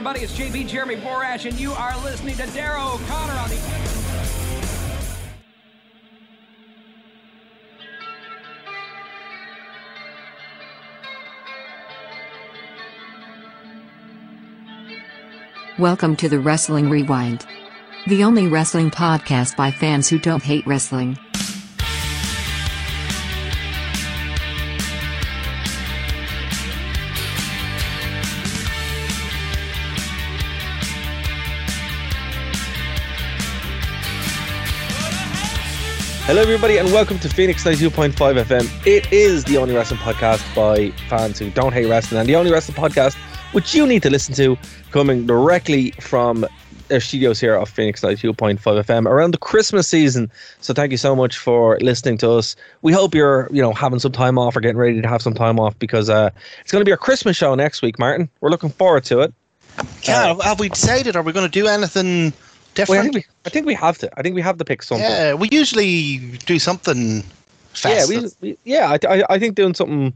Everybody, it's JB Jeremy Borash, and you are listening to Darragh O'Connor on the. Welcome to the Wrestling Rewind. The only wrestling podcast by fans who don't hate wrestling. Hello, everybody, and welcome to Phoenix 92.5 FM. It is the only wrestling podcast by fans who don't hate wrestling, and the only wrestling podcast which you need to listen to coming directly from their studios here of Phoenix 92.5 FM around the Christmas season. So, thank you so much for listening to us. We hope you're, you know, having some time off or getting ready to have some time off because uh, it's going to be our Christmas show next week, Martin. We're looking forward to it. Yeah, have we decided? Are we going to do anything Well, I, think we, I think we have to. I think we have to pick something. yeah, we usually do something yeah, we, we, yeah. I, I, I think doing something.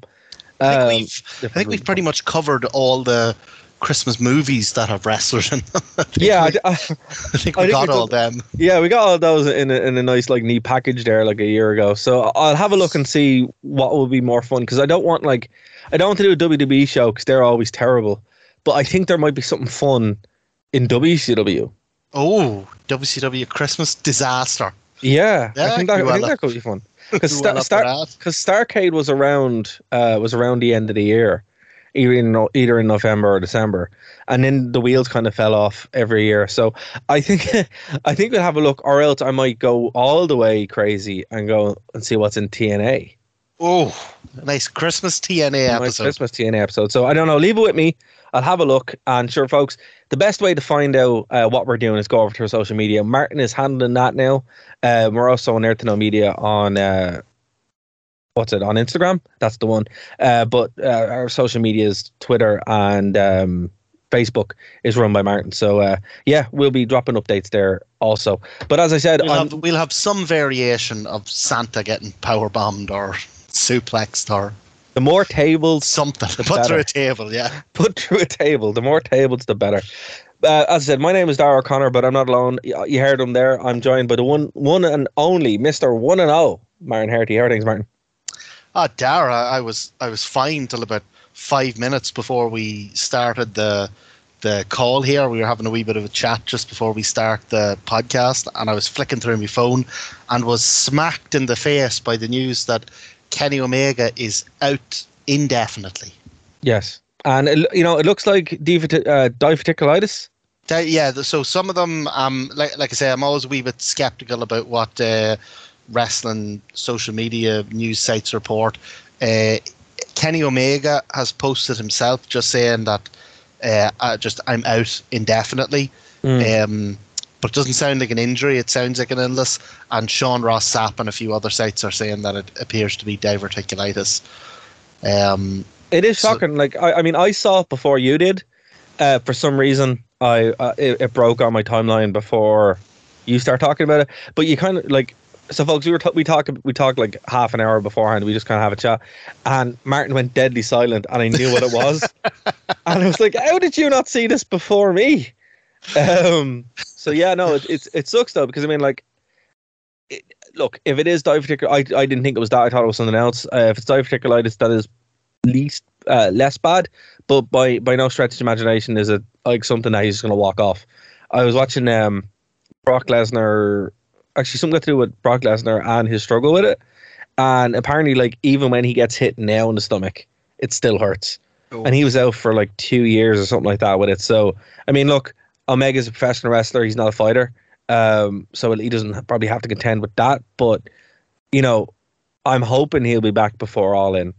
I think um, we've, I think we've pretty much covered all the Christmas movies that have wrestlers in them. I Yeah, we, I, I, I think I we think got we've all them. Yeah, we got all those in a, in a nice like neat package there like a year ago. So I'll have a look and see what will be more fun because I don't want like I don't want to do a WWE show because they're always terrible. But I think there might be something fun in WCW. Oh, WCW Christmas disaster. Yeah, Yeah, I think that, I think that could be fun because Star, Star, for that? cause Starcade was around uh, was around the end of the year, either in either in November or December, and then the wheels kind of fell off every year. So I think I think we'll have a look, or else I might go all the way crazy and go and see what's in TNA. Oh, nice Christmas TNA episode. Christmas TNA episode. So I don't know. Leave it with me. I'll have a look. And sure, folks, the best way to find out uh, what we're doing is go over to our social media. Martin is handling that now. Uh, we're also on Nerd to Know Media on uh, what's it on Instagram? That's the one. Uh, but uh, our social media is Twitter and um, Facebook is run by Martin. So uh, yeah, we'll be dropping updates there also. But as I said, We'll on, have, we'll have some variation of Santa getting power bombed or suplexed or the more tables something. Put through a table, yeah. put through a table. The more tables, the better. Uh, as I said, my name is Darragh O'Connor, but I'm not alone. You heard him there. I'm joined by the one, one and only Mister One and O, Martin Herty. How are things, Martin? Ah, Darragh, I was I was fine till about five minutes before we started the the call here. We were having a wee bit of a chat just before we start the podcast, and I was flicking through my phone and was smacked in the face by the news that Kenny Omega is out indefinitely. Yes, and it, you know it looks like uh, diverticulitis. That- yeah, so some of them, um, like like I say, I'm always a wee bit skeptical about what uh, wrestling social media news sites report. Uh, Kenny Omega has posted himself just saying that uh, I just I'm out indefinitely. Um, but it doesn't sound like an injury. It sounds like an illness. And Sean Ross Sapp and a few other sites are saying that it appears to be diverticulitis. Um, It is So- shocking. like I, I mean, I saw it before you did. Uh, for some reason, I uh, it, it broke on my timeline before you start talking about it. But you kind of like so, folks. We were t- we talked we talked like half an hour beforehand. We just kind of have a chat, and Martin went deadly silent, and I knew what it was, and I was like, "How did you not see this before me?" Um. So yeah, no, it, it's it sucks though because I mean, like, it, look, if it is diverticulitis, I I didn't think it was that. I thought it was something else. Uh, if it's diverticulitis, that is least uh, less bad, but by by no stretch of imagination is it like something that he's just gonna walk off. I was watching um Brock Lesnar actually something to do with Brock Lesnar and his struggle with it. And apparently like even when he gets hit now in the stomach, it still hurts. And he was out for like two years or something like that with it. So I mean look, Omega's a professional wrestler, he's not a fighter. Um so he doesn't probably have to contend with that. But you know, I'm hoping he'll be back before all in.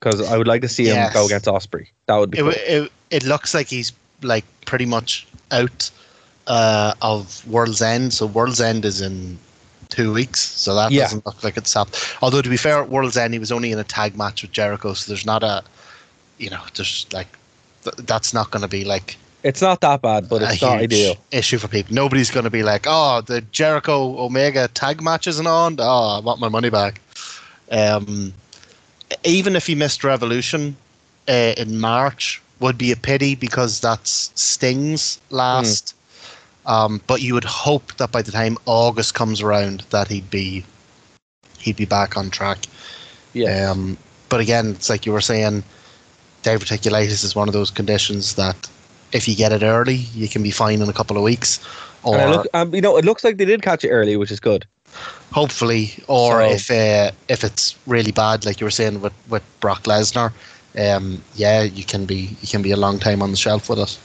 because I would like to see him Yes. go against Ospreay. That would be It, cool. it, it looks like he's like pretty much out uh, of World's End. So World's End is in two weeks. So that Yeah. doesn't look like it's happened. Although to be fair, at World's End he was only in a tag match with Jericho. So there's not a, you know, there's like th- that's not going to be like It's not that bad, but it's not ideal. issue for people. Nobody's going to be like, oh, the Jericho Omega tag match isn't on. Oh, I want my money back. Um, even if he missed Revolution uh, in March, would be a pity because that's Sting's last. Um, but you would hope that by the time August comes around, that he'd be he'd be back on track. Yeah. Um, but again, it's like you were saying, diverticulitis is one of those conditions that if you get it early, you can be fine in a couple of weeks, or And look, um, you know, it looks like they did catch it early, which is good. hopefully, or So- if uh, if it's really bad, like you were saying with with Brock Lesnar, um, yeah, you can be you can be a long time on the shelf with it.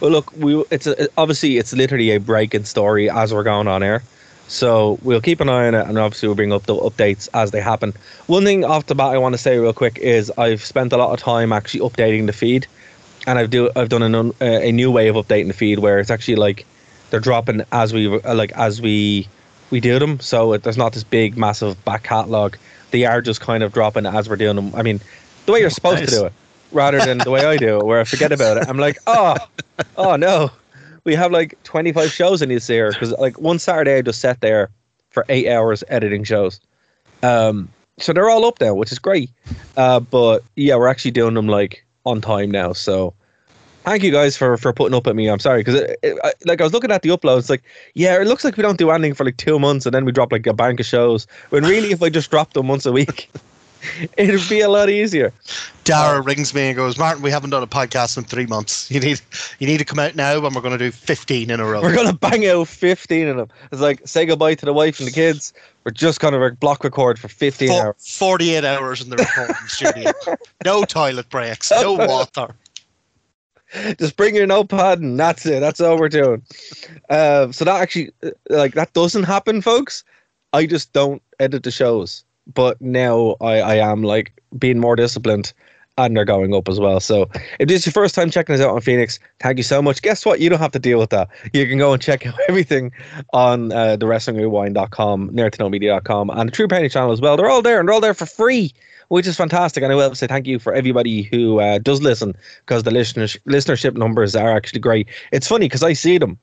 Well, look, we it's a, obviously it's literally a breaking story as we're going on air, so we'll keep an eye on it, and obviously we'll bring up the updates as they happen. One thing off the bat I want to say real quick is I've spent a lot of time actually updating the feed, and I've do I've done a, uh, a new way of updating the feed where it's actually like they're dropping as we uh, like as we we do them, so it, there's not this big massive back catalog. They are just kind of dropping as we're doing them. I mean, the way you're supposed Nice. to do it, rather than the way I do it, where I forget about it. I'm like, oh, oh no, we have like 25 shows in this year because like one Saturday I just sat there for eight hours editing shows. Um, so they're all up now, which is great. Uh, but yeah, we're actually doing them like on time now. So thank you guys for for putting up with me. I'm sorry because like I was looking at the uploads, like yeah, it looks like we don't do anything for like two months and then we drop like a bank of shows. When really, if I just dropped them once a week, it'd be a lot easier. Darragh rings me and goes, Martin, we haven't done a podcast in three months. You need you need to come out now, and we're going to do fifteen in a row. We're gonna bang out 15 of them. It's like say goodbye to the wife and the kids. We're just gonna re- block record for 15 Four- hours. 48 hours in the recording studio. No toilet breaks, no water. Just bring your notepad and that's it. That's all we're doing. Uh, so that actually, uh, like, that doesn't happen, folks. I just don't edit the shows. But now I, I am like being more disciplined and they're going up as well. So if this is your first time checking us out on Phoenix, thank you so much. Guess what? You don't have to deal with that. You can go and check out everything on uh, the wrestlingrewind.com, nerdtoknowmedia.com, and the True Penny channel as well. They're all there and they're all there for free, which is fantastic. And I will say thank you for everybody who uh, does listen because the listeners, listenership numbers are actually great. It's funny because I see them,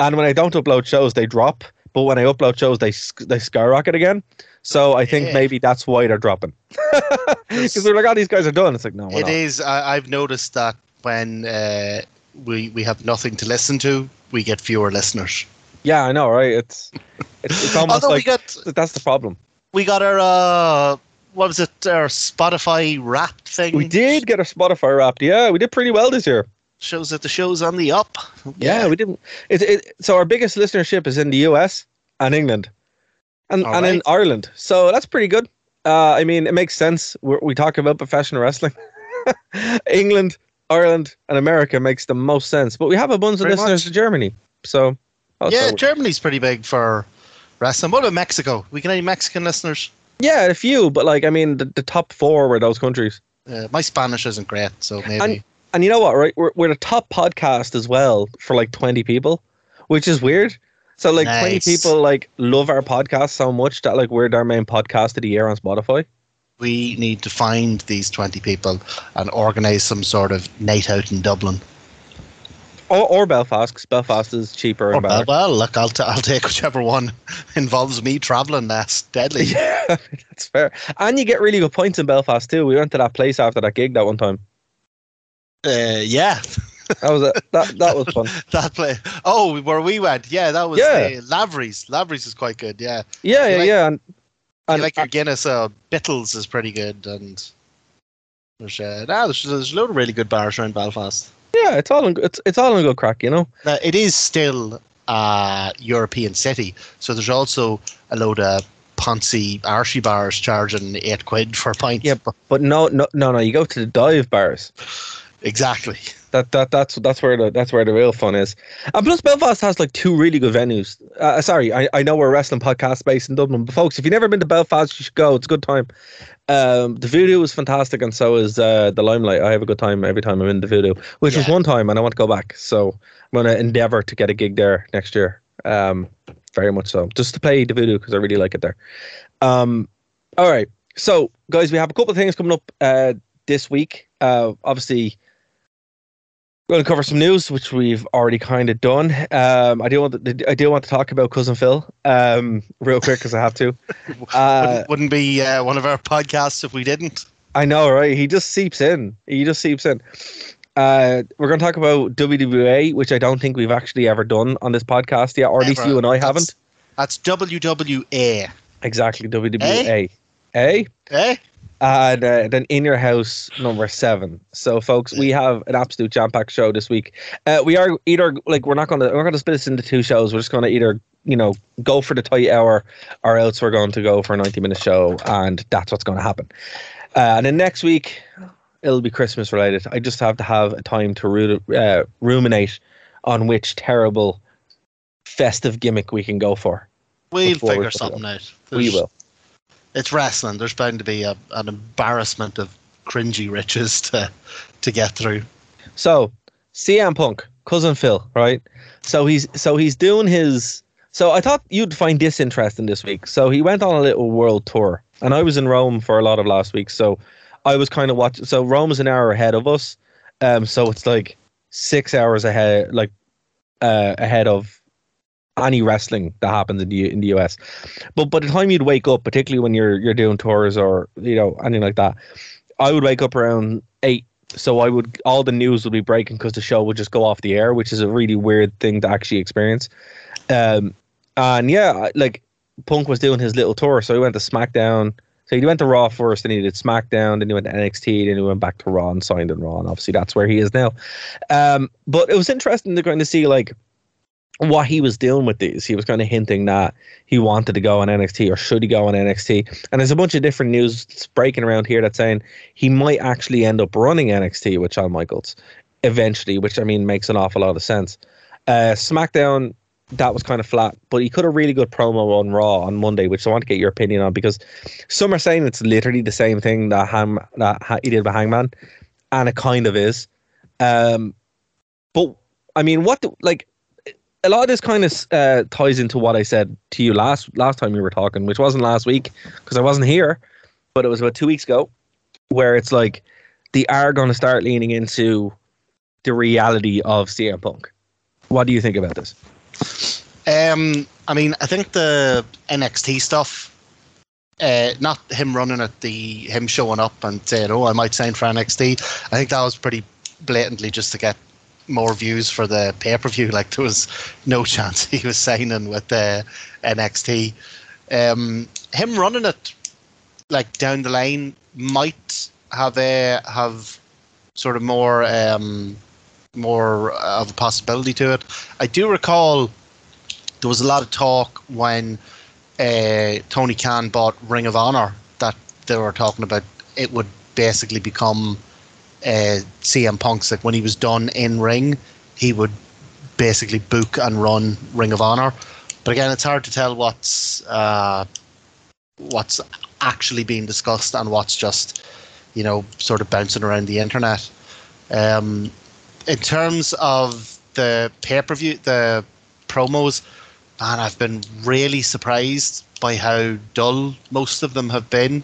and when I don't upload shows, they drop. But when I upload shows, they they skyrocket again. So I think Yeah. maybe that's why they're dropping. Because they're like, oh, these guys are done. It's like, no, It is. I, I've noticed that when uh, we we have nothing to listen to, we get fewer listeners. Yeah, I know, right? It's it's, it's almost Although we like got that's the problem. we got our uh, what was it? Our Spotify Wrapped thing. We did get our Spotify wrapped. Yeah, we did pretty well this year. Shows that the show's on the up. Yeah, we didn't. It, it, so our biggest listenership is in the US and England, and All and in. Ireland. So that's pretty good. Uh, I mean, it makes sense. We're, we talk about professional wrestling. England, Ireland, and America makes the most sense. But we have a bunch of listeners much. in Germany. So yeah, Germany's pretty big for wrestling. What about Mexico? We get any Mexican listeners? yeah, a few. But like, I mean, the, the top four were those countries. Uh, my Spanish isn't great, so maybe. And and you know what, right? We're we're the top podcast as well for like twenty people, which is weird. So like twenty people like love our podcast so much that like we're their main podcast of the year on Spotify. we need to find these 20 people and organize some sort of night out in Dublin. Or, or Belfast, 'cause Belfast is cheaper and well, better. well, look, I'll, t- I'll take whichever one involves me traveling. That's uh, deadly. Yeah, that's fair. And you get really good points in Belfast too. We went to that place after that gig that one time. Uh, yeah, That was a, that that was fun. that play. Oh, where we went. Yeah, that was Yeah. uh, Lavery's. Lavery's is quite good. Yeah, Yeah, yeah, like- yeah. And, I and like your Guinness. Uh, Bittles is pretty good, and there's uh, nah, there's, there's a load of really good bars around Belfast. yeah, it's all in, it's it's all in good crack, you know. Now, it is still a European city, so there's also a load of Ponzi Archie bars charging eight quid for a pint. Yeah, But no, no, no, no. You go to the dive bars. Exactly. That that that's that's where the that's where the real fun is. And plus, Belfast has like two really good venues. Uh, sorry, I, I know we're a wrestling podcast based in Dublin, but folks, if you've never been to Belfast, you should go. It's a good time. Um, the Voodoo is fantastic, and so is uh, the Limelight. I have a good time every time I'm in the Voodoo, which was Yeah. one time, and I want to go back. So I'm going to endeavor to get a gig there next year. Um, very much so, just to play the Voodoo because I really like it there. Um, all right, so guys, we have a couple of things coming up uh, this week. Uh, obviously. We're going to cover some news, which we've already kind of done. Um, I do want to, I do want to talk about cousin Phil, um, real quick because I have to. Uh, wouldn't, wouldn't be uh, one of our podcasts if we didn't. I know, right? He just seeps in. He just seeps in. Uh, we're going to talk about WWA, which I don't think we've actually ever done on this podcast yet, or at least you and I That's- haven't. That's WWA. Exactly, WWA. Eh? Eh? And uh, then in your house number seven. So, folks, we have an absolute jam-packed show this week. Uh, we are either like we're not gonna we're gonna split this into two shows. We're just gonna either you know go for the tight hour, or else we're going to go for a ninety-minute show, and that's what's going to happen. Uh, and then next week, it'll be Christmas related. I just have to have a time to ru- uh, ruminate on which terrible festive gimmick we can go for. We'll figure something out. we will. It's wrestling. There's bound to be a, an embarrassment of cringy riches to to get through. So CM Punk, cousin Phil, right? So he's so he's doing his. So I thought you'd find this interesting this week. So he went on a little world tour, and I was in Rome for a lot of last week. So I was kind of watching. So Rome is an hour ahead of us, um. So it's like six hours ahead, like uh, ahead of any wrestling that happens in the in the US. But by the time you'd wake up, particularly when you're you're doing tours or you know anything like that, I would wake up around eight so I would all the news would be breaking because the show would just go off the air, which is a really weird thing to actually experience. Um, and yeah, like Punk was doing his little tour, so he went to SmackDown. So he went to Raw first, then he did SmackDown, then he went to NXT, then he went back to Raw and signed in Raw, and obviously that's where he is now. Um, but it was interesting to kind of see like what he was doing with these. He was kind of hinting that he wanted to go on NXT or should he go on NXT. And there's a bunch of different news breaking around here that's saying he might actually end up running NXT with Shawn Michaels eventually, which I mean makes an awful lot of sense. Uh, SmackDown, that was kind of flat, but he could have really good promo on Raw on Monday, which I want to get your opinion on because some are saying it's literally the same thing that Ham that Ha- he did with Hangman, and it kind of is. Um, but I mean, what do, like a lot of this kind of uh, ties into what I said to you last last time we were talking, which wasn't last week because I wasn't here, but it was about two weeks ago, where it's like they are going to start leaning into the reality of CM Punk. What do you think about this? Um, I mean, I think the NXT stuff, uh, not him running at the him showing up and saying, "Oh, I might sign for NXT." I think that was pretty blatantly just to get more views for the pay per view. Like there was no chance he was signing with the NXT. Um, him running it like down the line might have a have sort of more um, more of a possibility to it. I do recall there was a lot of talk when uh, Tony Khan bought Ring of Honor that they were talking about it would basically become uh, CM Punk's like when he was done in ring, he would basically book and run Ring of Honor. But again, it's hard to tell what's uh, what's actually being discussed and what's just you know sort of bouncing around the internet. Um, in terms of the pay per view, the promos, man, I've been really surprised by how dull most of them have been.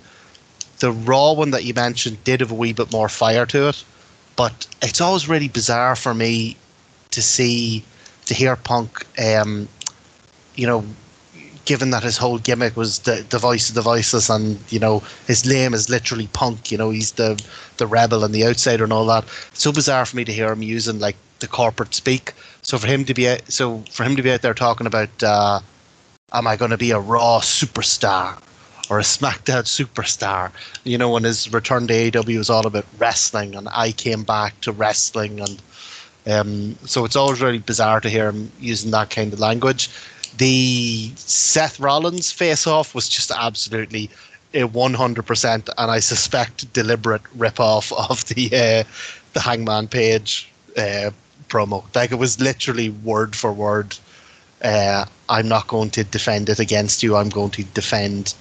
The Raw one that you mentioned did have a wee bit more fire to it, but it's always really bizarre for me to see, to hear Punk, um, you know, given that his whole gimmick was the, the voice of the voiceless and, you know, his name is literally Punk, you know, he's the, the rebel and the outsider and all that. It's so bizarre for me to hear him using like the corporate speak. So for him to be, so for him to be out there talking about, uh, am I going to be a Raw superstar or a SmackDown superstar? You know, when his return to AEW was all about wrestling, and I came back to wrestling, and um, so it's always really bizarre to hear him using that kind of language. The Seth Rollins face-off was just absolutely a 100%, and I suspect deliberate rip-off of the uh, the Hangman Page uh, promo. Like it was literally word for word. Uh, I'm not going to defend it against you. I'm going to defend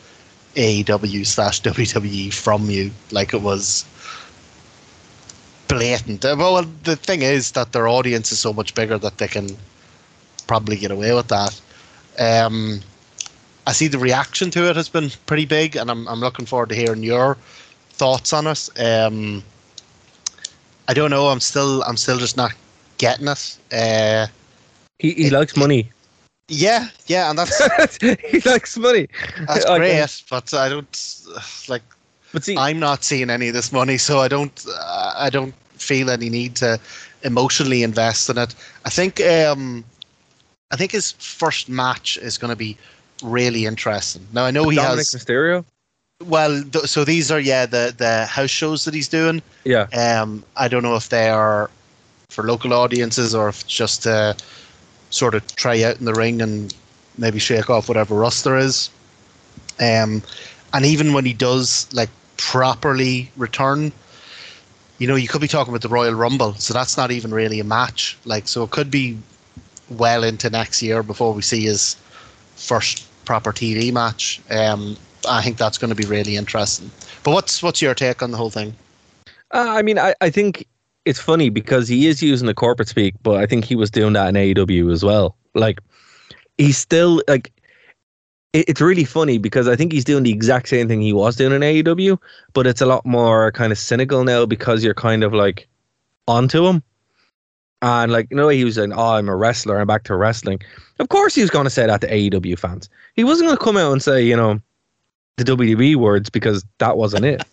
AEW slash WWE from you. Like it was blatant. Uh, Well, the thing is that their audience is so much bigger that they can probably get away with that. Um, I see the reaction to it has been pretty big, and I'm I'm looking forward to hearing your thoughts on it. Um, I don't know. I'm still I'm still just not getting it. Uh, He he likes money. Yeah, yeah, and that's he likes money. that's Like, great, but I don't like. But see, I'm not seeing any of this money, so I don't uh, I don't feel any need to emotionally invest in it. I think um, I think his first match is going to be really interesting. Now I know he Dominic has Mysterio. well, th- so these are yeah the the house shows that he's doing. Yeah, Um, I don't know if they are for local audiences or if it's just to sort of try out in the ring and maybe shake off whatever rust there is. Um, and even when he does like properly return, you know, you could be talking about the Royal Rumble, so that's not even really a match. Like, so it could be well into next year before we see his first proper TV match. Um, I think that's going to be really interesting. But what's what's your take on the whole thing? uh, I mean, I, I think it's funny because he is using the corporate speak, but I think he was doing that in AEW as well. Like, he's still like. it- It's really funny because I think he's doing the exact same thing he was doing in AEW, but it's a lot more kind of cynical now because you're kind of like onto him. And like, you know, he was saying, Oh, I'm a wrestler, I'm back to wrestling. Of course he was going to say that to AEW fans. He wasn't going to come out and say, you know, the WWE words because that wasn't it.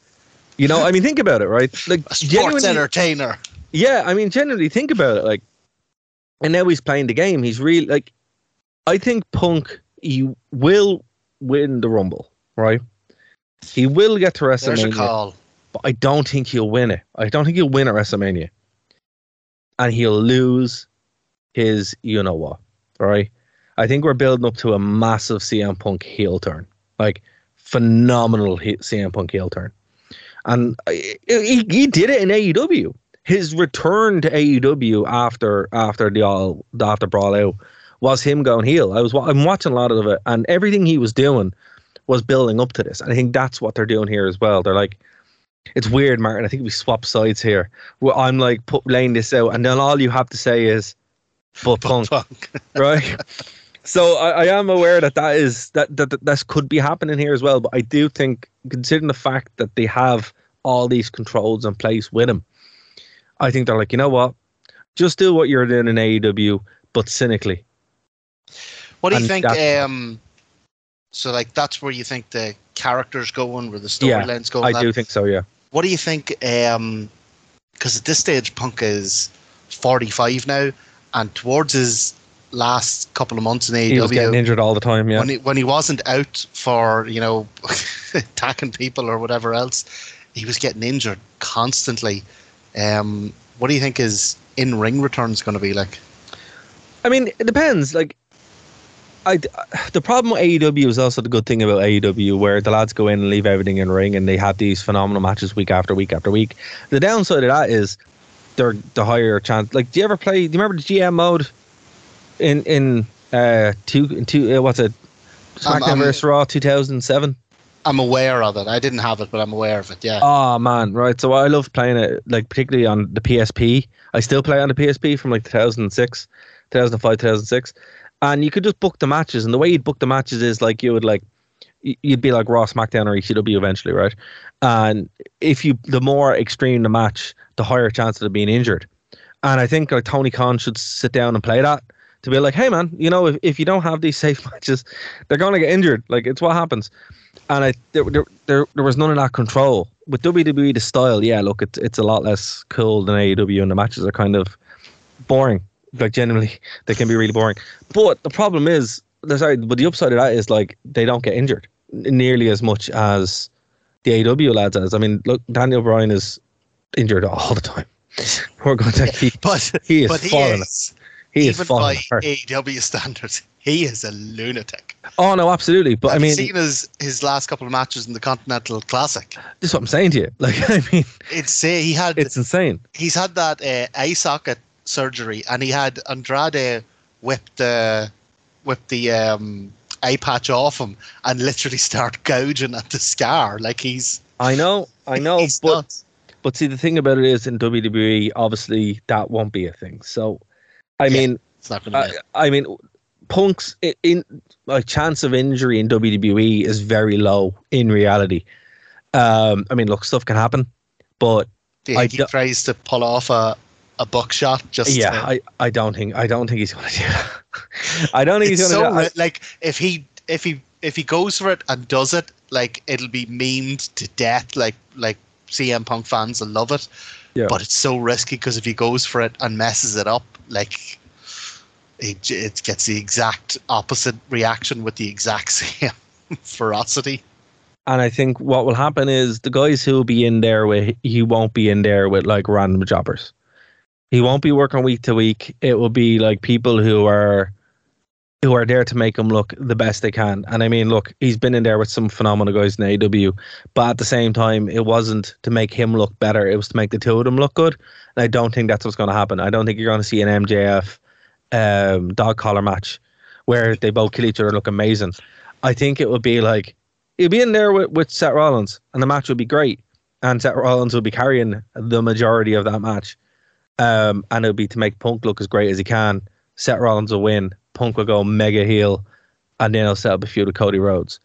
You know, I mean, think about it, right? Like, A sports entertainer. yeah, I mean, generally think about it. Like, and now he's playing the game. He's really like, I think Punk he will win the Rumble, right? He will get to There's a WrestleMania, call. but I don't think he'll win it. I don't think he'll win at WrestleMania, and he'll lose his, you know what, right? I think we're building up to a massive CM Punk heel turn, like phenomenal he- CM Punk heel turn, and uh, he, he did it in AEW. His return to AEW after after the all after Brawl Out was him going heel. I was I'm watching a lot of it, and everything he was doing was building up to this. And I think that's what they're doing here as well. They're like, it's weird, Martin. I think we swap sides here. Where I'm like put, laying this out, and then all you have to say is, "But punk." Punk. right? So I, I am aware that that is that, that that this could be happening here as well. But I do think, considering the fact that they have all these controls in place with him, I think they're like, you know what, just do what you're doing in AEW, but cynically. What do you And think? Um, so, like, that's where you think the characters going, where the Yeah, storylines going. I that- do think so. Yeah. What do you think? Um, because at this stage, Punk is forty-five now, and towards his last couple of months in AEW, He was getting injured all the time. Yeah. when he when he wasn't out for you know attacking people or whatever else, he was getting injured constantly. Um, what do you think his in-ring return is going to be like? I mean, it depends. Like, I the problem with AEW is also the good thing about AEW, where the lads go in and leave everything in ring, and they have these phenomenal matches week after week after week. The downside of that is they're the higher chance. Like, do you ever play? Do you remember the GM mode in in uh two in two uh, what's it? SmackDown vs Raw two thousand seven. I'm aware of it. I didn't have it, but I'm aware of it. Yeah. Oh man, right. So I love playing it, like particularly on the PSP. I still play on the PSP from like 2006, 2005, 2006, and you could just book the matches. And the way you'd book the matches is like you would like you'd be like Raw, SmackDown, or ECW eventually, right? And if you the more extreme the match, the higher chance of being injured. And I think like Tony Khan should sit down and play that to be like, hey man, you know, if, if you don't have these safe matches, they're gonna get injured. Like it's what happens. And I there, there there there was none of that control. With WWE the style, yeah, look, it's it's a lot less cool than AEW and the matches are kind of boring. Like generally they can be really boring. But the problem is sorry, but the upside of that is like they don't get injured nearly as much as the AEW lads as. I mean, look, Daniel Bryan is injured all the time. We're going to keep But he is but he falling. is He even by apart. AEW standards, he is a lunatic. Oh no, absolutely. But Have I mean, seen his his last couple of matches in the Continental Classic? this is what I'm saying to you. Like, I mean, It's uh, he had it's insane. he's had that uh, eye socket surgery, and he had Andrade whip the whip the um, eye patch off him and literally start gouging at the scar. Like he's I know, I know, but nuts. but see, the thing about it is in WWE, obviously that won't be a thing. So, I Yeah. mean, it's not going to I, be. I mean, Punk's i- in like chance of injury in WWE is very low in reality. Um, I mean, look, stuff can happen, but Do you I think he do- tries to pull off a a buckshot? Just yeah, to- I, I don't think I don't think he's gonna do that. I don't think it's he's gonna do that. like if he if he if he goes for it and does it, like it'll be memed to death. Like like CM Punk fans will love it. Yeah. But it's so risky because if he goes for it and messes it up, like it, it gets the exact opposite reaction with the exact same ferocity. And I think what will happen is the guys who will be in there with he won't be in there with like random jobbers. He won't be working week to week. It will be like people who are who are there to make him look the best they can. And I mean, look, he's been in there with some phenomenal guys in AEW, but at the same time, it wasn't to make him look better. It was to make the two of them look good. And I don't think that's what's going to happen. I don't think you're going to see an MJF um, dog collar match where they both kill each other and look amazing. I think it would be like he'll be in there with, with Seth Rollins, and the match would be great. And Seth Rollins would be carrying the majority of that match. Um, and it would be to make Punk look as great as he can. Seth Rollins will win. Punk will go mega heel, and then he'll set up a feud with Cody Rhodes.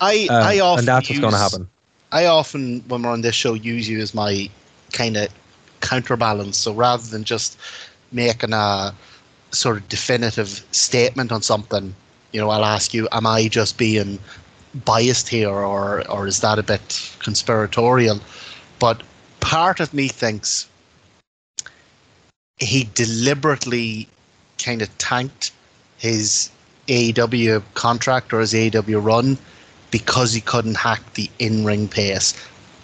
I Um, I often and that's what's going to happen. I often, when we're on this show, use you as my kind of counterbalance. So rather than just making a sort of definitive statement on something, you know, I'll ask you, am I just being biased here or, or is that a bit conspiratorial? But part of me thinks he deliberately kind of tanked his AEW contract or his AEW run because he couldn't hack the in-ring pace.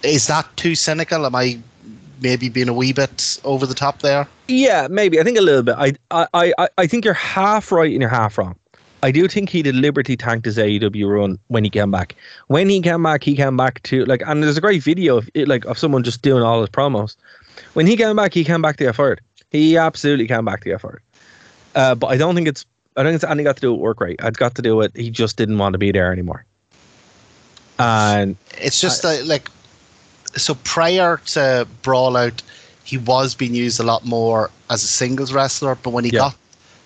Is that too cynical? Am I maybe being a wee bit over the top there? Yeah, maybe. I think a little bit. I, I, I, I think you're half right and you're half wrong. I do think he deliberately tanked his AEW run when he came back. When he came back, he came back to like, and there's a great video of it, like of someone just doing all his promos. When he came back, he came back to get fired. He absolutely came back to get fired. Uh, but I don't think it's. I don't think it's anything got to do with work rate. It's got to do with he just didn't want to be there anymore. And It's just uh, like so prior to Brawl Out, he was being used a lot more as a singles wrestler. But when he Yeah. got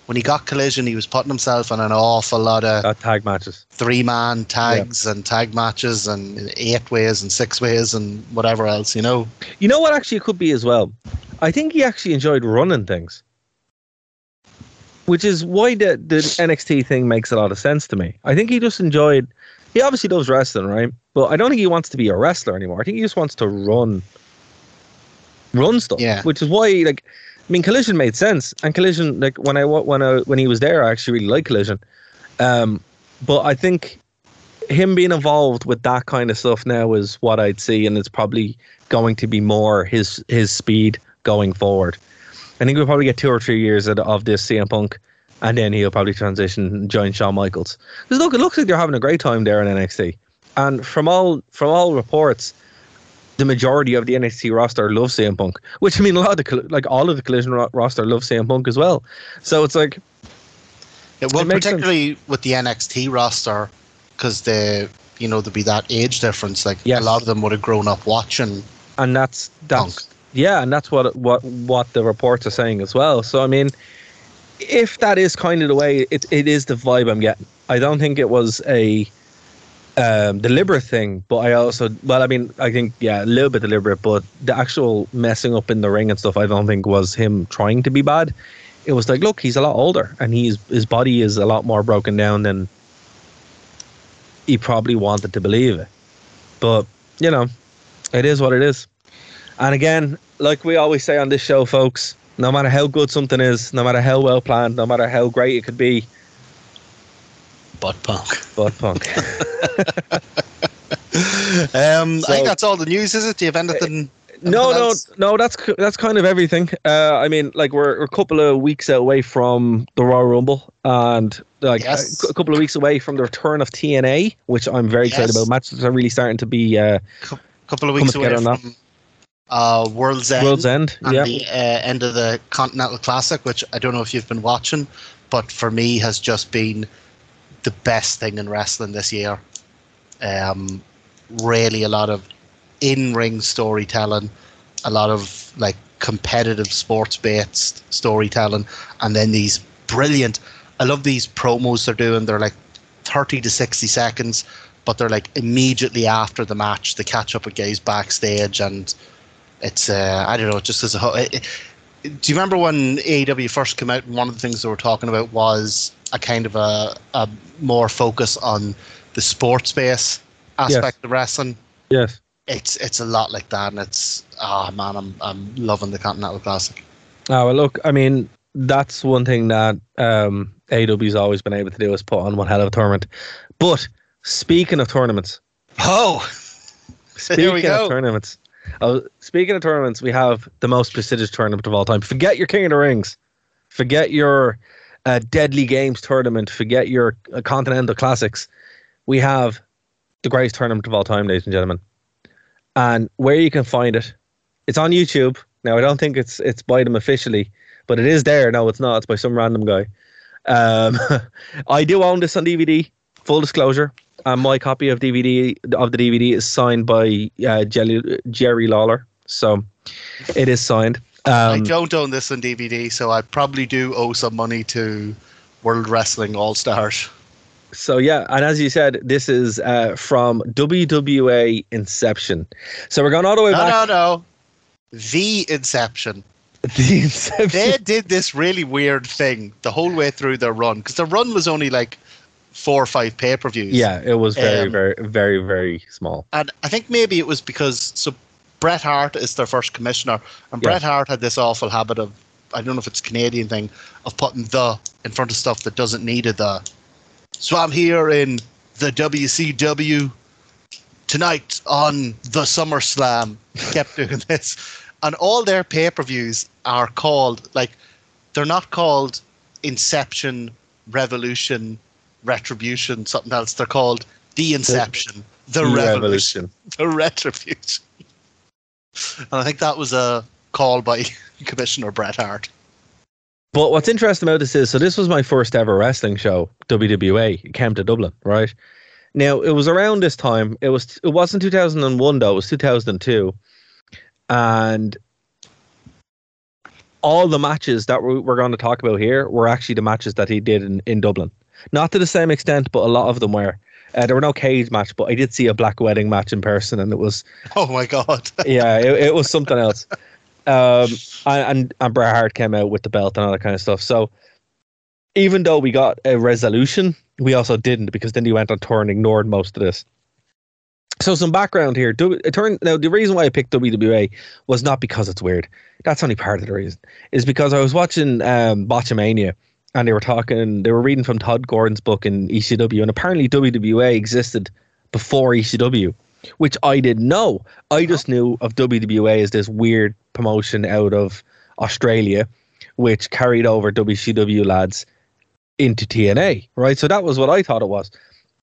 when he got Collision, he was putting himself in an awful lot of uh, tag matches. three man tags and tag matches and eight ways and six ways and whatever else. You know, You know what? Actually, it could be as well. I think he actually enjoyed running things, which is why the the NXT thing makes a lot of sense to me. I think he just enjoyed. He obviously loves wrestling, right? But I don't think he wants to be a wrestler anymore. I think he just wants to run, run stuff. Yeah. Which is why, like, I mean, Collision made sense, and Collision, like when I when I when he was there, I actually really liked Collision. Um, but I think him being involved with that kind of stuff now is what I'd see, and it's probably going to be more his his speed going forward. I think we'll probably get two or three years of, of this CM Punk, and then he'll probably transition and join Shawn Michaels. Because look, it looks like they're having a great time there in NXT, and from all from all reports, the majority of the NXT roster love CM Punk. Which I mean, a lot of the like all of the Collision ro- roster love CM Punk as well. So it's like Yeah, well, It makes sense. particularly with the NXT roster, because they, you know, there'd be that age difference. Like Yes. a lot of them would have grown up watching. and that's that's Punk. Yeah, and that's what what what the reports are saying as well. So I mean, if that is kind of the way it it is the vibe I'm getting. I don't think it was a um, deliberate thing, but I also well, I mean, I think yeah, a little bit deliberate, but the actual messing up in the ring and stuff, I don't think was him trying to be bad. It was like, look, he's a lot older, and he's his body is a lot more broken down than he probably wanted to believe it. But you know, it is what it is. And again, like we always say on this show, folks, no matter how good something is, no matter how well planned, no matter how great it could be, Butt punk. butt punk. Um, I think that's all the news, is it? Do you have anything? no, Anything no, else? no. That's that's kind of everything. Uh, I mean, like we're, we're a couple of weeks away from the Royal Rumble, and like Yes. a, a couple of weeks away from the return of TNA, which I'm very excited about. Matches are really starting to be uh, couple of weeks away from uh, World's End. World's End. and Yeah, the uh, end of the Continental Classic, which I don't know if you've been watching, but for me has just been the best thing in wrestling this year. Um, really, a lot of in-ring storytelling, a lot of like competitive sports-based storytelling, and then these brilliant. I love these promos they're doing. They're like thirty to sixty seconds, but they're like immediately after the match. They catch up with guys backstage and it's uh, I don't know, just as a whole. It, it- do you remember when AEW first came out? And one of the things they were talking about was a kind of a, a more focus on the sports space aspect of wrestling. yes. It's it's a lot like that, and it's ah man, I'm I'm loving the Continental Classic. Oh well, look. I mean, that's one thing that um, AEW's always been able to do is put on one hell of a tournament. But speaking of tournaments, Oh, Speaking Here we go. of tournaments, oh, speaking of tournaments, we have the most prestigious tournament of all time. Forget your King of the Rings, forget your uh, Deadly Games tournament, forget your uh, Continental Classics. We have the greatest tournament of all time, ladies and gentlemen. And where you can find it, it's on YouTube. Now, I don't think it's it's by them officially, but it is there. No, it's not. It's by some random guy. Um, I do own this on DVD. Full disclosure. And my copy of DVD of the DVD is signed by uh, Jelly, Jerry Lawler. So it is signed. I Um, don't own this on DVD, so I probably do owe some money to World Wrestling All Stars. so yeah, and as you said, this is uh, from WWA Inception. So we're going all the way No, back. no, no. The Inception. The Inception. they did this really weird thing the whole way through their run because the run was only like four or five pay per views. yeah, it was very, Um, very, very, very small. and I think maybe it was because so Bret Hart is their first commissioner, and Yeah. Bret Hart had this awful habit of I don't know if it's a Canadian thing of putting the in front of stuff that doesn't need a the. So I'm here in the WCW tonight on the SummerSlam. Kept doing this, and all their pay per views are called like they're not called Inception, Revolution, Retribution, something else. They're called the Inception, the, Revolution, the Retribution. And I think that was a call by Commissioner Bret Hart. But what's interesting about this is, so this was my first ever wrestling show, WWA. It came to Dublin, right? Now it was around this time. It was. It wasn't 2001 though. It was 2002, and all the matches that we- we're going to talk about here were actually the matches that he did in, in Dublin. Not to the same extent, but a lot of them were. Uh, there were no cage match, but I did see a black wedding match in person, and it was Oh my God. yeah, it, it was something else. Um, and, and Bret Hart came out with the belt and all that kind of stuff. So even though we got a resolution, we also didn't because then he went on tour and ignored most of this. So some background here. It turned now the reason why I picked WWA was not because it's weird. That's only part of the reason. Is because I was watching um, Botchamania and they were talking. They were reading from Tod Gordon's book in ECW, and apparently WWA existed before ECW which I didn't know. I just knew of WWA as this weird promotion out of Australia, which carried over WCW lads into TNA, right? So that was what I thought it was.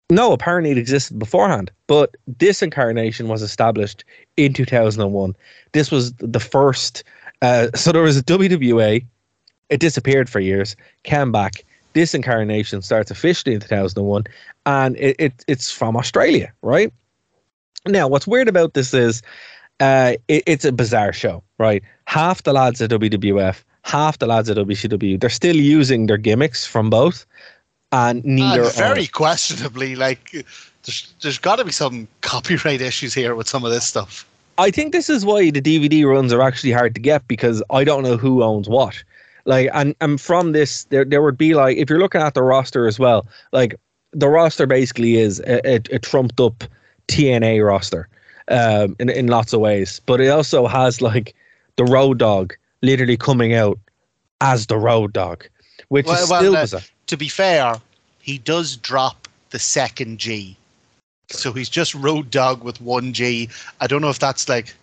No, apparently it existed beforehand, but this incarnation was established in 2001. This was the first. Uh, so there was a WWA. It disappeared for years, came back. This incarnation starts officially in 2001, and it, it it's from Australia, right? Now, what's weird about this is uh, it, it's a bizarre show, right? Half the lads at WWF, half the lads at WCW, they're still using their gimmicks from both, and neither And very are. questionably, like, there's, there's got to be some copyright issues here with some of this stuff. I think this is why the DVD runs are actually hard to get because I don't know who owns what. Like, and, and from this, there there would be like if you're looking at the roster as well, like the roster basically is a, a, a trumped up TNA roster, um, in in lots of ways. But it also has like the Road Dog literally coming out as the Road Dog, which Well, is well, still uh. To be fair, he does drop the second G. So he's just Road Dog with one G. I don't know if that's like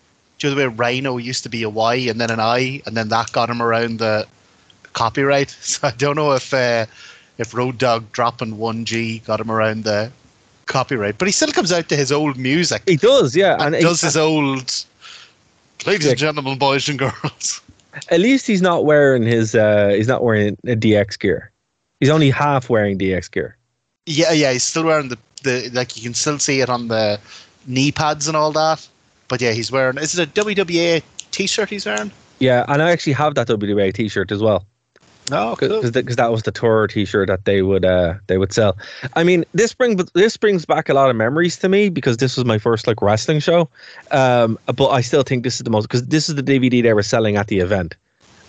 do you know the way Rhino used to be a Y and then an I, and then that got him around the copyright. So I don't know if uh, if Road Dog dropping one G got him around the copyright, but he still comes out to his old music. He does, yeah, and, and does he- his old ladies Yeah. and gentlemen, boys and girls. At least he's not wearing his. uh He's not wearing a DX gear. He's only half wearing DX gear. Yeah, yeah, he's still wearing the, the like you can still see it on the knee pads and all that. But yeah, he's wearing is it a WWA t shirt he's wearing? Yeah, and I actually have that WWA T-shirt as well. No, because that was the tour T-shirt that they would uh they would sell. I mean, this brings this brings back a lot of memories to me because this was my first like wrestling show. Um, but I still think this is the most because this is the DVD they were selling at the event,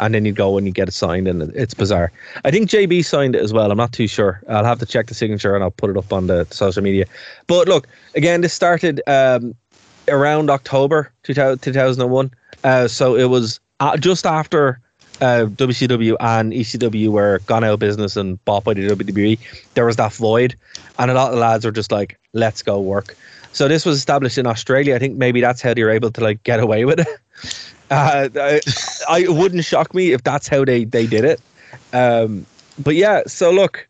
and then you go and you get it signed, and it's bizarre. I think JB signed it as well. I'm not too sure. I'll have to check the signature and I'll put it up on the social media. But look, again, this started um around October 2000, 2001. Uh, so it was uh, just after uh, WCW and ECW were gone out of business and bought by the WWE. There was that void, and a lot of lads were just like, "Let's go work." So this was established in Australia. I think maybe that's how they were able to like get away with it. Uh, I, I wouldn't shock me if that's how they they did it. Um, but yeah, so look,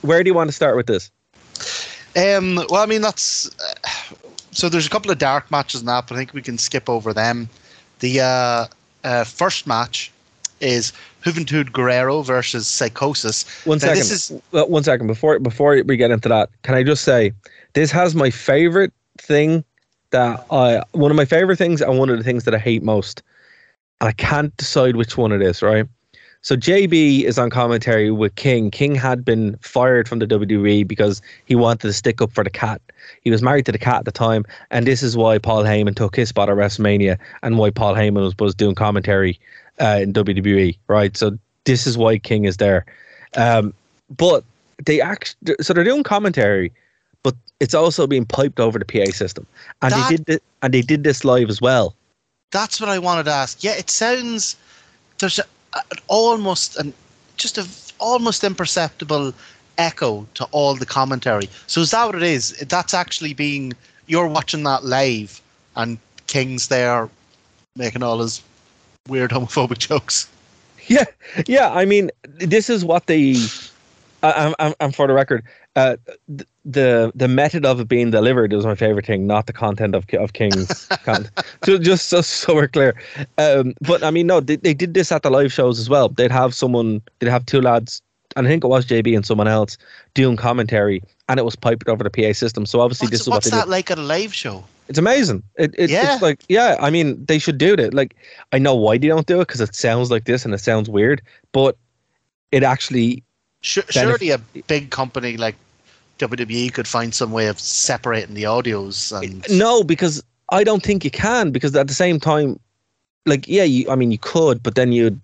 where do you want to start with this? Um, well, I mean that's uh, so. There's a couple of dark matches in that, but I think we can skip over them. The uh, uh, first match is Juventud Guerrera versus Psychosis. One Now, second. This is one second before before we get into that. Can I just say this has my favorite thing that I one of my favorite things and one of the things that I hate most. And I can't decide which one it is. Right. So JB is on commentary with King. King had been fired from the WWE because he wanted to stick up for the Kat. He was married to the Kat at the time, and this is why Paul Heyman took his spot at WrestleMania, and why Paul Heyman was, was doing commentary uh, in WWE. Right. So this is why King is there. Um, but they act so they're doing commentary, but it's also being piped over the PA system, and That- they did thi- and they did this live as well. that's what I wanted to ask. Yeah, it sounds there's a, an almost an just a almost imperceptible echo to all the commentary. So is that what it is? That's actually being you're watching that live, and King's there making all his weird homophobic jokes. Yeah, yeah. I mean, this is what they. I, I'm, I'm for the record. Uh, the the method of it being delivered is my favorite thing, not the content of of King's content. Just, just so, so we're clear. Um, but I mean, no, they, they did this at the live shows as well. They'd have someone, they'd have two lads, and I think it was JB and someone else doing commentary, and it was piped over the PA system. So obviously, this What's, what what's they that did. like at a live show? It's amazing. It, it, Yeah. It's like, yeah, I mean, they should do it. Like, I know why they don't do it because it sounds like this and it sounds weird, but it actually, Sure, surely a big company like WWE could find some way of separating the audios and no, because I don't think you can. Because at the same time, like, yeah, you, I mean, you could, but then you'd,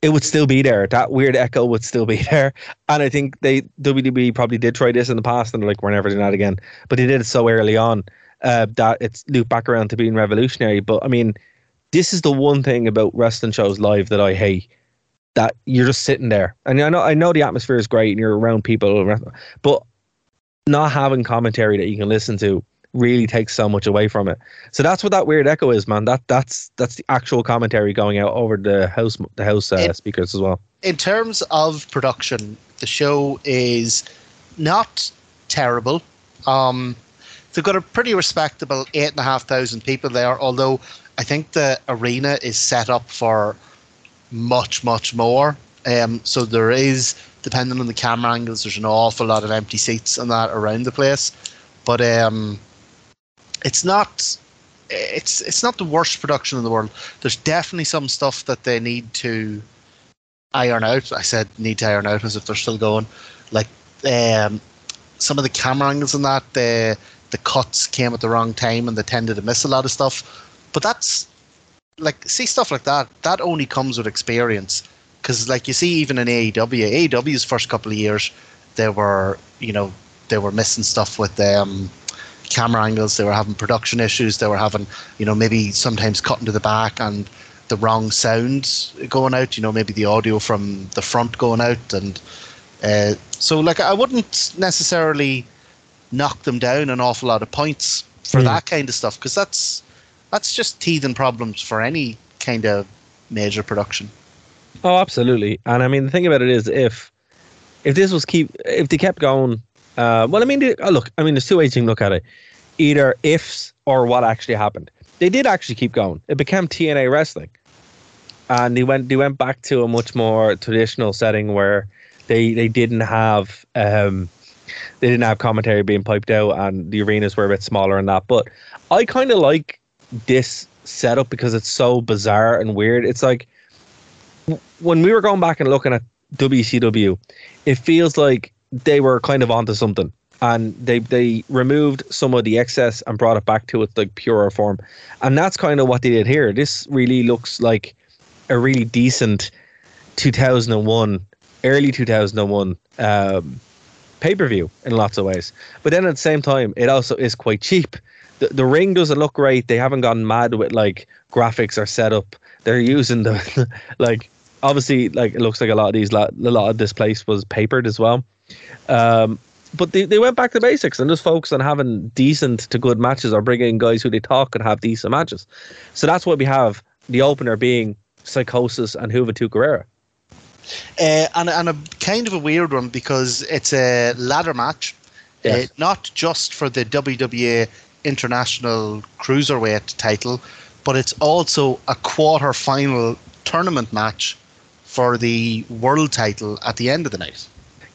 it would still be there. That weird echo would still be there. And I think they, WWE probably did try this in the past and they're like, we're never doing that again. But they did it so early on uh, that it's looped back around to being revolutionary. But I mean, this is the one thing about wrestling shows live that I hate. That you're just sitting there, and I know I know the atmosphere is great, and you're around people, but not having commentary that you can listen to really takes so much away from it. So that's what that weird echo is, man. That that's that's the actual commentary going out over the house the house uh, It- speakers as well. in terms of production, the show is not terrible. Um, they've got a pretty respectable eight and a half thousand people there, although I think the arena is set up for much, much more. Um, so there is, depending on the camera angles, there's an awful lot of empty seats and that around the place. But um, it's not it's it's not the worst production in the world. There's definitely some stuff that they need to iron out. I said need to iron out as if they're still going. Like um, some of the camera angles and that, the the cuts came at the wrong time and they tended to miss a lot of stuff. But that's like see stuff like that. That only comes with experience. Because like you see, even in AEW, AEW's first couple of years, they were you know they were missing stuff with um, camera angles. They were having production issues. They were having you know maybe sometimes cutting to the back and the wrong sounds going out. You know, maybe the audio from the front going out, and uh, so like I wouldn't necessarily knock them down an awful lot of points for Mm. that kind of stuff because that's that's just teething problems for any kind of major production. Oh, absolutely. And I mean, the thing about it is, if if this was keep, if they kept going, uh, well, I mean, oh, look, I mean, there's two ways you can look at it: either ifs or what actually happened. They did actually keep going. It became TNA wrestling, and they went they went back to a much more traditional setting where they they didn't have um they didn't have commentary being piped out, and the arenas were a bit smaller and that. But I kind of like this setup because it's so bizarre and weird. It's like when we were going back and looking at WCW, it feels like they were kind of onto something. And they they removed some of the excess and brought it back to its like purer form. And that's kind of what they did here. This really looks like a really decent 2001, early 2001 um, pay per view in lots of ways. But then at the same time, it also is quite cheap. The, the ring doesn't look great. They haven't gone mad with like graphics or setup. They're using the like obviously like it looks like a lot of these a lot of this place was papered as well. Um, but they, they went back to basics and just focused on having decent to good matches or bringing in guys who they talk and have decent matches. So that's what we have. The opener being Psychosis and Juventud Guerrera. Uh, and, and a kind of a weird one because it's a ladder match, Yes. uh, not just for the WWE International Cruiserweight title, but it's also a quarter final tournament match for the world title at the end of the night.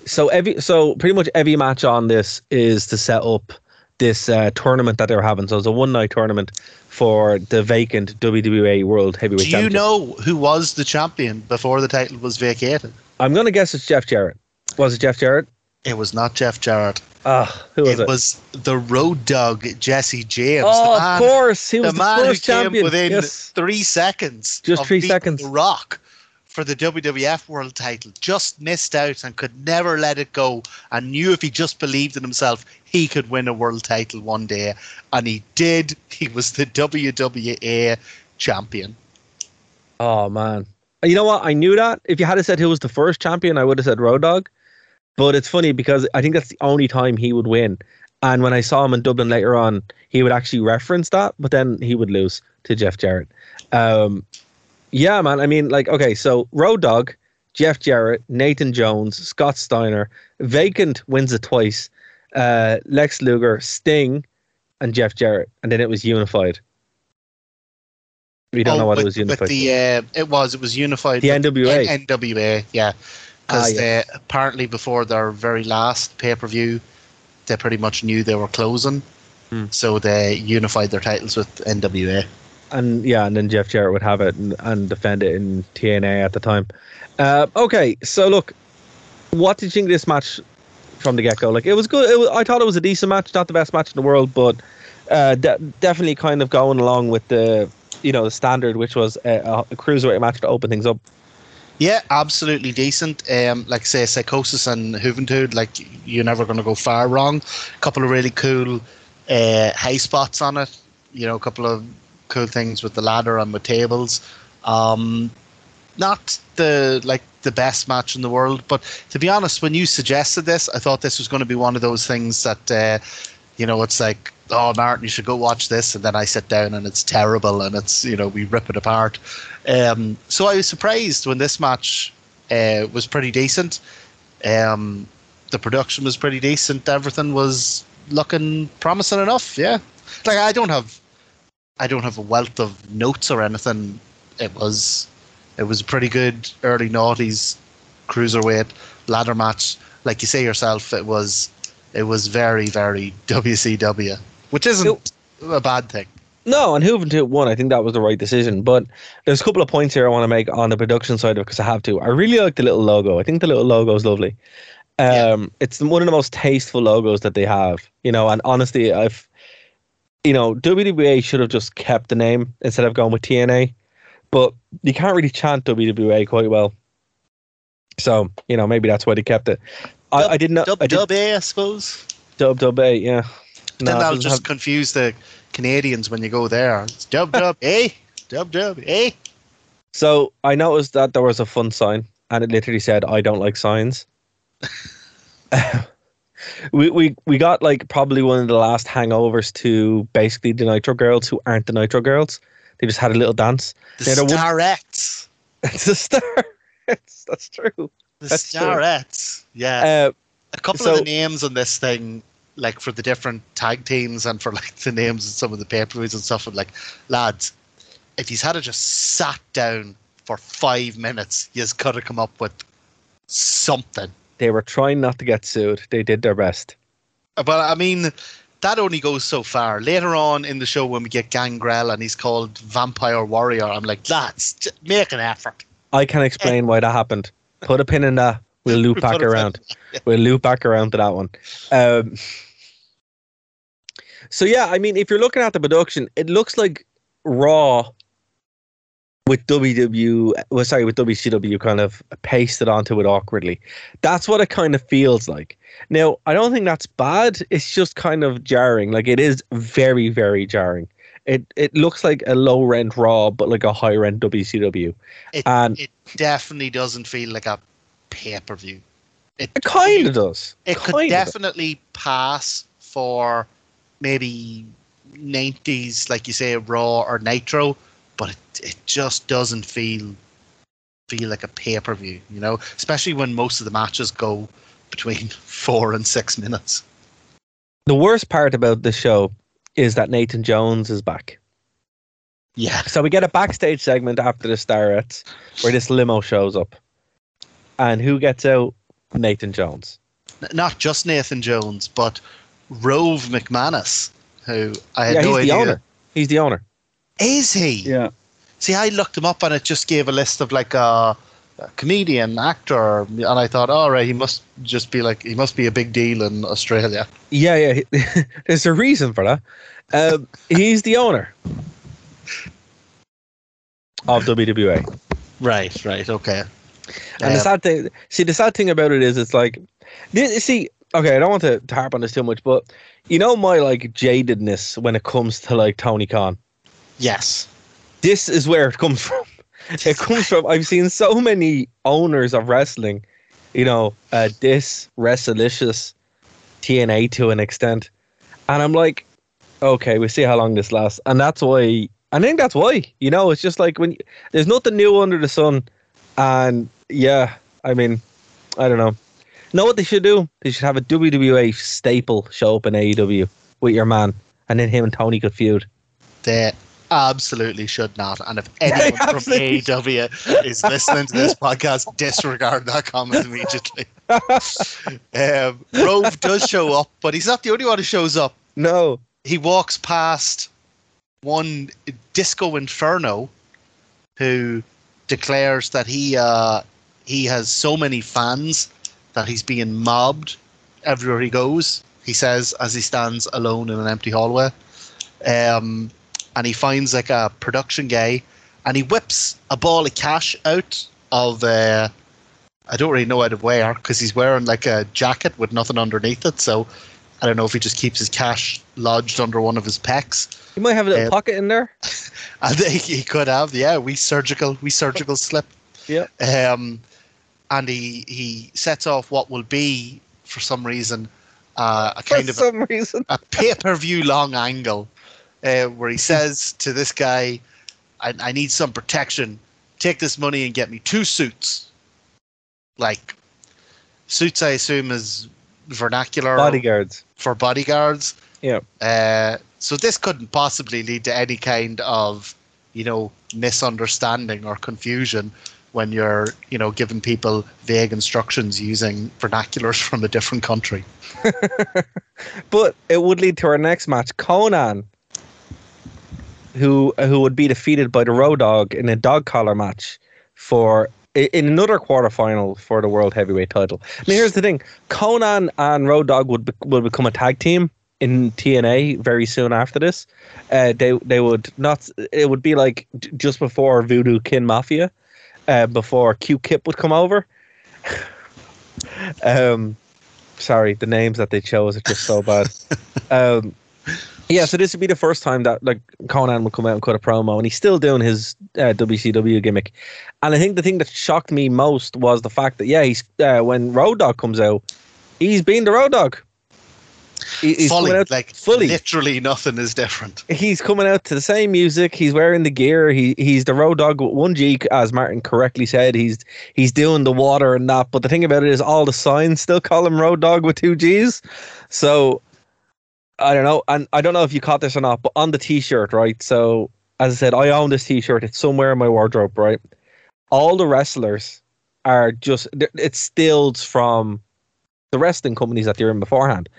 so every so pretty much every match on this is to set up this uh, tournament that they're having. So it's a one night tournament for the vacant WWA World Heavyweight Do you Championship. know who was the champion before the title was vacated? I'm gonna guess it's Jeff Jarrett. Was it Jeff Jarrett? It was not Jeff Jarrett. Ah, who was it, it? was the road dog Jesse James. oh, man, of course, he was the the, man first who came champion. within yes. three seconds. Just of three seconds. The Rock for the WWF World Title. Just missed out and could never let it go. And knew if he just believed in himself, he could win a world title one day. And he did. He was the WWA champion. Oh man, you know what? I knew that. If you had said who was the first champion, I would have said Road Dog. But it's funny because I think that's the only time he would win. And when I saw him in Dublin later on, he would actually reference that, but then he would lose to Jeff Jarrett. Um, yeah, man. I mean, like, okay, so Road Dog, Jeff Jarrett, Nathan Jones, Scott Steiner, Vacant wins it twice, uh, Lex Luger, Sting, and Jeff Jarrett, and then it was unified. We don't Oh, know what it was unified. With the, uh, it was. It was unified. The NWA. N- NWA, yeah. Because Ah, yeah. apparently before their very last pay per view, they pretty much knew they were closing. Hmm. So they unified their titles with NWA. and yeah, and then Jeff Jarrett would have it and, and defend it in TNA at the time. Uh, okay, so look, what did you think this match from the get go? Like, it was good. It was, I thought it was a decent match, not the best match in the world, but uh, de- definitely kind of going along with the you know the standard, which was a, a cruiserweight match to open things up. Yeah, absolutely decent. Um, like say, Psychosis and Juventud, like you're never going to go far wrong. A couple of really cool uh, high spots on it. You know, a couple of cool things with the ladder and with tables. Um, not the like the best match in the world, but to be honest, when you suggested this, I thought this was going to be one of those things that uh, you know it's like, oh Martin, you should go watch this, and then I sit down and it's terrible, and it's you know we rip it apart. Um, so I was surprised when this match uh, was pretty decent. Um, the production was pretty decent. Everything was looking promising enough. Yeah, like I don't have, I don't have a wealth of notes or anything. It was, it was a pretty good early noughties cruiserweight ladder match. Like you say yourself, it was, it was very very WCW, which isn't a bad thing. No, and Juventud won. I think that was the right decision. But there's a couple of points here I want to make on the production side of it because I have to. I really like the little logo. I think the little logo is lovely. Um, It's one of the most tasteful logos that they have. You know, and honestly, I've, you know, WWA should have just kept the name instead of going with TNA. But you can't really chant WWA quite well. So you know, maybe that's why they kept it. I, I didn't know. Dub I did, Dub A, I suppose. dub dub A, yeah. then No, it that'll just have- confuse the Canadians when you go there. It's dub dub A, dub dub A. So I noticed that there was a fun sign, and it literally said, "I don't like signs." we, we we got like probably one of the last hangovers to basically the Nitro Girls who aren't the Nitro Girls. They just had a little dance. The Now, Starettes. It's a star. That's true. The That's true. Yeah. Uh, a couple so- of the names on this thing, like for the different tag teams and for like the names of some of the pay per views and stuff, I'm like, lads, if he's had to just sat down for five minutes, he's got to come up with something. they were trying not to get sued. They did their best. But I mean, that only goes so far. Later on in the show, when we get Gangrel and he's called Vampire Warrior, I'm like, that's j- make an effort. I can explain why that happened. Put a pin in that. We'll loop back around. We'll loop back around to that one. Um, so yeah, I mean, if you're looking at the production, it looks like Raw with WW, well, sorry, with WCW kind of pasted onto it awkwardly. That's what it kind of feels like. Now, I don't think that's bad. It's just kind of jarring. Like it is very, very jarring. It it looks like a low rent Raw, but like a high rent WCW. It, And- it definitely doesn't feel like a pay per view. It, It kind of does. it could Kinda does. definitely pass for maybe 90s, like you say, Raw or Nitro, but it, it just doesn't feel feel like a pay per view, you know, especially when most of the matches go between four and six minutes. The worst part about the show is that Nathan Jones is back. Yeah. So we get a backstage segment after the Starrettes where this limo shows up. And who gets out? Nathan Jones. Not just Nathan Jones, but Rove McManus, who I had yeah, no he's idea. the owner. He's the owner. Is he? Yeah. See, I looked him up and it just gave a list of like a, a comedian, actor, and I thought, all right, he must just be like, he must be a big deal in Australia. Yeah, yeah. There's a reason for that. Um, he's the owner of WWA. Right, right, okay. And the Um, sad thing, see, the sad thing about it is, it's like, this, see, okay, I don't want to harp on this too much, but you know my like jadedness when it comes to like Tony Khan. Yes. This is where it comes from. It comes from. I've seen so many owners of wrestling, you know, uh, this Wrestlicious, TNA to an extent, and I'm like, okay, we'll see how long this lasts, and that's why. I think that's why. You know, it's just like when you, there's nothing new under the sun, and yeah, I mean, I don't know. Know what they should do? They should have a WWA staple show up in AEW with your man, and then him and Tony could feud. They absolutely should not. And if anyone from AEW is listening to this podcast, disregard that comment immediately. um, Rove does show up, but he's not the only one who shows up. No, he walks past one Disco Inferno, who declares that he uh, he has so many fans that he's being mobbed everywhere he goes. He says as he stands alone in an empty hallway, um, and he finds like a production guy, and he whips a ball of cash out of. Uh, I don't really know out of where because he's wearing like a jacket with nothing underneath it. So I don't know if he just keeps his cash lodged under one of his pecs. you might have a little Um, pocket in there. And he, he could have, yeah, we surgical, we surgical slip. Yeah. Um, and he he sets off what will be, for some reason, uh, a kind for of some reason. a pay per view long angle, uh, where he says to this guy, I, "I need some protection. Take this money and get me two suits." Like suits, I assume is vernacular Bodyguards. for bodyguards. Yeah. Uh, so this couldn't possibly lead to any kind of, you know, misunderstanding or confusion when you're, you know, giving people vague instructions using vernaculars from a different country. But it would lead to our next match, Conan, who who would be defeated by the Road Dog in a dog collar match for in another quarterfinal for the World Heavyweight title. Now here's the thing: Conan and Road Dog would be, would become a tag team in TNA very soon after this. Uh, they they would not. It would be like just before Voodoo Kin Mafia, uh, before Q Kip would come over. um, sorry, the names that they chose are just so bad. um, yeah, so this would be the first time that like Conan would come out and cut a promo, and he's still doing his uh, WCW gimmick. And I think the thing that shocked me most was the fact that yeah, he's uh, when Road Dog comes out, he's being the Road Dog. He- He's fully, coming out like fully. literally nothing is different. He's coming out to the same music. He's wearing the gear. He he's the road dog with one G, as Martin correctly said. He's he's doing the water and that. But the thing about it is, all the signs still call him road dog with two G's. So I don't know, and I don't know if you caught this or not, but on the T-shirt, right? So as I said, I own this T-shirt. It's somewhere in my wardrobe, right? All the wrestlers are just it's stills from the wrestling companies that they're in beforehand.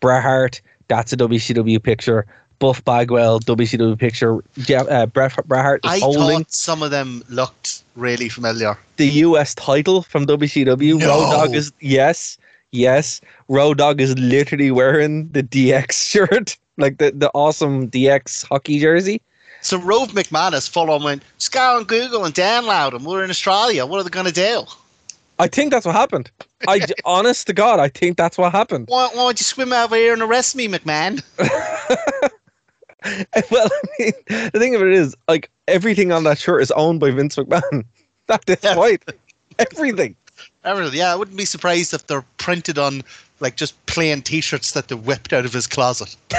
Bret Hart, that's a WCW picture. Buff Bagwell, WCW picture. Jeff, uh, Bret, Bret Hart is I holding thought some of them looked really familiar. the US title from WCW. No. Road Dogg is yes, yes. Road Dogg is literally wearing the DX shirt, like the, the awesome DX hockey jersey. So Rove McManus full on went, just go on Google and download them. We're in Australia. What are they going to do? I think that's what happened. I honest to God, I think that's what happened. Why, why don't you swim over here and arrest me, McMahon? well, I mean, the thing of it is, like everything on that shirt is owned by Vince McMahon. That is Yeah. right. Everything. Everything. Yeah, I wouldn't be surprised if they're printed on like just plain T-shirts that they whipped out of his closet.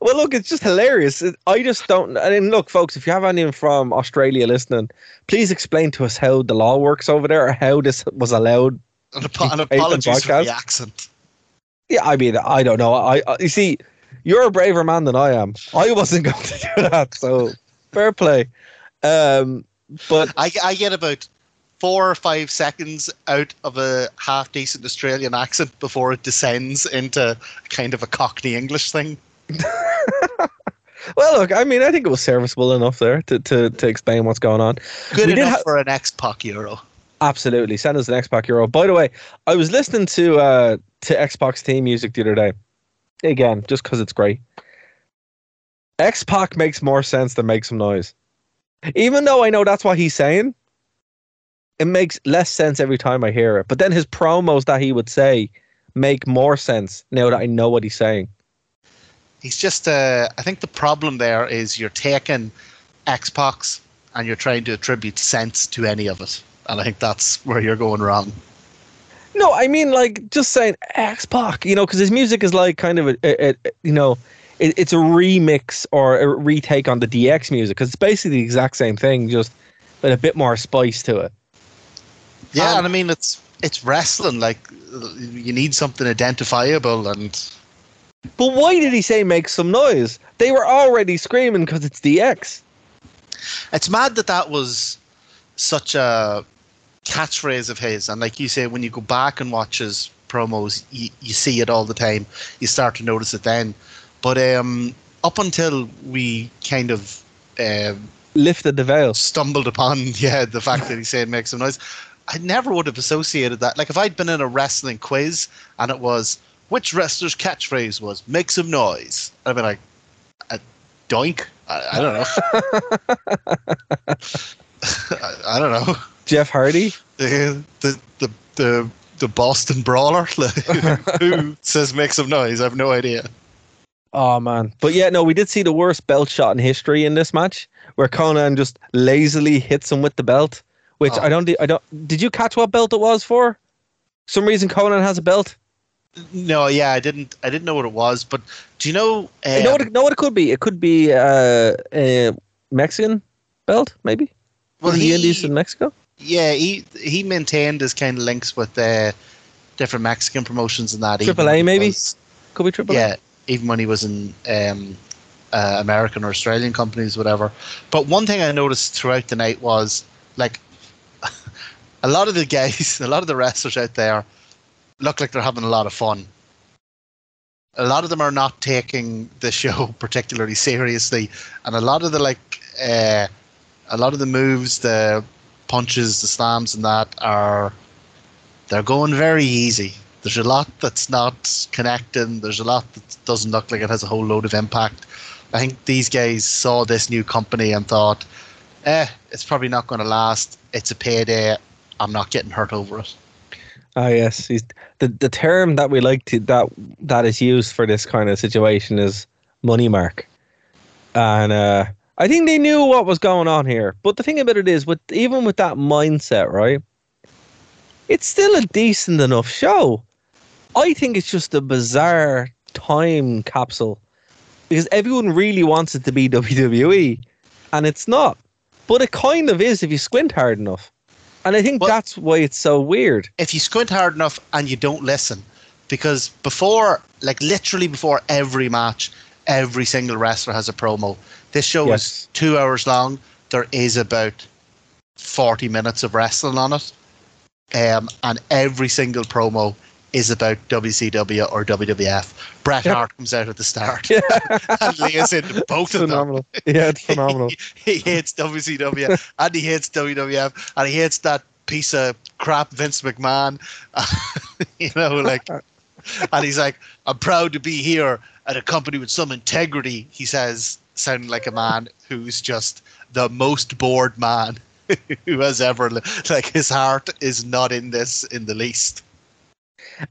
Well, look, it's just hilarious. I just don't. I mean, look, folks, if you have anyone from Australia listening, please explain to us how the law works over there or how this was allowed. And, apo- and Hey, the apologies for the accent. Yeah, I mean, I don't know. I, I you see, you're a braver man than I am. I wasn't going to do that, so fair play. Um, but I, I get about four or five seconds out of a half decent Australian accent before it descends into kind of a Cockney English thing. well, look, I mean, I think it was serviceable enough there to to, to explain what's going on. Good We did enough ha- for an X Pac Euro. Absolutely. Send us an X Pac Euro. By the way, I was listening to uh to X Pac theme music the other day. Again, just because it's great. X Pac makes more sense than make some noise. Even though I know that's what he's saying, it makes less sense every time I hear it. But then his promos that he would say make more sense now that I know what he's saying. He's just, uh, I think the problem there is you're taking X Pac and you're trying to attribute sense to any of it. And I think that's where you're going wrong. No, I mean like just saying X Pac, you know, because his music is like kind of a, a, a you know, it, it's a remix or a retake on the DX music because it's basically the exact same thing, just with a bit more spice to it. Yeah, Um, and I mean it's it's wrestling. Like you need something identifiable, and But why did he say make some noise? They were already screaming because it's DX. it's mad that that was such a catchphrase of his. And like you say, when you go back and watch his promos, you, you see it all the time. You start to notice it then. But um, up until we kind of um, Lifted the veil. stumbled upon yeah the fact that he said make some noise i never would have associated that like if i'd been in a wrestling quiz and it was which wrestler's catchphrase was make some noise i'd be like a doink i, I don't know I, I don't know Jeff Hardy. the the the, the the Boston Brawler, who says make some noise? I have no idea. Oh man. But yeah, no, we did see the worst belt shot in history in this match, where Conan just lazily hits him with the belt. Which Oh. I don't. I don't. Did you catch what belt it was for? Some reason Conan has a belt. No, yeah, I didn't. I didn't know what it was. But do you know? You know what? um, It, know what it could be? It could be uh, a Mexican belt, maybe. Well, From the he- Indies in Mexico. Yeah, he he maintained his kind of links with uh, different Mexican promotions and that. Triple A, maybe? Could be triple. A. yeah, even when he was in um, uh, American or Australian companies, whatever. But one thing I noticed throughout the night was like a lot of the guys, a lot of the wrestlers out there look like they're having a lot of fun. A lot of them are not taking the show particularly seriously, and a lot of the like, uh, a lot of the moves, the punches, the slams, and that are they're going very easy. There's a lot that's not connecting. There's a lot that doesn't look like it has a whole load of impact. I think these guys saw this new company and thought, eh, it's probably not going to last. It's a payday. I'm not getting hurt over it. Ah, yes. The the term that we like to that that is used for this kind of situation is money mark, and uh, I think they knew what was going on here. But the thing about it is, with even with that mindset, right, it's still a decent enough show. I think it's just a bizarre time capsule because everyone really wants it to be WWE, and it's not. But it kind of is if you squint hard enough. And I think Well- that's why it's so weird. if you squint hard enough and you don't listen, because before, like literally before every match, every single wrestler has a promo. This show Yes. is two hours long. There is about 40 minutes of wrestling on it. Um, and every single promo is about WCW or WWF. Bret Yeah. Hart comes out at the start and lays into both of them. phenomenal. Yeah, it's phenomenal. he hates WCW and he hates WWF and he hates that piece of crap Vince McMahon. you know, like, and he's like, I'm proud to be here at a company with some integrity, he says, sounding like a man who's just the most bored man who has ever, li- like, his heart is not in this in the least.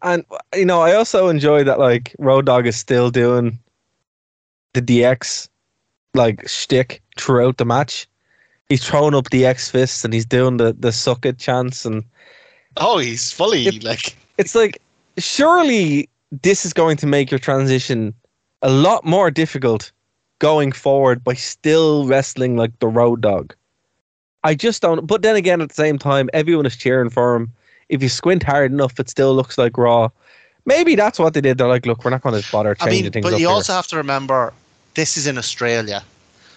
And you know, I also enjoy that like Road Dog is still doing the DX like shtick throughout the match. He's throwing up the X fists and he's doing the the suck it chants and Oh, he's fully, It- like, it's like surely this is going to make your transition a lot more difficult going forward by still wrestling like the road dog. I just don't but then again at the same time everyone is cheering for him. If you squint hard enough it still looks like raw. Maybe that's what they did. They're like, look, we're not going to bother I changing mean, things but you here. also have to remember this is in Australia.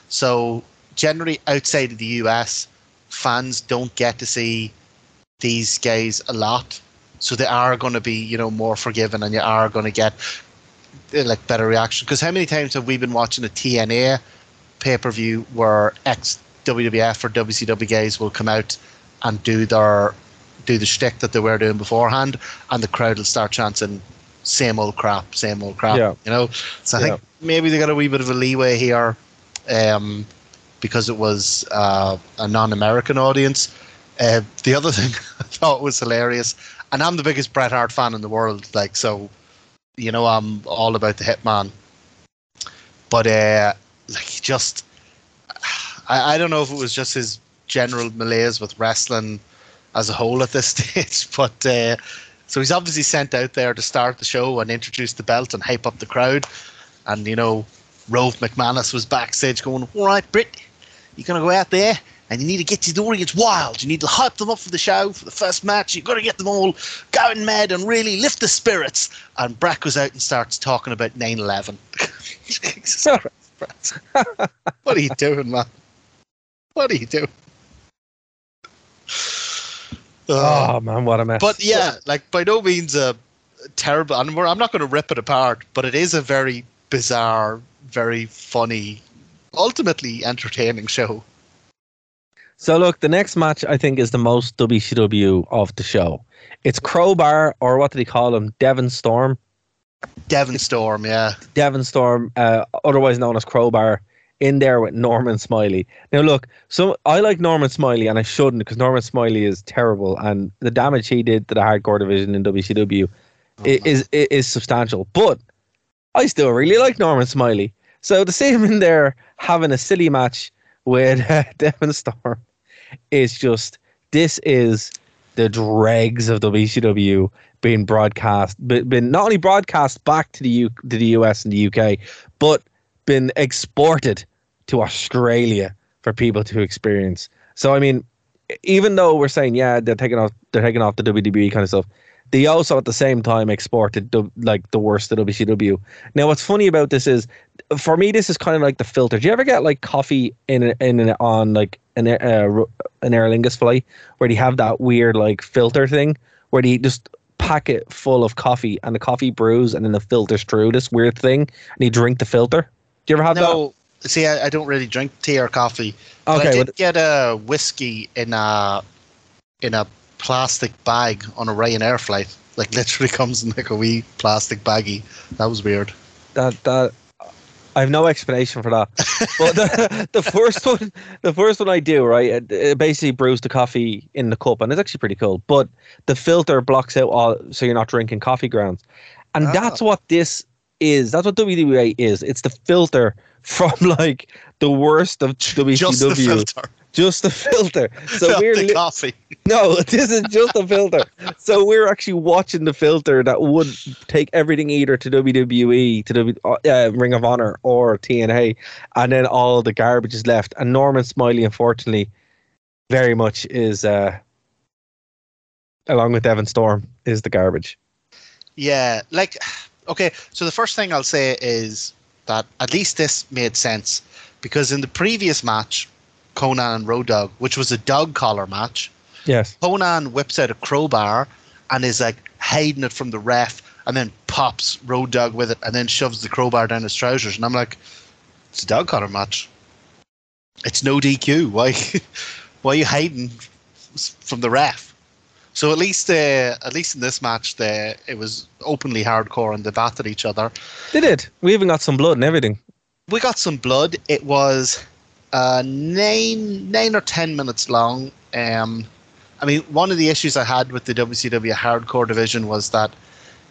So generally outside of the US, fans don't get to see these guys a lot. So they are going to be, you know, more forgiving and you are going to get uh, like better reaction. Because how many times have we been watching a TNA pay-per-view where ex WWF or WCW guys will come out and do their do the shtick that they were doing beforehand and the crowd will start chanting same old crap, same old crap. Yeah. You know? So I Yeah. think maybe they got a wee bit of a leeway here um, because it was uh, a non American audience. Uh, the other thing I thought was hilarious, and I'm the biggest Bret Hart fan in the world, like, so, you know, I'm all about the Hitman. But, uh, like, he just, I, I don't know if it was just his general malaise with wrestling as a whole at this stage, but uh, so he's obviously sent out there to start the show and introduce the belt and hype up the crowd. And you know, Rove McManus was backstage going, "All right, Britt, you're gonna go out there and you need to get the audience wild. You need to hype them up for the show for the first match. You've got to get them all going mad and really lift the spirits." And Brack goes out and starts talking about 9/11. Jesus Christ, Bret. what are you doing, man? What are you doing? Uh, Oh man, what a mess! but yeah, like by no means a terrible. And we're, I'm not going to rip it apart, but it is a very bizarre, very funny, ultimately entertaining show. So look, the next match I think is the most WCW of the show. It's Crowbar, or what did he call him? Devon Storm. Devon Storm, yeah. Devon Storm, uh, otherwise known as Crowbar, in there with Norman Smiley. Now look, so I like Norman Smiley, and I shouldn't because Norman Smiley is terrible, and the damage he did to the hardcore division in WCW i- is, is is substantial. But I still really like Norman Smiley. So to see him in there having a silly match with uh, Devon Storm is just this is the dregs of WCW being broadcast, been, been not only broadcast back to the U, to the US and the UK, but been exported to Australia for people to experience. So I mean, even though we're saying yeah they're taking off they're taking off the WWE kind of stuff, they also at the same time exported the, like the worst of WCW. Now what's funny about this is, for me this is kind of like the filter. Do you ever get like coffee in in on like an uh, an Aer Lingus flight where they have that weird like filter thing where they just pack it full of coffee and the coffee brews and then the filters through this weird thing and you drink the filter. Do you ever have that? No, see, I, I don't really drink tea or coffee. But I did but- get a whiskey in a in a plastic bag on a Ryanair flight. Like literally comes in like a wee plastic baggie. That was weird. that that I have no explanation for that. but the, the first one, the first one I do right, it, it basically brews the coffee in the cup, and it's actually pretty cool. But the filter blocks out all, so you're not drinking coffee grounds, and Ah. that's what this is. That's what WWE is. It's the filter from like the worst of WCW. Just the filter. just a filter. So Not we're the li- coffee. no, this is just a filter. So we're actually watching the filter that would take everything either to WWE, to w, uh, Ring of Honor, or TNA, and then all the garbage is left. And Norman Smiley, unfortunately, very much is, uh, along with Devon Storm, is the garbage. Yeah, like okay. So the first thing I'll say is that at least this made sense because in the previous match, Conan and Road Dog, which was a dog collar match, Yes. Conan whips out a crowbar and is like hiding it from the ref, and then pops Road Dog with it, and then shoves the crowbar down his trousers, and I'm like, it's a dog collar match. It's no DQ. Why? Why are you hiding from the ref? So at least, uh, at least in this match, the, it was openly hardcore and they battered each other. They did. We even got some blood and everything. We got some blood. It was uh, nine, nine or ten minutes long. Um, I mean, one of the issues I had with the WCW hardcore division was that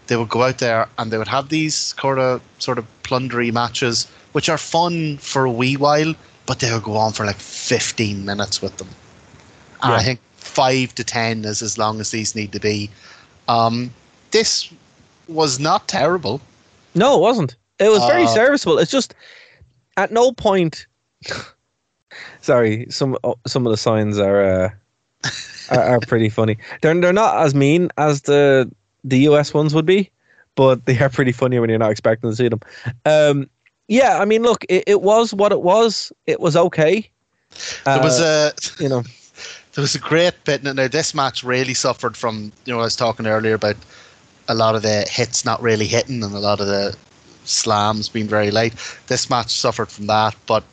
they would go out there and they would have these sort of sort of plundery matches, which are fun for a wee while, but they would go on for like 15 minutes with them. And I think five to ten is as long as these need to be. Um, this was not terrible. No, it wasn't. It was very Uh, serviceable. It's just at no point. Sorry, some oh, some of the signs are, uh, are are pretty funny. They're they're not as mean as the the US ones would be, but they are pretty funny when you're not expecting to see them. Um, yeah, I mean, look, it, it was what it was. It was okay. There was Uh, a you know, there was a great bit. Now this match really suffered from you know I was talking earlier about a lot of the hits not really hitting and a lot of the slams being very late. This match suffered from that, but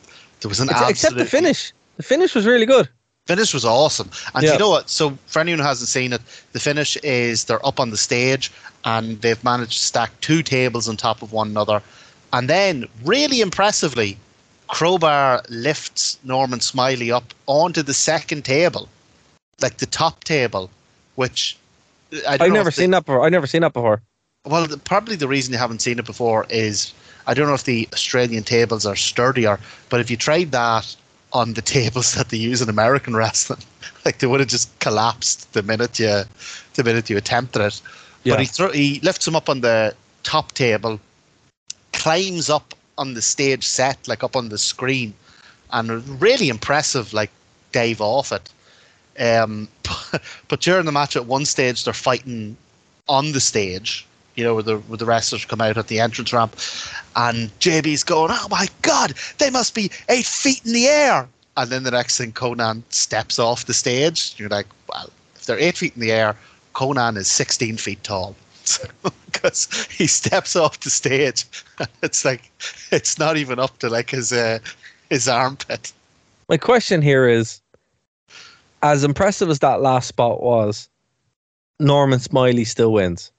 there was an ex- except the finish. The finish was really good. finish was awesome. And Yeah. you know what? So for anyone who hasn't seen it, the finish is they're up on the stage and they've managed to stack two tables on top of one another. And then, really impressively, Crowbar lifts Norman Smiley up onto the second table, like the top table, which I I've never the- seen that before. I've never seen that before. well, the, probably the reason you haven't seen it before is I don't know if the Australian tables are sturdier, but if you tried that on the tables that they use in American wrestling, like they would have just collapsed the minute you, the minute you attempted it. Yeah. But he thro- he lifts him up on the top table, climbs up on the stage set, like up on the screen, and really impressive, like Dave off it. Um, but during the match, at one stage, they're fighting on the stage, you know, where the where the wrestlers come out at the entrance ramp, and JB's going, "Oh my God, they must be eight feet in the air!" And then the next thing, Conan steps off the stage. You're like, "Well, if they're eight feet in the air, Conan is 16 feet tall." Because he steps off the stage, it's like it's not even up to like his uh, his armpit. My question here is as impressive as that last spot was, Norman Smiley still wins.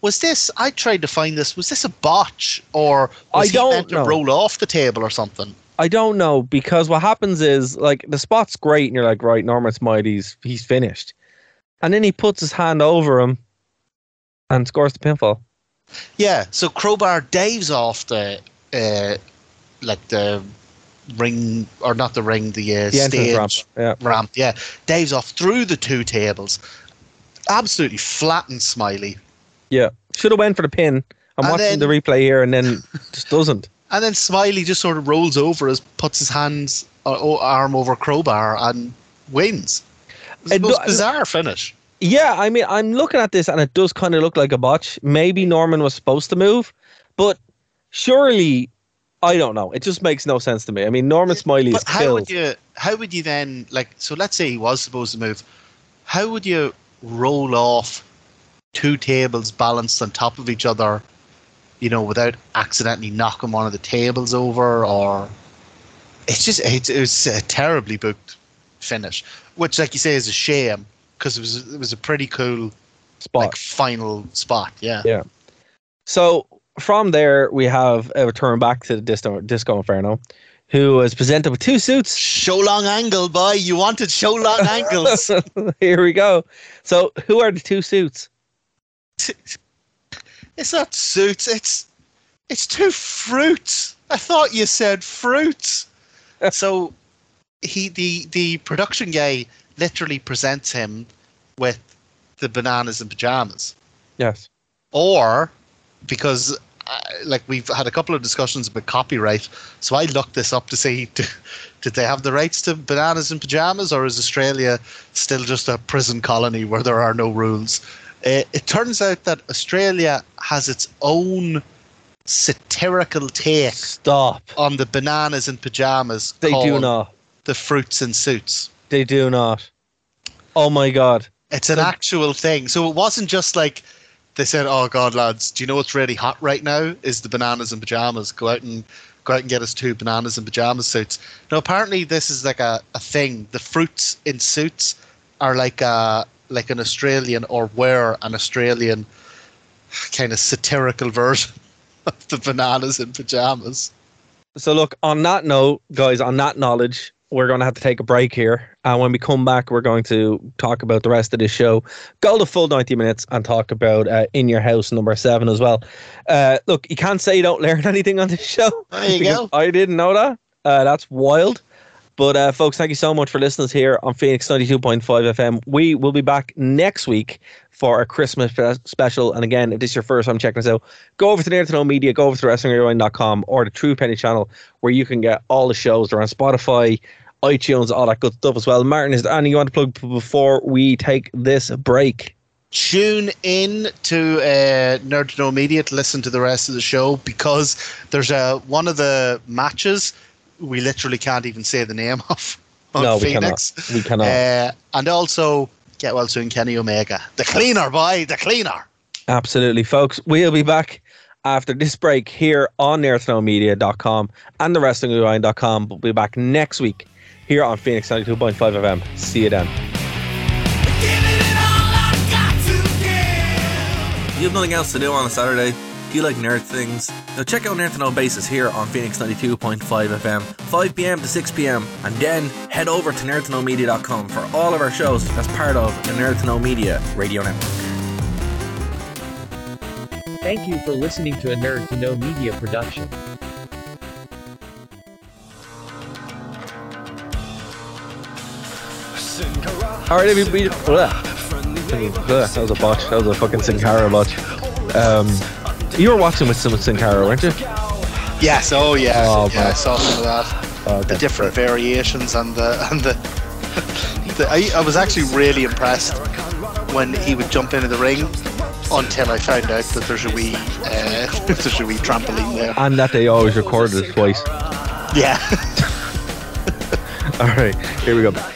Was this? I tried to find this. Was this a botch, or was I he meant to know. roll off the table or something? I don't know because what happens is like the spot's great and you're like, right, Norman Smiley's he's finished. And then he puts his hand over him and scores the pinfall. Yeah. So Crowbar dives off the, uh, like the ring or not the ring, the, uh, The stage ramp. Yeah. ramp. Yeah, dives off through the two tables, absolutely flattens Smiley, Yeah. Should have went for the pin. I'm And watching then- the replay here and then just doesn't. and then Smiley just sort of rolls over, as puts his hands or, or arm over Crowbar and wins. It was the most do- bizarre finish. Yeah, I mean, I'm looking at this and it does kind of look like a botch. Maybe Norman was supposed to move, but surely, I don't know. It just makes no sense to me. I mean, Norman Smiley is But how killed. would you? How would you then like? So let's say he was supposed to move. How would you roll off two tables balanced on top of each other? You know, without accidentally knocking one of the tables over, or it's just it's, it was a terribly booked finish, which, like you say, is a shame because it was it was a pretty cool spot. like final spot. Yeah. Yeah. So from there, we have a return back to the Disco, Disco Inferno, who was presented with two suits. Show long angle, boy. You wanted show long angles. Here we go. So, who are the two suits? It's not suits. It's it's two fruits. I thought you said fruits. so he the the production guy literally presents him with the bananas and pajamas, Yes. or because uh, like we've had a couple of discussions about copyright, so I looked this up to see did they have the rights to bananas and pajamas, or is Australia still just a prison colony where there are no rules? Uh, it turns out that Australia has its own satirical take Stop. on the bananas and pajamas. They do not. The fruits and suits. They do not. Oh my god. It's an actual thing. So it wasn't just like they said, "Oh God, lads, do you know what's really hot right now? Is the bananas and pajamas. Go out and go out and get us two bananas and pajamas suits." No, apparently this is like a, a thing. The fruits in suits are like a like an Australian or were an Australian kind of satirical version of the bananas and pajamas. So look, on that note, guys, on that knowledge, we're going to have to take a break here. And when we come back, we're going to talk about the rest of this show, go the full 90 minutes and talk about uh, In Your House number seven as well. Uh, look, you can't say you don't learn anything on this show. There you go. I didn't know that. Uh, that's wild. But uh, folks, thank you so much for listening here on Phoenix 92.5 FM. We will be back next week for a Christmas special. And again, if this is your first time checking us out, go over to Know Media, go over to WrestlingRewind.com or the True Penny channel where you can get all the shows. They're on Spotify, iTunes, all that good stuff as well. Martin, is there anything you want to plug before we take this break? tune in to uh, Nerd to Know Media to listen to the rest of the show because there's a one of the matches we literally can't even say the name of on no, we Phoenix. cannot. We cannot. Uh, and also get well soon, Kenny Omega, the cleaner boy, the cleaner. Absolutely, folks. We'll be back after this break here on NerdToKnowMedia.com and the WrestlingRewind.com. We'll be back next week here on Phoenix 92.5 FM. See you then. You have nothing else to do on a Saturday? Do you like nerd things? Now check out Nerd to Know Basis here on Phoenix 92.5 FM, 5 pm to 6 pm, and then head over to nerdtoknowmedia.com for all of our shows as part of the Nerd to Know Media radio network. Thank you for listening to a Nerd to Know Media production. All right, everybody. That was a botch. That was a fucking Sin Cara botch. Um, you were watching with some Sin Cara, weren't you? Yes, oh yeah, Oh, yeah, I saw some of that. Oh, The different variations and the and the. the I, I was actually really impressed when he would jump into the ring until I found out that there's a wee uh, there's a wee trampoline there. And that they always recorded it twice. Yeah. All right, here we go.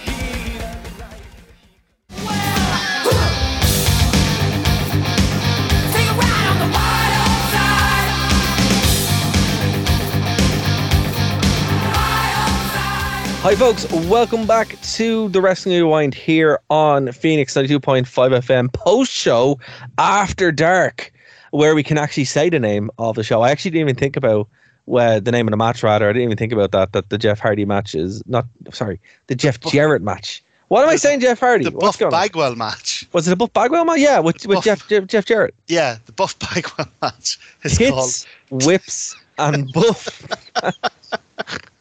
Hi, folks. Welcome back to the Wrestling Rewind here on Phoenix 92.5 FM post show after dark, where we can actually say the name of the show. I actually didn't even think about well, the name of the match, rather. I didn't even think about that, that the Jeff Hardy match is not, sorry, the Jeff Jarrett match. What am I saying, Jeff Hardy? the What's Buff going on? Bagwell match. Was it a Buff Bagwell match? Yeah, with, with Buff- Jeff, Jeff Jeff Jarrett. Yeah, the Buff Bagwell match is called. Whips, and buff.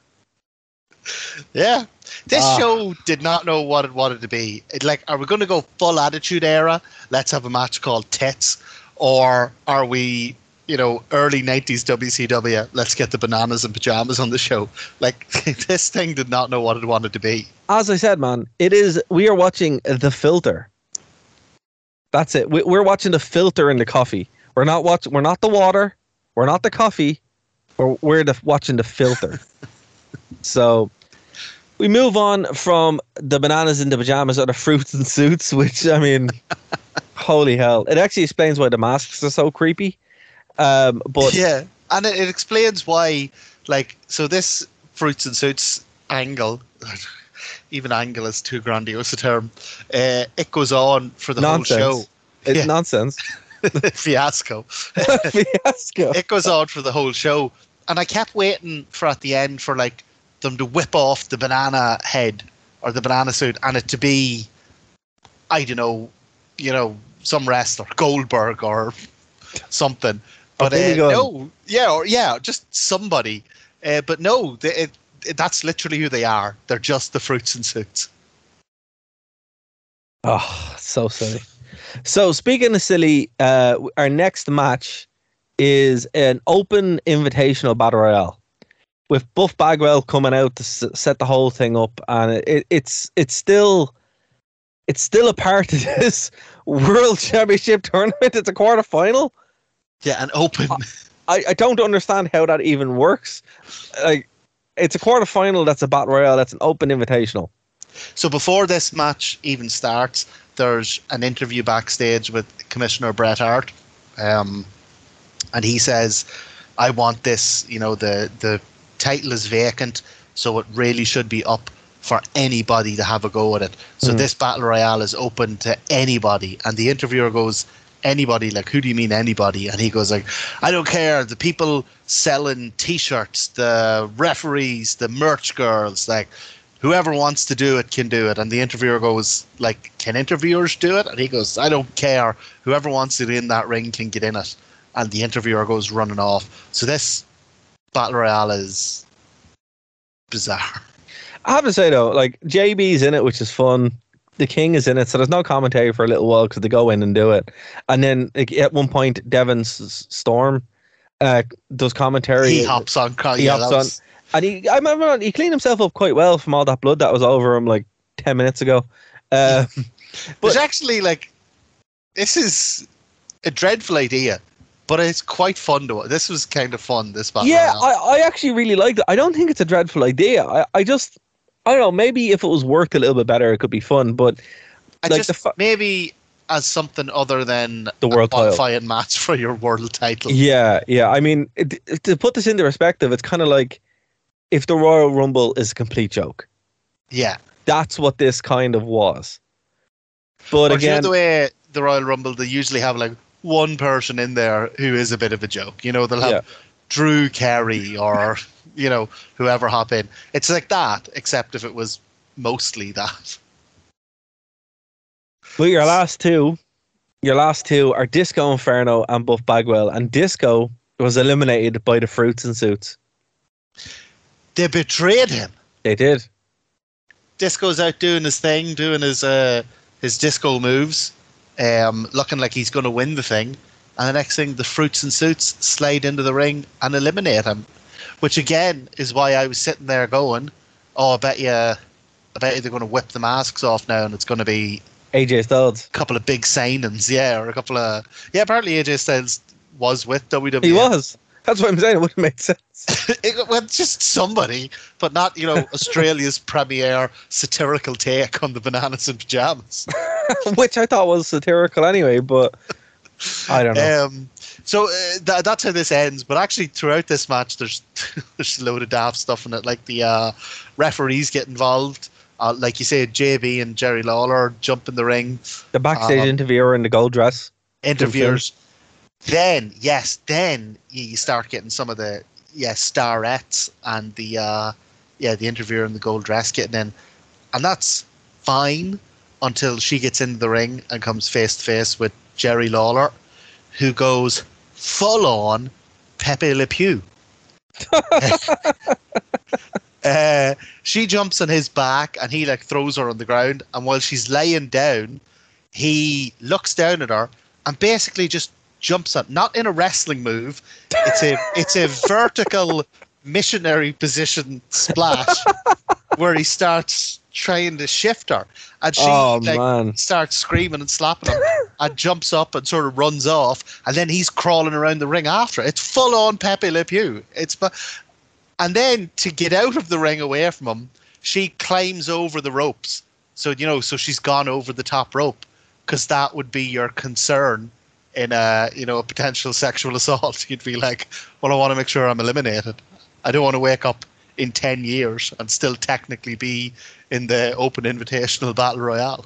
Yeah. This Ah. show did not know what it wanted to be. It, like, are we going to go full attitude era? Let's have a match called Tits. Or are we, you know, early 90s WCW? Let's get the bananas and pajamas on the show. Like, this thing did not know what it wanted to be. As I said, man, it is. We are watching the filter. That's it. We, we're watching the filter in the coffee. We're not watching. We're not the water. We're not the coffee. We're we're the, watching the filter. so we move on from the bananas in the pajamas or the fruits and suits, which I mean, holy hell! It actually explains why the masks are so creepy. Um, but yeah. And it, it explains why, like, so this fruits and suits angle, even angle is too grandiose a term, uh, it goes on for the nonsense. whole show. It's Yeah. nonsense. Fiasco. Fiasco. it goes on for the whole show. And I kept waiting for at the end for like them to whip off the banana head or the banana suit and it to be I don't know, you know, some wrestler, Goldberg or something. But Billy uh, no, yeah, or yeah, just somebody. Uh, but no, the, it that's literally who they are. They're just the fruits and suits. Oh, so silly. So speaking of silly, uh, our next match is an open invitational battle royale with Buff Bagwell coming out to set the whole thing up, and it, it's it's still it's still a part of this World Championship tournament. It's a quarter final. Yeah, and open. I, I don't understand how that even works. Like, it's a quarter final. That's a battle royale. That's an open invitational. So before this match even starts, there's an interview backstage with Commissioner Bret Hart, um, and he says, "I want this. You know, the the title is vacant, so it really should be up for anybody to have a go at it. So Mhm. this battle royale is open to anybody." And the interviewer goes, "Anybody? Like, who do you mean anybody?" And he goes like, "I don't care. The people selling T-shirts, the referees, the merch girls, like." whoever wants to do it can do it. And the interviewer goes, like, can interviewers do it? And he goes, I don't care. Whoever wants it in that ring can get in it. And the interviewer goes running off. So this battle royale is bizarre. I have to say though, like JB's in it, which is fun. The King is in it, so there's no commentary for a little while because they go in and do it. And then like, at one point, Devon S- Storm uh, does commentary. He hops on. He yeah, hops on. was- and he, I remember he cleaned himself up quite well from all that blood that was over him like ten minutes ago. Uh, There's actually like, this is a dreadful idea, but it's quite fun to. watch. This was kind of fun. This battle. yeah. I, I actually really liked it. I don't think it's a dreadful idea. I, I just, I don't know. Maybe if it was worked a little bit better, it could be fun. But I like just fa- maybe as something other than The world title. qualifying match for your world title. Yeah, yeah. I mean, it, it- to put this into perspective, it's kind of like if the Royal Rumble is a complete joke. Yeah. That's what this kind of was. But Or do you know again, the way the Royal Rumble, they usually have like one person in there who is a bit of a joke. You know, they'll have Yeah. Drew Carey or you know whoever hop in. It's like that, except if it was mostly that. but your last two, your last two are Disco Inferno and Buff Bagwell, and Disco was eliminated by the Fruits and Suits. They betrayed him. They did. Disco's out doing his thing, doing his uh, his disco moves, um, looking like he's going to win the thing. And the next thing, the fruits and suits slide into the ring and eliminate him, which again is why I was sitting there going, "Oh, I bet you, I bet you they're going to whip the masks off now, and it's going to be AJ Styles. a couple of big signings, yeah, or a couple of yeah. Apparently, AJ Styles was with WWE. He was. That's what I'm saying. It wouldn't make sense. it, well, just somebody, but not you know Australia's premier satirical take on the bananas and pajamas. Which I thought was satirical anyway, but I don't know. Um, so uh, tha that's how this ends. But actually, throughout this match, there's there's a load of daft stuff in it, like the uh, referees get involved. Uh, like you say, JB and Jerry Lawler jump in the ring. the backstage um, interviewer in the gold dress. interviewers. Then, yes, then you start getting some of the yes starettes and the uh, yeah the interviewer in the gold dress getting in, and that's fine until she gets into the ring and comes face to face with Jerry Lawler, who goes full on Pepe Le Pew. uh, she jumps on his back and he like throws her on the ground, and while she's laying down, he looks down at her and basically just jumps up, not in a wrestling move. It's a it's a vertical missionary position splash where he starts trying to shift her. And she Oh, like man. starts screaming and slapping him and jumps up and sort of runs off. And then he's crawling around the ring after it's full on Pepe Le Pew. It's bu- and then to get out of the ring away from him she climbs over the ropes. So you know so she's gone over the top rope because that would be your concern in a you know a potential sexual assault. You'd be like, well, I want to make sure I'm eliminated. I don't want to wake up in ten years and still technically be in the open invitational battle royale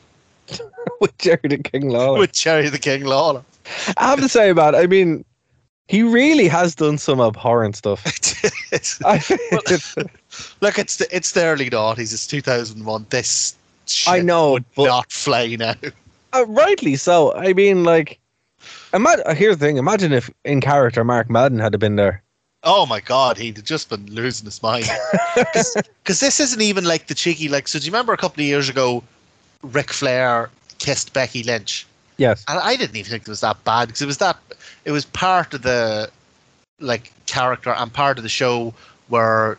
with Jerry the King Lawler. with Jerry the King Lawler. I have to say about it, I mean, he really has done some abhorrent stuff. I, Look, it's the it's the early noughties. It's 2001. This shit I know, would but- not fly now. uh, rightly so. I mean, like, imagine, uh, here's the thing imagine if in character Mark Madden had been there. Oh my god, he'd just been losing his mind. Because this isn't even like the cheeky like. So do you remember a couple of years ago, Ric Flair kissed Becky Lynch, Yes. and I didn't even think it was that bad because it was that it was part of the like character and part of the show where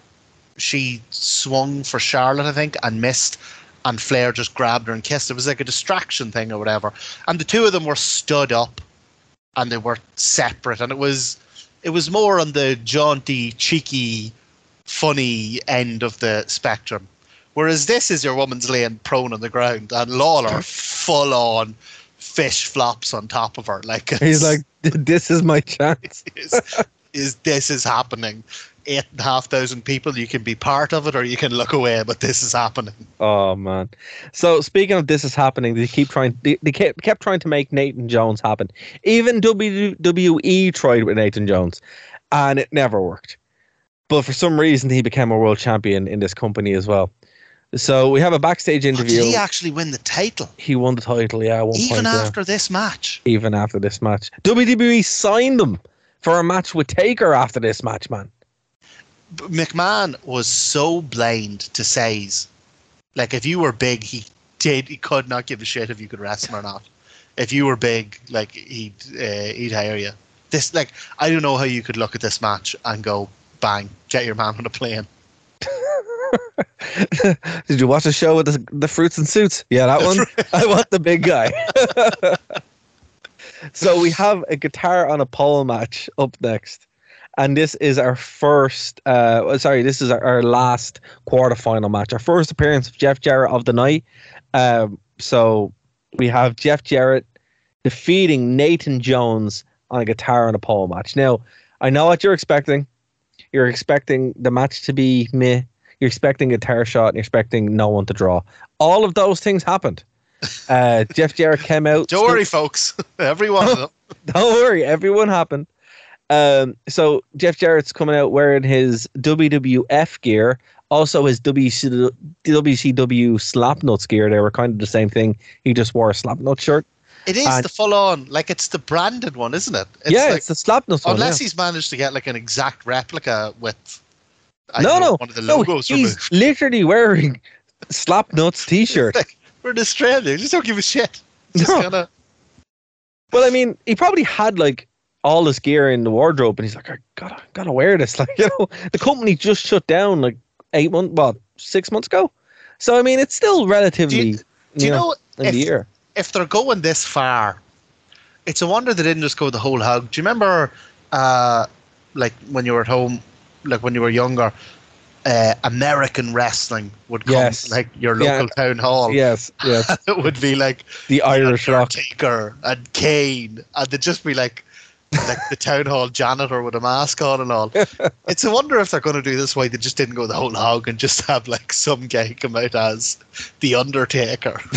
she swung for Charlotte, I think, and missed, and Flair just grabbed her and kissed. It was like a distraction thing or whatever, and the two of them were stood up, and they were separate, and it was it was more on the jaunty, cheeky, funny end of the spectrum. Whereas this is your woman's laying prone on the ground, and Lawler full on fish flops on top of her. Like He's like, this is my chance. is, is this is happening. Eight and a half thousand people, you can be part of it or you can look away, but this is happening. Oh man. So speaking of this is happening, they keep trying. They, they kept, kept trying to make Nathan Jones happen. Even WWE tried with Nathan Jones, and it never worked. But for some reason, he became a world champion in this company as well. So we have a backstage interview. did he actually win the title? he won the title, yeah, one Even point. yeah. after this match. even after this match, WWE signed him for a match with Taker after this match, man. McMahon was so blind to size. Like if you were big, he did he could not give a shit if you could wrestle or not. If you were big, like he'd uh, he'd hire you. This like I don't know how you could look at this match and go bang, get your man on a plane. Did you watch the show with the, the fruits and suits? Yeah, that one. I want the big guy. so we have a guitar on a pole match up next. And this is our first, uh, sorry, this is our, our last quarterfinal match, our first appearance of Jeff Jarrett of the night. Um, so we have Jeff Jarrett defeating Nathan Jones on a guitar on a pole match. Now, I know what you're expecting. You're expecting the match to be meh. You're expecting a guitar shot and you're expecting no one to draw. All of those things happened. Uh, Jeff Jarrett came out. Don't worry, folks. Every one of them. Don't worry, everyone happened. Um, so Jeff Jarrett's coming out wearing his WWF gear, also his WC, WCW Slapnuts gear. They were kind of the same thing. He just wore a Slapnut shirt. It is And- the full on, like it's the branded one, isn't it? It's yeah, like, it's the Slapnuts one. unless yeah. he's managed to get like an exact replica with I no, don't know, no, one of the no, logos he's removed. literally wearing Slapnuts t-shirt. Like, we're in Australia, just don't give a shit. Just No. kinda Well, I mean, he probably had like all this gear in the wardrobe, and he's like, I gotta, gotta wear this. Like, you know, the company just shut down like eight months, well, six months ago. So, I mean, it's still relatively, do you know in if, the year. if they're going this far, it's a wonder they didn't just go the whole hog. Do you remember uh like when you were at home, like when you were younger, uh, American wrestling would come Yes. like your Yeah. local town hall. Yes, yes, it would be like the Irish Rock. Undertaker and Kane, and they'd just be like, like the town hall janitor with a mask on and all. it's a wonder if they're going to do this why they just didn't go the whole hog and just have like some guy come out as the Undertaker,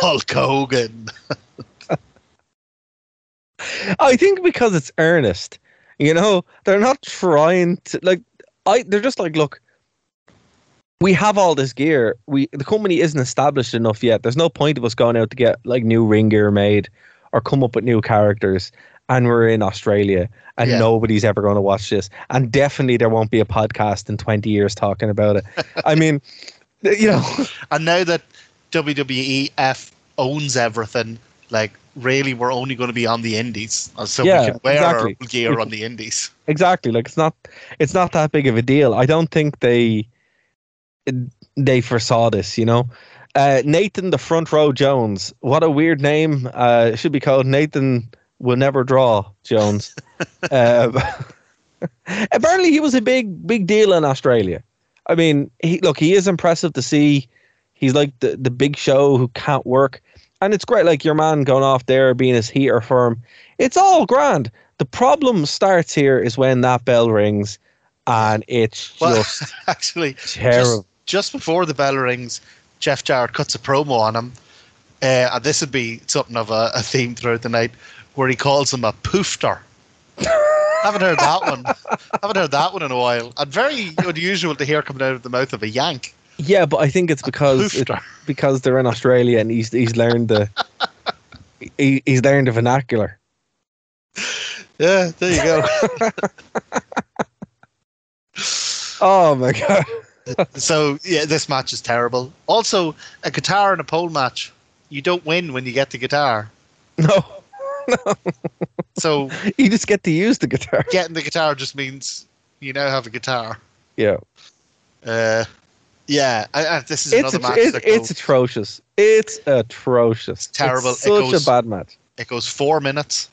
Hulk Hogan. I think because it's earnest, you know, they're not trying to like. I they're just like, look, we have all this gear. We the company isn't established enough yet. There's no point of us going out to get like new ring gear made or come up with new characters. And we're in Australia, and Yeah. nobody's ever going to watch this. And definitely, there won't be a podcast in 20 years talking about it. I mean, you know, And now that WWEF owns everything, like really, we're only going to be on the indies, Uh, so Yeah, we can wear exactly. our gear on the indies. exactly like it's not it's not that big of a deal i don't think they they foresaw this you know uh nathan the front row jones what a weird name uh should be called nathan will never draw jones. Uh, apparently he was a big big deal in australia. I mean he look he is impressive to see. He's like the the big show who can't work. And it's great like your man going off there being his heater firm it's all grand. The problem starts here is when that bell rings and it's Well, just actually, terrible. just, just before the bell rings, Jeff Jarrett cuts a promo on him. Uh, and this would be something of a, a theme throughout the night where he calls him a poofter. haven't heard that one. haven't heard that one in a while. And very unusual to hear coming out of the mouth of a Yank. Yeah, but I think it's because it, because they're in Australia and he's he's learned the he, he's learned the vernacular. Yeah, there you go. Oh my god. So yeah, this match is terrible. Also, a guitar and a pole match. You don't win when you get the guitar. No. So You just get to use the guitar. getting the guitar just means you now have a guitar. Yeah. Uh, yeah, I, I, this is It's another at- match it- it's atrocious. It's atrocious. terrible. It's It such goes- a bad match. it goes four minutes.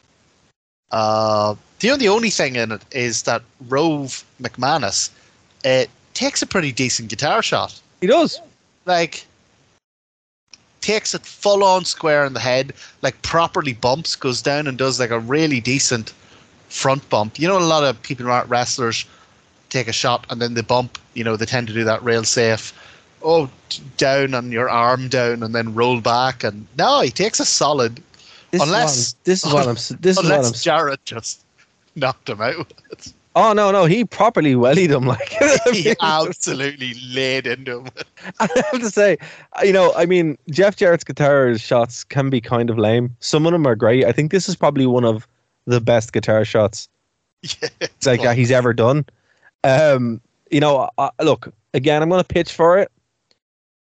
Uh, the only only thing in it is that Rove McManus it takes a pretty decent guitar shot. He does. Like takes it full on square in the head, like properly bumps, goes down and does like a really decent front bump. You know, a lot of people are wrestlers take a shot and then they bump. You know, they tend to do that real safe. Oh, down on your arm down and then roll back. And no, he takes a solid. This Unless- is what I'm, this is what I'm this is what unless I'm Jarrett just knocked him out. Oh no, no, he properly wellied him like he absolutely laid into him. I have to say, uh, you know, I mean, Jeff Jarrett's guitar shots can be kind of lame. Some of them are great. I think this is probably one of the best guitar shots Yeah, like he's ever done. Um, you know, uh, look again. I'm going to pitch for it.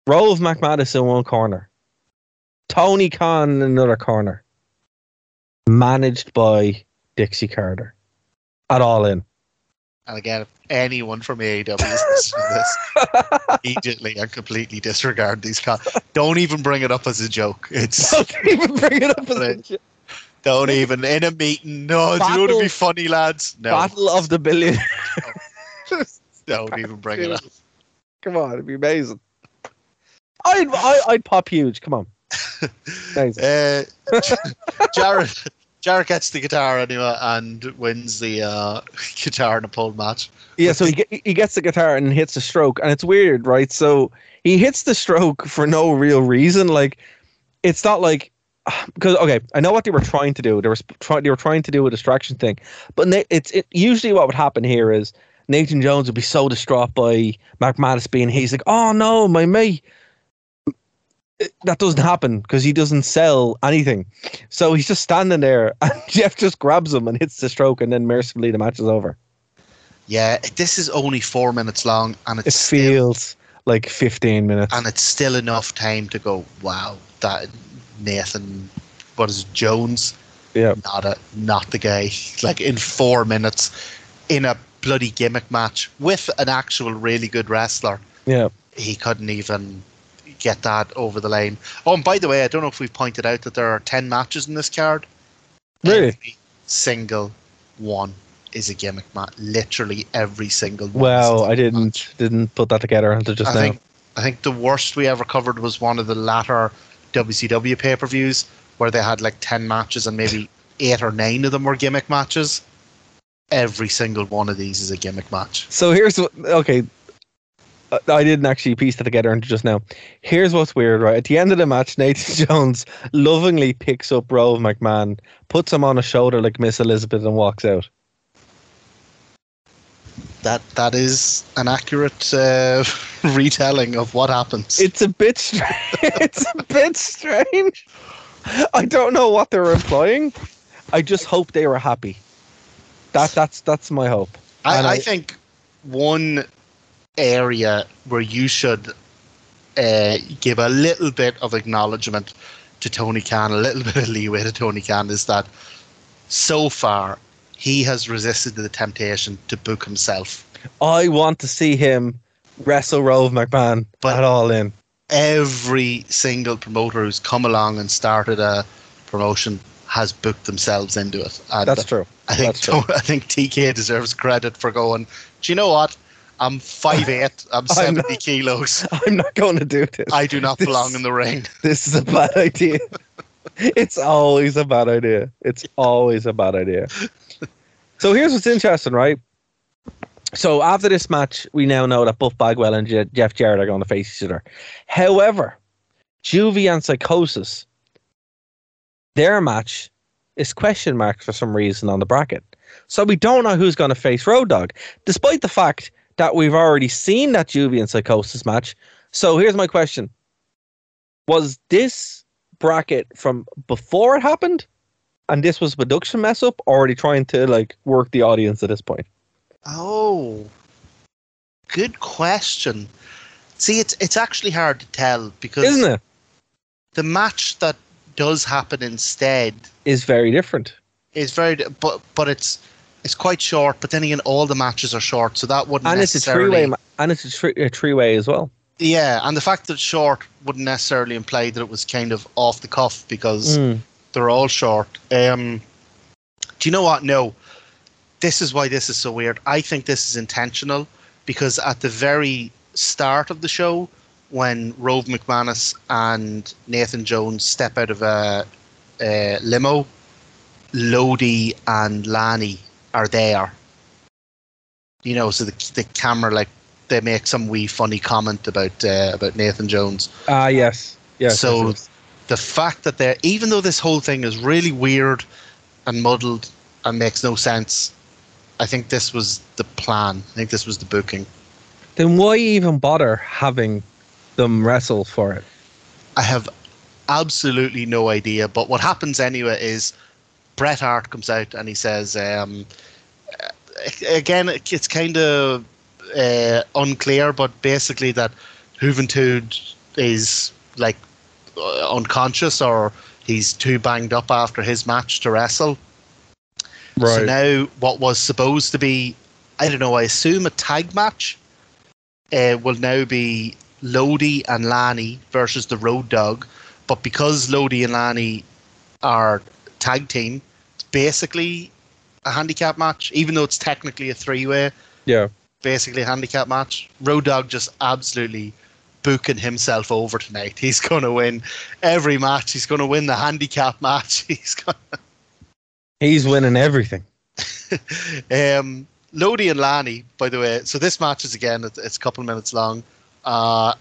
Rove McManus in one corner, Tony Khan in another corner, managed by Dixie Carter. At all in. And again, if anyone from AEW is listening to this, immediately and completely disregard these. Con- don't even bring it up as a joke. It's Don't even bring it up as a Right. don't even in a meeting. No, do you want to be funny, lads? No, Battle of the Billion. don't even bring it up. Come on, it'd be amazing. I'd I, I'd pop huge. Come on. Amazing. Uh, Jarrett, Jarrett gets the guitar anyway and wins the uh, guitar and a pole match. Yeah, so he he gets the guitar and hits a stroke, and it's weird, right? So he hits the stroke for no real reason. Like it's not like because okay, I know what they were trying to do. They were trying they were trying to do a distraction thing, but it's it, usually what would happen here is Nathan Jones would be so distraught by McManus being he's like, oh no, my mate. It- That doesn't happen because he doesn't sell anything. So he's just standing there, and Jeff just grabs him and hits the stroke, and then mercifully the match is over. Yeah, this is only four minutes long, and it's It still, feels like 15 minutes. and it's still enough time to go. Wow, that Nathan, what is it, Jones? Yeah. not a not the guy. Like in four minutes, in a bloody gimmick match with an actual really good wrestler, Yeah. he couldn't even get that over the line. Oh, and by the way, I don't know if we've pointed out that there are ten matches in this card. Really? Every single one is a gimmick match. Literally every single one. Well, I didn't match. didn't put that together until just I now. think I think the worst we ever covered was one of the latter WCW pay per views where they had like ten matches and maybe eight or nine of them were gimmick matches. Every single one of these is a gimmick match. So here's what. Okay, I didn't actually piece that together until just now. Here's what's weird, right? At the end of the match, Nathan Jones lovingly picks up Rove McMahon, puts him on a shoulder like Miss Elizabeth, and walks out. That that is an accurate uh, retelling of what happens. It's a bit. Str- it's a bit strange. I don't know what they were implying. I just hope they were happy. That that's that's my hope. I, I I- think one area where you should uh, give a little bit of acknowledgement to Tony Khan, a little bit of leeway to Tony Khan, is that so far he has resisted the temptation to book himself. I want to see him wrestle Rove McMahon But- at all in. Every single promoter who's come along and started a promotion has booked themselves into it. And That's true. I think That's true. I think TK deserves credit for going. Do you know what? I'm five eight. I'm I'm seventy not- kilos. I'm not going to do this. I do not This- belong in the ring. This is a bad idea. it's always a bad idea. It's always a bad idea. So here's what's interesting, right? So after this match, we now know that Buff Bagwell and Je- Jeff Jarrett are going to face each other. However, Juvie and Psychosis, their match is question marks for some reason on the bracket. So we don't know who's going to face Road Dog, despite the fact that we've already seen that Juvie and Psychosis match. So here's my question was this bracket from before it happened and this was a production mess up or are they trying to like work the audience at this point Oh, good question. See, it's it's actually hard to tell because Isn't it? the match that does happen instead Is very different. is very, but but it's it's quite short. But then again, all the matches are short, so that wouldn't And it's a necessarily. three way and it's a, three, a three way as well. Yeah, and the fact that it's short wouldn't necessarily imply that it was kind of off the cuff because Mm. they're all short. Um, do you know what? No, this is why this is so weird. I think this is intentional because at the very start of the show, when Rove McManus and Nathan Jones step out of a, a limo, Lodi and Lani are there. You know, so the the camera like they make some wee funny comment about uh, about Nathan Jones Ah, yes. Yes. So- yes, yes. the fact that they're even though this whole thing is really weird and muddled and makes no sense, I think this was the plan. I think this was the booking. Then why even bother having them wrestle for it? I have absolutely no idea. But what happens anyway is Bret Hart comes out and he says, um, again, it's kind of uh, unclear, but basically that Juventud is like uh, unconscious or he's too banged up after his match to wrestle. Right. So now, what was supposed to be, I don't know, I assume a tag match, uh, will now be Lodi and Lani versus the Road Dog. But because Lodi and Lani are tag team, basically a handicap match, even though it's technically a three way, yeah. basically a handicap match. Road Dog just absolutely booking himself over tonight. He's going to win every match. He's going to win the handicap match. He's going He's winning everything. um, Lodi and Lani, by the way. So this match is again, it's, it's a couple of minutes long. Uh,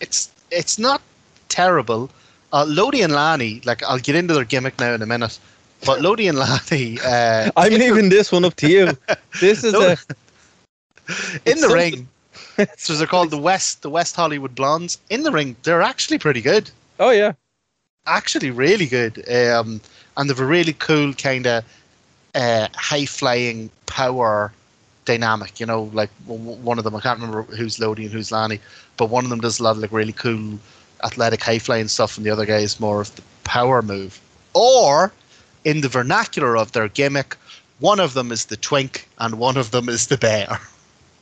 it's it's not terrible. Uh, Lodi and Lani, like I'll get into their gimmick now in a minute, but Lodi and Lani, uh, I'm the- leaving this one up to you. This is No. a in the something- ring. so they're called the West the West Hollywood Blondes. In the ring, they're actually pretty good. oh yeah. actually really good. Um, and they've a really cool kind of uh, high flying power dynamic. You know, like one of them, I can't remember who's Lodi and who's Lani, but one of them does a lot of like really cool athletic high flying stuff, and the other guy is more of the power move. Or in the vernacular of their gimmick, one of them is the twink and one of them is the bear.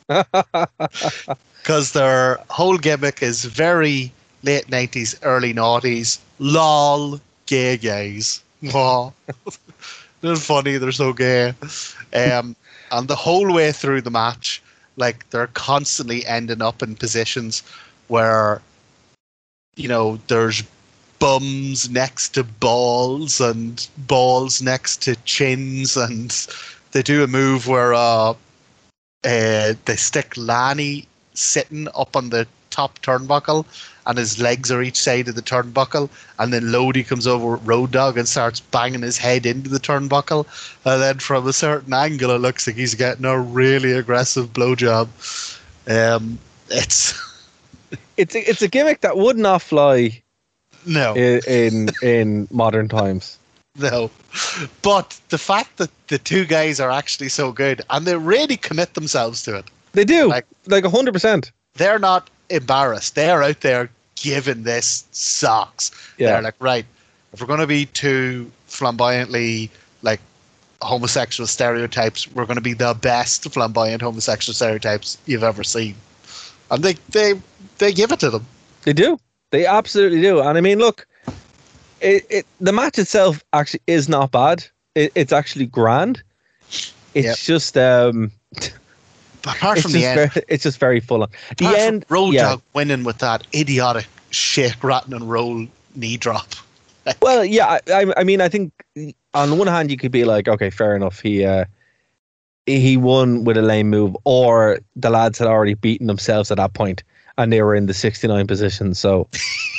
Because their whole gimmick is very late 90s, early noughties. Lol, gay gays. They're funny, they're so gay. Um, and the whole way through the match, like they're constantly ending up in positions where, you know, there's bums next to balls and balls next to chins, and they do a move where uh, uh, they stick Lanny sitting up on the top turnbuckle and his legs are each side of the turnbuckle and then Lodi comes over with Road Dog and starts banging his head into the turnbuckle and then from a certain angle it looks like he's getting a really aggressive blowjob. Um, it's It's a, it's a gimmick that would not fly no, in in, in modern times. no. But the fact that the two guys are actually so good and they really commit themselves to it. They do Like- like a hundred percent. they're not embarrassed. They're out there giving this socks. Yeah. They're like, right, if we're going to be too flamboyantly like homosexual stereotypes, we're going to be the best flamboyant homosexual stereotypes you've ever seen. And they they they give it to them. They do. They absolutely do. And I mean, look, it, it the match itself actually is not bad. It, it's actually grand. It's Yep. just um, apart it's from just the end, very, it's just very full on. The end, Road yeah. Dog winning with that idiotic shake, rattle, and roll knee drop. Well, yeah, I, I, I mean, I think on one hand you could be like, okay, fair enough. He uh, he won with a lame move, or the lads had already beaten themselves at that point, and they were in the sixty nine position. So,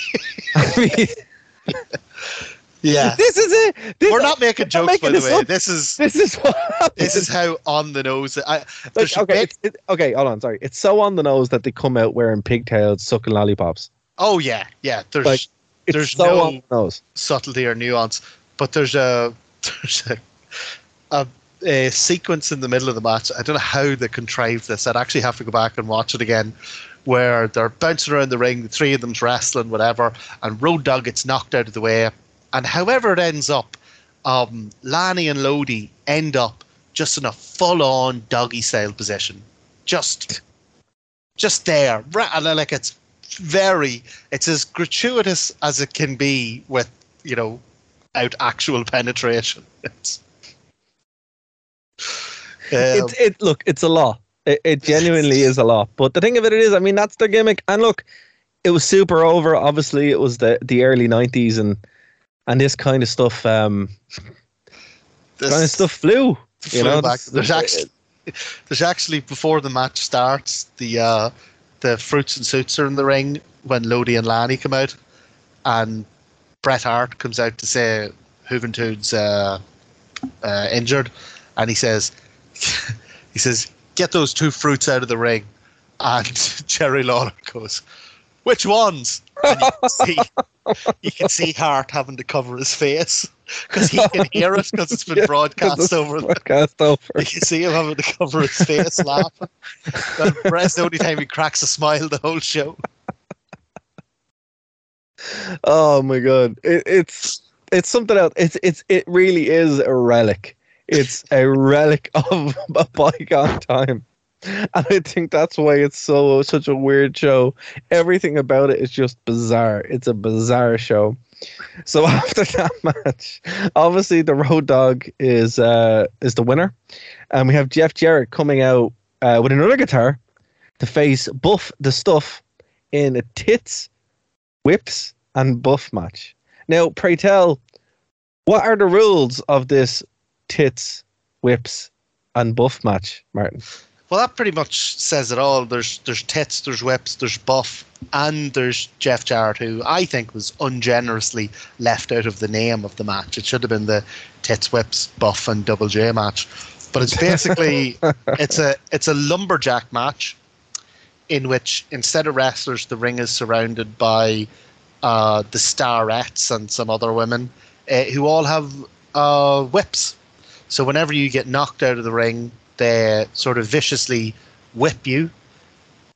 I mean, Yeah. this is it. This, We're not making jokes, making by the way. up. This is This is what happens. this is how on the nose. I, Like, okay, it's, it, okay, hold on. Sorry, it's so on the nose that they come out wearing pigtails, sucking lollipops. oh yeah, yeah. There's Like, There's so no- on the nose. subtlety or nuance, but there's a there's a, a a sequence in the middle of the match. I don't know how they contrived this. I'd actually have to go back and watch it again, where they're bouncing around the ring. The three of them's wrestling, whatever, and Road Dog gets knocked out of the way. And however it ends up, um, Lani and Lodi end up just in a full-on doggy style position, just, just there. And, uh, Like it's very, it's as gratuitous as it can be with you know, out actual penetration. It's, Um, It's it. Look, it's a lot. It, it genuinely is a lot. But the thing of it is, I mean, that's their gimmick. And look, it was super over. Obviously, it was the the early '90s, and and this kind of stuff, um, this- kind of stuff flew. You know, back. there's actually there's actually before the match starts the uh, the fruits and suits are in the ring when Lodi and Lani come out, and Bret Hart comes out to say Juventud's uh, uh, injured, and he says he says get those two fruits out of the ring, and Jerry Lawler goes, which ones? And you can see you can see Hart having to cover his face because he can hear it because it's been Yeah, broadcast over the broadcast over. you can see him having to cover his face laughing. Bret's the only time he cracks a smile the whole show. Oh my god, it, it's it's something else. It's it's it really is a relic. It's a relic of a bygone time, and I think that's why it's so such a weird show. Everything about it is just bizarre. It's a bizarre show. So after that match, obviously the Road Dog is uh is the winner, and we have Jeff Jarrett coming out uh, with another guitar to face Buff the Stuff in a tits whips and buff match. Now, pray tell, what are the rules of this tits, whips, and buff match, Martin? Well, that pretty much says it all. There's there's tits, there's whips, there's buff, and there's Jeff Jarrett, who I think was ungenerously left out of the name of the match. It should have been the tits, whips, buff, and double J match. But it's basically it's a it's a lumberjack match in which instead of wrestlers, the ring is surrounded by uh, the starettes and some other women uh, who all have uh, whips. So whenever you get knocked out of the ring, they sort of viciously whip you.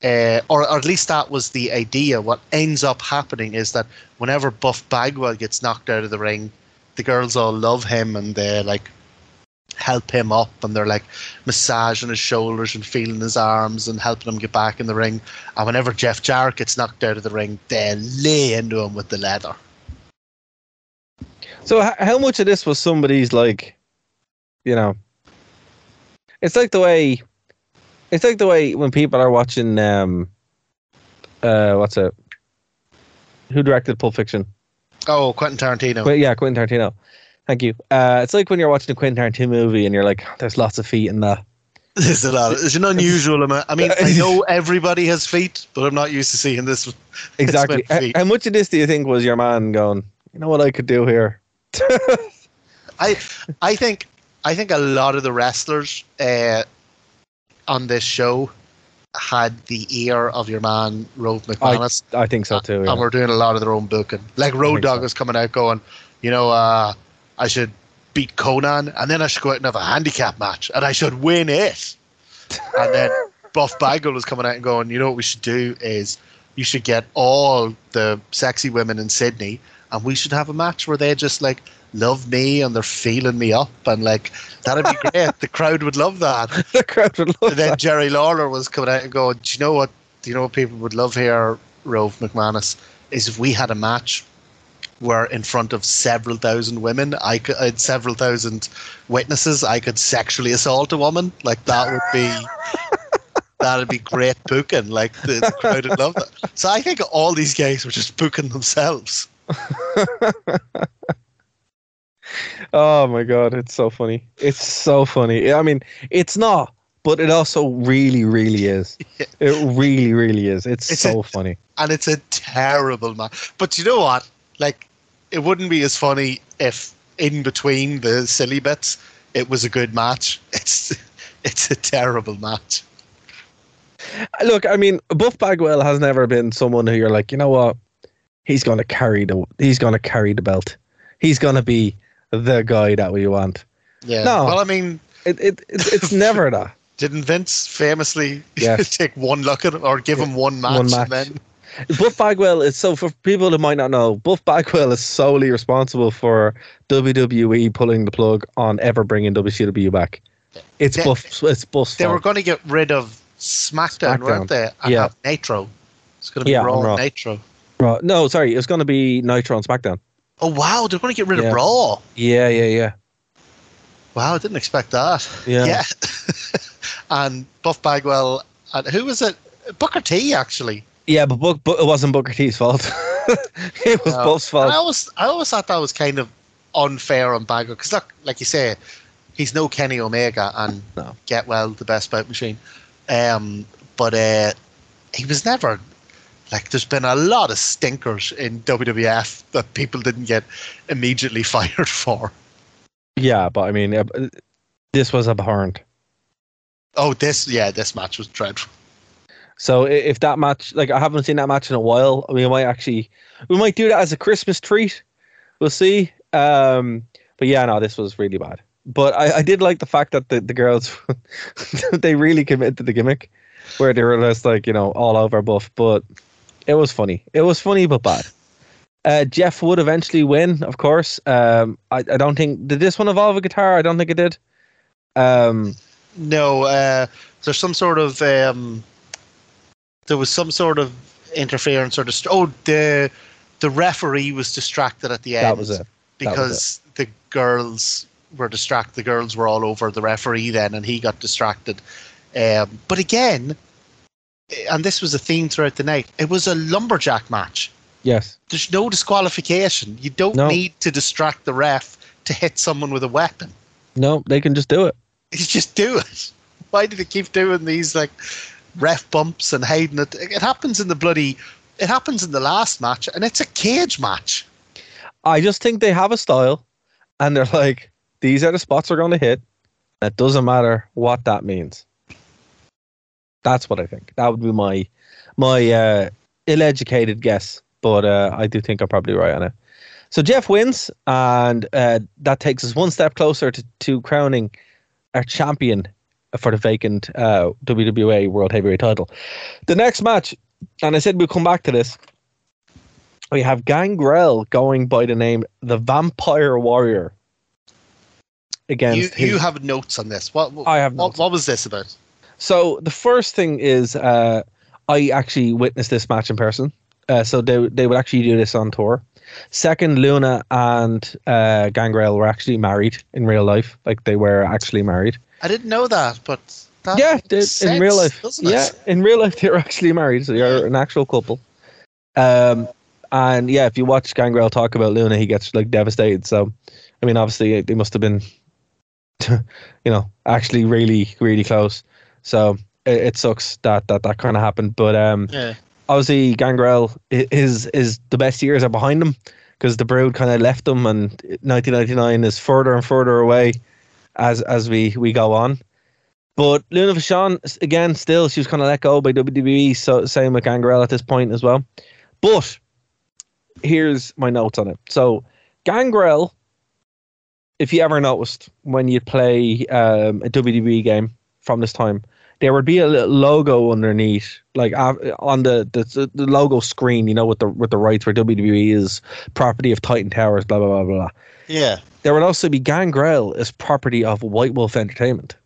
Uh, or, or at least that was the idea. What ends up happening is that whenever Buff Bagwell gets knocked out of the ring, the girls all love him and they like help him up and they're like massaging his shoulders and feeling his arms and helping him get back in the ring. And whenever Jeff Jarrett gets knocked out of the ring, they lay into him with the leather. So, how much of this was somebody's like, you know, it's like the way, it's like the way when people are watching, um, uh, what's it? Who directed Pulp Fiction? Oh, Quentin Tarantino. Qu- yeah, Quentin Tarantino. Thank you. Uh, it's like when you're watching a Quentin Tarantino movie and you're like, there's lots of feet in that. There's a lot. Of, it's an unusual amount. I mean, I know everybody has feet, but I'm not used to seeing this. Exactly. many H- feet. How much of this do you think was your man going, you know what I could do here? I, I think, I think a lot of the wrestlers uh, on this show had the ear of your man Rove McManus, I think so too. and Yeah. were doing a lot of their own booking. Like Road Dog so. was coming out going, you know, uh, I should beat Konnan, and then I should go out and have a handicap match, and I should win it. And then Buff Bagwell was coming out and going, you know what we should do is you should get all the sexy women in Sydney, and we should have a match where they just like love me and they're feeling me up, and like that'd be great. the crowd would love that. the crowd would love And then that. Jerry Lawler was coming out and going, Do you know what? Do you know what people would love here, Rove McManus? Is if we had a match where in front of several thousand women, I could, uh, several thousand witnesses, I could sexually assault a woman. Like that would be. That'd be great booking. Like the, the crowd would love that. So I think all these guys were just booking themselves. Oh my god, it's so funny. It's so funny. I mean, it's not, but it also really, really is. It really, really is. It's, It's so a- funny. and it's a terrible match. But you know what? Like, it wouldn't be as funny if in between the silly bits, it was a good match. It's it's a terrible match. Look, I mean, Buff Bagwell has never been someone who you're like, you know what? He's gonna carry the he's gonna carry the belt. He's gonna be the guy that we want. Yeah. No. Well, I mean, It, it, it it's never that. Didn't Vince famously Yes. take one look at him or give him one match? One and match. then Buff Bagwell is so for people that might not know, Buff Bagwell is solely responsible for WWE pulling the plug on ever bringing WCW back. It's They- Buff. It's Buff's they were going to get rid of SmackDown, weren't they? And Yeah. have Nitro. It's going to be Yeah, Raw Raw. Nitro. Raw- No, sorry, it's going to be Nitro on SmackDown. Oh wow, they're going to get rid Yeah. of Raw. Yeah, yeah, yeah. Wow, I didn't expect that. Yeah. yeah. and Buff Bagwell, and who was it? Booker T actually. Yeah, but, Book, but it wasn't Booker T's fault. it was No. Buff's And I fault. always, I always thought that was kind of unfair on Bagwell because, look, like you say, he's no Kenny Omega and No. get well the best bout machine. Um, but uh, he was never like. There's been a lot of stinkers in WWF that people didn't get immediately fired for. Yeah, but I mean, uh, this was abhorrent. Oh, this yeah, this match was dreadful. So if that match, like I haven't seen that match in a while, I mean, we might actually, we might do that as a Christmas treat. We'll see. Um, but yeah, no, this was really bad. But I, I did like the fact that the, the girls, they really committed to the gimmick, where they were just like you know all over Buff. But it was funny. It was funny but bad. Uh, Jeff would eventually win, of course. Um, I, I don't think did this one involve a guitar. I don't think it did. Um, No, uh, there's some sort of um, there was some sort of interference or dist- oh the the referee was distracted at the end. that was it. That was because the girls were distracted. The girls were all over the referee then, and he got distracted. Um, but again, and this was a theme throughout the night. It was a lumberjack match. Yes. There's no disqualification. You don't No. need to distract the ref to hit someone with a weapon. No, they can just do it. You just do it. Why do they keep doing these like ref bumps and hiding it? It happens in the bloody. It happens in the last match, and it's a cage match. I just think they have a style, and they're like, these are the spots we're going to hit. It doesn't matter what that means. That's what I think. That would be my my uh, ill-educated guess, but uh, I do think I'm probably right on it. So Jeff wins, and uh, that takes us one step closer to, to crowning our champion for the vacant uh, WWA World Heavyweight Title. The next match, and I said we'll come back to this we have Gangrel going by the name the Vampire Warrior against You his- you have notes on this. What what, I have what, what was this about? So the first thing is uh, I actually witnessed this match in person. Uh, so they they would actually do this on tour. Second, Luna and uh, Gangrel were actually married in real life. Like they were actually married. I didn't know that, but that yeah, they, in real life. Yeah, in real life they were actually married. So they're an actual couple. Um, and yeah, if you watch Gangrel talk about Luna, he gets like devastated. So, I mean, obviously they must have been, you know, actually really, really close. So it, it sucks that that that kind of happened. But um, Yeah. obviously Gangrel i- his is the best years are behind him because the Brood kind of left him, and 1999 is further and further away as as we we go on. But Luna Vachon again, still she was kind of let go by WWE. So same with Gangrel at this point as well. But here's my notes on it. So Gangrel, if you ever noticed when you play um, a WWE game from this time, there would be a little logo underneath, like uh, on the, the the logo screen, you know, with the with the rights where WWE is property of Titan Towers, blah blah blah blah. blah. Yeah. There would also be Gangrel is property of White Wolf Entertainment.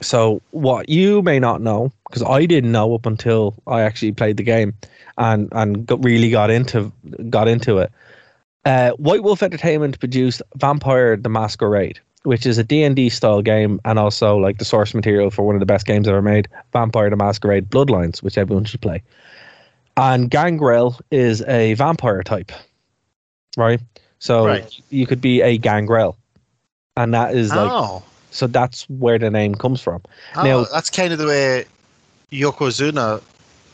So what you may not know, because I didn't know up until I actually played the game and and got, really got into got into it. Uh, White Wolf Entertainment produced Vampire: The Masquerade, which is a D&D style game and also like the source material for one of the best games ever made, Vampire: The Masquerade Bloodlines, which everyone should play. And Gangrel is a vampire type, right? So Right. you could be a Gangrel, and that is like oh. so that's where the name comes from. oh, now- that's kind of the way Yokozuna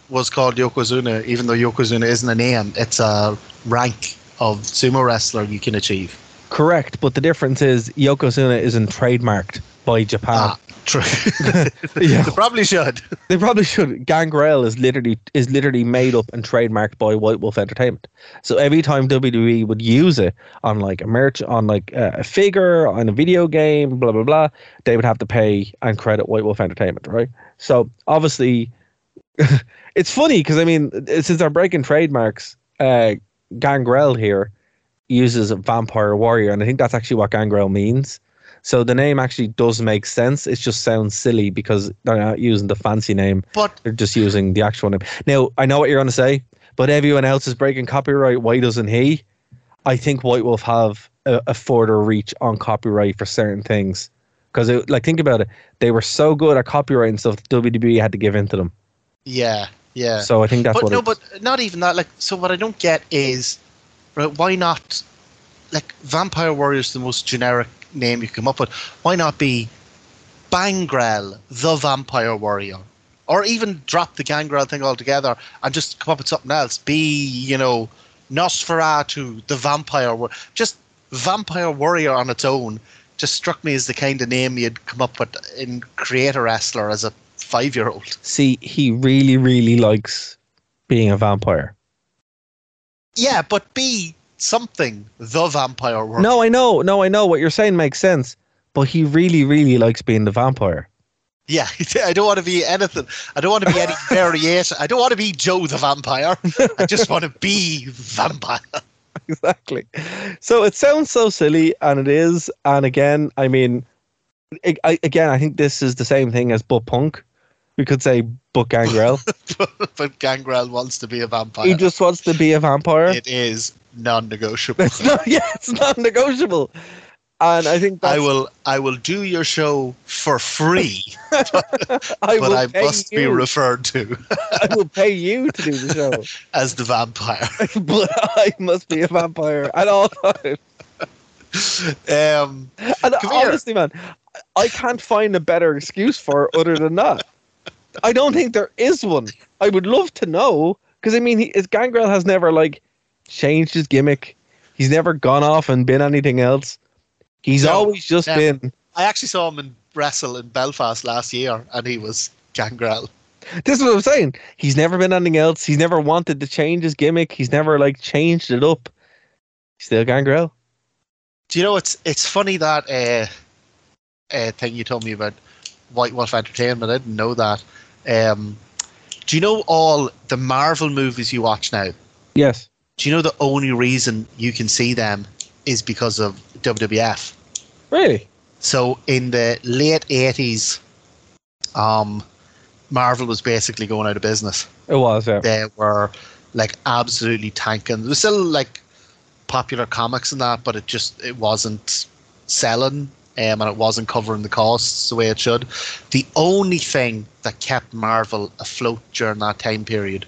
was called Yokozuna, even though Yokozuna isn't a name, it's a rank of sumo wrestler you can achieve. Correct, but the difference is Yokozuna isn't trademarked by Japan. Ah, true. Yeah. they probably should. They probably should. Gangrel is literally is literally made up and trademarked by White Wolf Entertainment. So every time WWE would use it on like a merch, on like a figure, on a video game, blah blah blah, they would have to pay and credit White Wolf Entertainment, right? So obviously, it's funny because I mean, since they're breaking trademarks, uh, Gangrel here uses a vampire warrior, and I think that's actually what Gangrel means. So the name actually does make sense. It just sounds silly because they're not using the fancy name. But They're just using the actual name. Now, I know what you're going to say, but everyone else is breaking copyright. Why doesn't he? I think White Wolf have a, a further reach on copyright for certain things. Because, like, think about it. They were so good at copyrighting stuff, WWE had to give in to them. yeah, yeah. So I think that's but what no, but not even that. Like, so what I don't get is, right? Why not? Like, Vampire Warrior is the most generic name you come up with. Why not be Gangrel, the Vampire Warrior, or even drop the Gangrel thing altogether and just come up with something else? Be you know Nosferatu, the Vampire Warrior. Just Vampire Warrior on its own just struck me as the kind of name you'd come up with in Creator Wrestler as a five-year-old. See, he really, really likes being a vampire. Yeah, but be something. The vampire world. No, I know. No, I know. What you're saying makes sense. But he really, really likes being the vampire. Yeah, I don't want to be anything. I don't want to be any variation. I don't want to be Joe the vampire. I just want to be vampire. exactly. So it sounds so silly, and it is. And again, I mean, I, I, again, I think this is the same thing as Butt Punk. We could say Butt Gangrel. but Gangrel wants to be a vampire. he just wants to be a vampire. It is non-negotiable. It's not. Yeah, it's not negotiable. And I think I will. I will do your show for free, I but I must be referred to I will pay you to do the show, as the vampire. but I must be a vampire at all times. Um, And Come here. honestly, man, I can't find a better excuse for it other than that. I don't think there is one. I would love to know because I mean, he, his Gangrel has never like changed his gimmick. He's never gone off and been anything else. He's No, always just been. I actually saw him in wrestle in Belfast last year, and he was Gangrel. This is what I'm saying. He's never been anything else. He's never wanted to change his gimmick. He's never like changed it up. He's still Gangrel. Do you know it's it's funny that uh, uh, thing you told me about White Wolf Entertainment? I didn't know that. Um, do you know all the Marvel movies you watch now? Yes. Do you know the only reason you can see them is because of WWF? Really? So in the late eighties, um, Marvel was basically going out of business. It was. Yeah. They were like absolutely tanking. There was still like popular comics and that, but it just it wasn't selling. Um, and it wasn't covering the costs the way it should. The only thing that kept Marvel afloat during that time period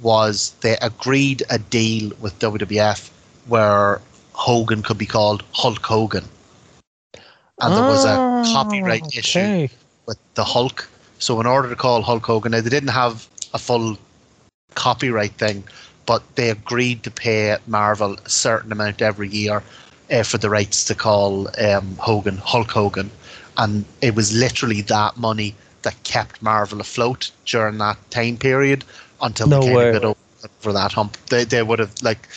was they agreed a deal with WWF where Hogan could be called Hulk Hogan. And there was a Ah, copyright issue okay. with the Hulk. So in order to call Hulk Hogan, now they didn't have a full copyright thing, but they agreed to pay Marvel a certain amount every year uh, for the rights to call um, Hogan Hulk Hogan, and it was literally that money that kept Marvel afloat during that time period until No they came way. of got over, over that hump. They they would have like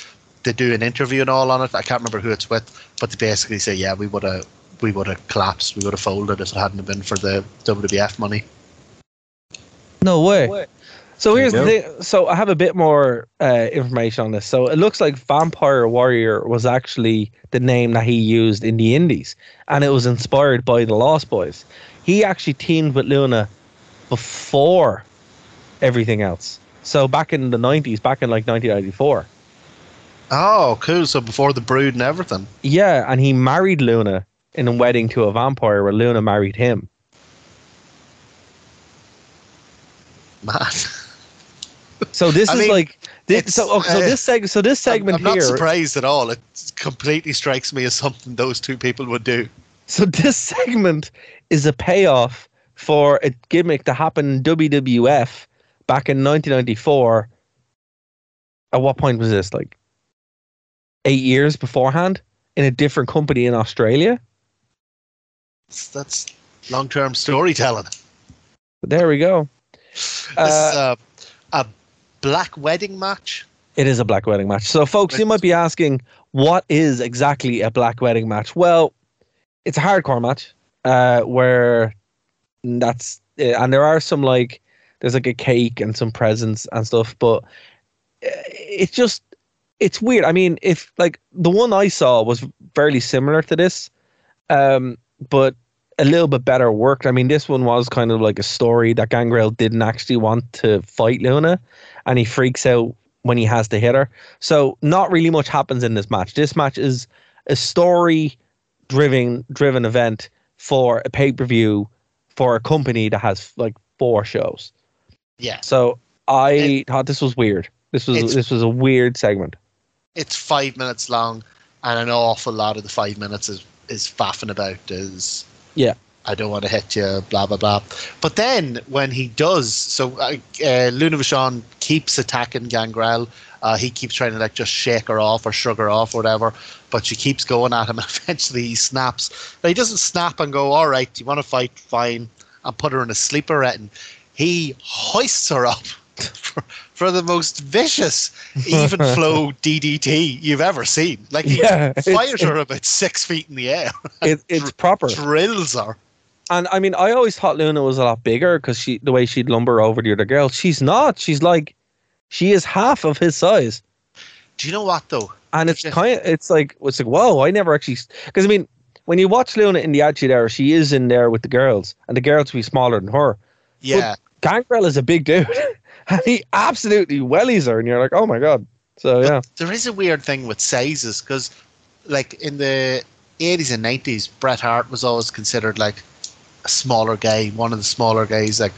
they do an interview and all on it. I can't remember who it's with, but they basically say, yeah, we would have we would have collapsed, we would have folded if it hadn't been for the WWF money. No way. So here's the thing. So I have a bit more uh, information on this. So it looks like Vampire Warrior was actually the name that he used in the Indies, and it was inspired by the Lost Boys. He actually teamed with Luna before everything else. So back in the 90s, back in like 1994. Oh, cool. So before the brood and everything. Yeah, and he married Luna in a wedding to a vampire where Luna married him. Man. So this I is mean, like this, so okay, so uh, this seg- so this segment I'm, I'm here not surprised at all. It completely strikes me as something those two people would do. So this segment is a payoff for a gimmick that happened in WWF back in 1994. At what point was this? Like eight years beforehand in a different company in Australia. That's, that's Long term storytelling. There we go. This is Uh, a, a black wedding match. It is a black wedding match. So, folks, you might be asking, what is exactly a black wedding match? Well, it's a hardcore match uh, where that's, uh, and there are some like, there's like a cake and some presents and stuff, but uh, it's just, it's weird. I mean, if like the one I saw was fairly similar to this, um, but a little bit better worked. I mean, this one was kind of like a story that Gangrel didn't actually want to fight Luna, and he freaks out when he has to hit her. So not really much happens in this match. This match is a story driven driven event for a pay per view for a company that has like four shows. Yeah. So I thought this was weird. This was this was a weird segment. It's five minutes long, and an awful lot of the five minutes is, is faffing about. Is Yeah. I don't want to hit you, blah blah blah. But then when he does, so uh, uh, Luna Vachon keeps attacking Gangrel. Uh, he keeps trying to like just shake her off or shrug her off or whatever. But she keeps going at him, and eventually he snaps. Now, he doesn't snap and go, "All right, you want to fight? Fine," and put her in a sleeper retting. He hoists her up for, the most vicious even flow DDT you've ever seen. Like he Yeah, fires her about six feet in the air, It, it's proper. drills her. And I mean, I always thought Luna was a lot bigger because she the way she'd lumber over the other girl. She's not. She's like, she is half of his size. Do you know what though? and it's kind of it's like it's like whoa i never actually because i mean when you watch luna in the attitude era she is in there with the girls and the girls will be smaller than her Yeah, gangrel is a big dude and he absolutely wellies her and you're like oh my god so yeah there is a weird thing with sizes because, like in the eighties and nineties, Bret Hart was always considered like a smaller guy, one of the smaller guys, like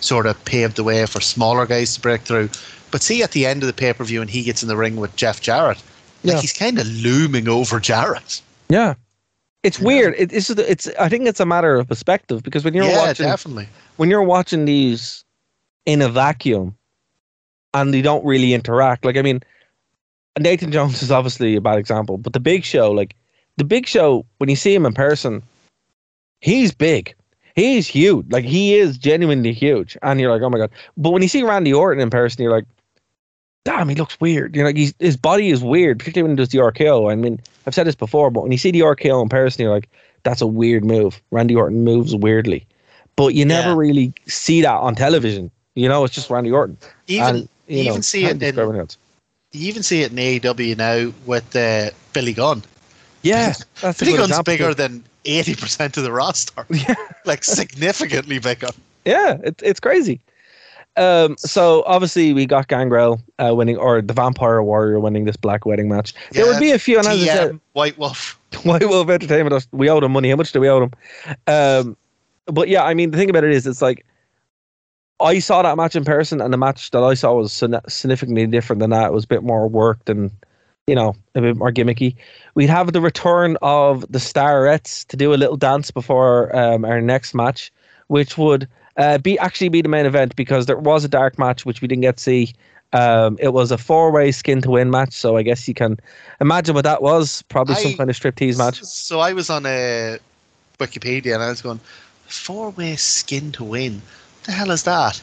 sort of paved the way for smaller guys to break through. But see, at the end of the pay per view, and he gets in the ring with Jeff Jarrett, like Yeah. he's kind of looming over Jarrett. yeah it's weird it, it's just- it's i think it's a matter of perspective because when you're yeah, watching definitely. when you're watching these in a vacuum and they don't really interact. Like i mean nathan jones is obviously a bad example but the big show like the big show when you see him in person he's big. He's huge. Like he is genuinely huge. And you're like oh my god. But when you see randy orton in person you're like damn he looks weird. You know like his body is weird particularly when he does the RKO I mean I've said this before but when you see the RKO in person you're like that's a weird move. Randy Orton moves weirdly. But you never Yeah. really see that on television you know it's just Randy Orton Even and, you you know, even see it in you even see it in AEW now with uh, Billy Gunn. yeah Billy Gunn's bigger than eighty percent of the roster. Yeah. like significantly bigger. Yeah, it's it's crazy. Um, so obviously we got Gangrel uh, winning, or the Vampire Warrior winning this Black Wedding match. Yeah, There would be a few, and as I said, White Wolf. White Wolf Entertainment, us- we owe them money. How much do we owe them? Um, but yeah, I mean, the thing about it is, it's like I saw that match in person, and the match that I saw was significantly different than that. It was a bit more worked and you know a bit more gimmicky. We'd have the return of the Starettes to do a little dance before um, our next match, which would uh, be actually be the main event because there was a dark match which we didn't get to see. Um, it was a four-way skin to win match, so I guess you can imagine what that was. Probably some kind of striptease match. So I was on a Wikipedia and I was going, four way skin to win. The hell is that?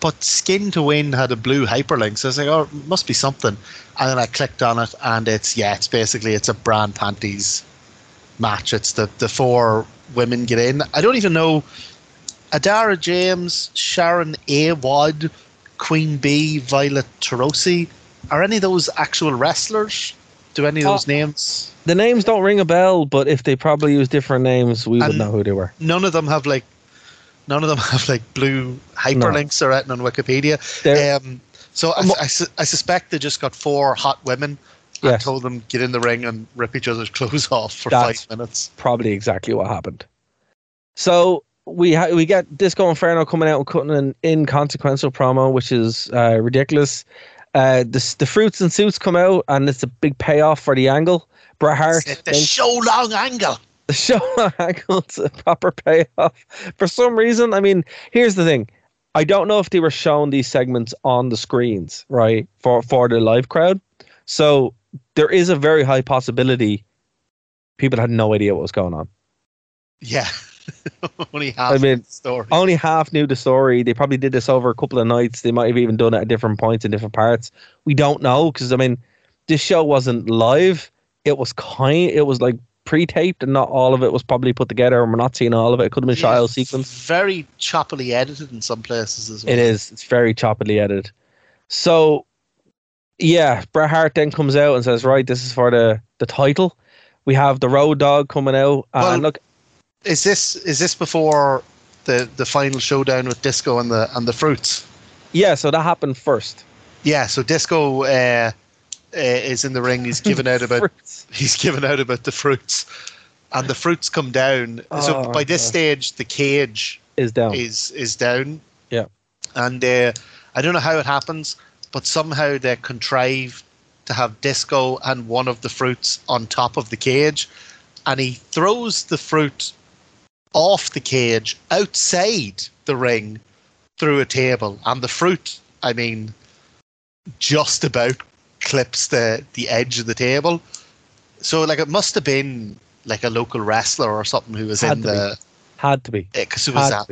But skin to win had a blue hyperlink, so I was like, oh, it must be something. And then I clicked on it, and it's yeah, it's basically it's a brand panties match. It's the the four women get in. I don't even know Adara James, Sharon A. Awad, Queen Bee, Violet Tarosi. Are any of those actual wrestlers? Do any of those Uh, names? The names don't ring a bell, but if they probably use different names, we would And- know who they were. none of them have like none of them have like blue hyperlinks or anything on Wikipedia. Um, so I, I, su- I suspect they just got four hot women and Yes. told them get in the ring and rip each other's clothes off for That's- five minutes. probably exactly what happened. So we ha- we get Disco Inferno coming out and cutting an inconsequential promo, which is uh, ridiculous. Uh, the the fruits and suits come out, and it's a big payoff for the angle. Bret Hart, It's the show long angle. The show angle, it's a proper payoff. For some reason, I mean, here's the thing: I don't know if they were showing these segments on the screens, right, for for the live crowd. So there is a very high possibility people had no idea what was going on. Yeah, Only half I mean, the story. only half knew the story. They probably did this over a couple of nights. They might have even done it at different points in different parts. We don't know because I mean, this show wasn't live. It was kind. It was like pre-taped, and not all of it was probably put together. And we're not seeing all of it. It could have been shot out sequence. Very choppily edited in some places as well. It is. It's very choppily edited. So, yeah, Bret Hart then comes out and says, "Right, this is for the the title." We have the Road Dogg coming out, and Well- look, Is this is this before the the final showdown with Disco and the and the fruits? yeah. So that happened first. Yeah. So Disco uh, uh, is in the ring. He's given out about he's given out about the fruits, and the fruits come down. so Oh, by this God. stage, the cage Is down. is is down. Yeah. And uh, I don't know how it happens, but somehow they contrive to have Disco and one of the fruits on top of the cage, and he throws the fruit off the cage outside the ring through a table, and the fruit, I mean, just about clips the the edge of the table. So like it must have been like a local wrestler or something who was Had in to be. the Had to be. because it was Had a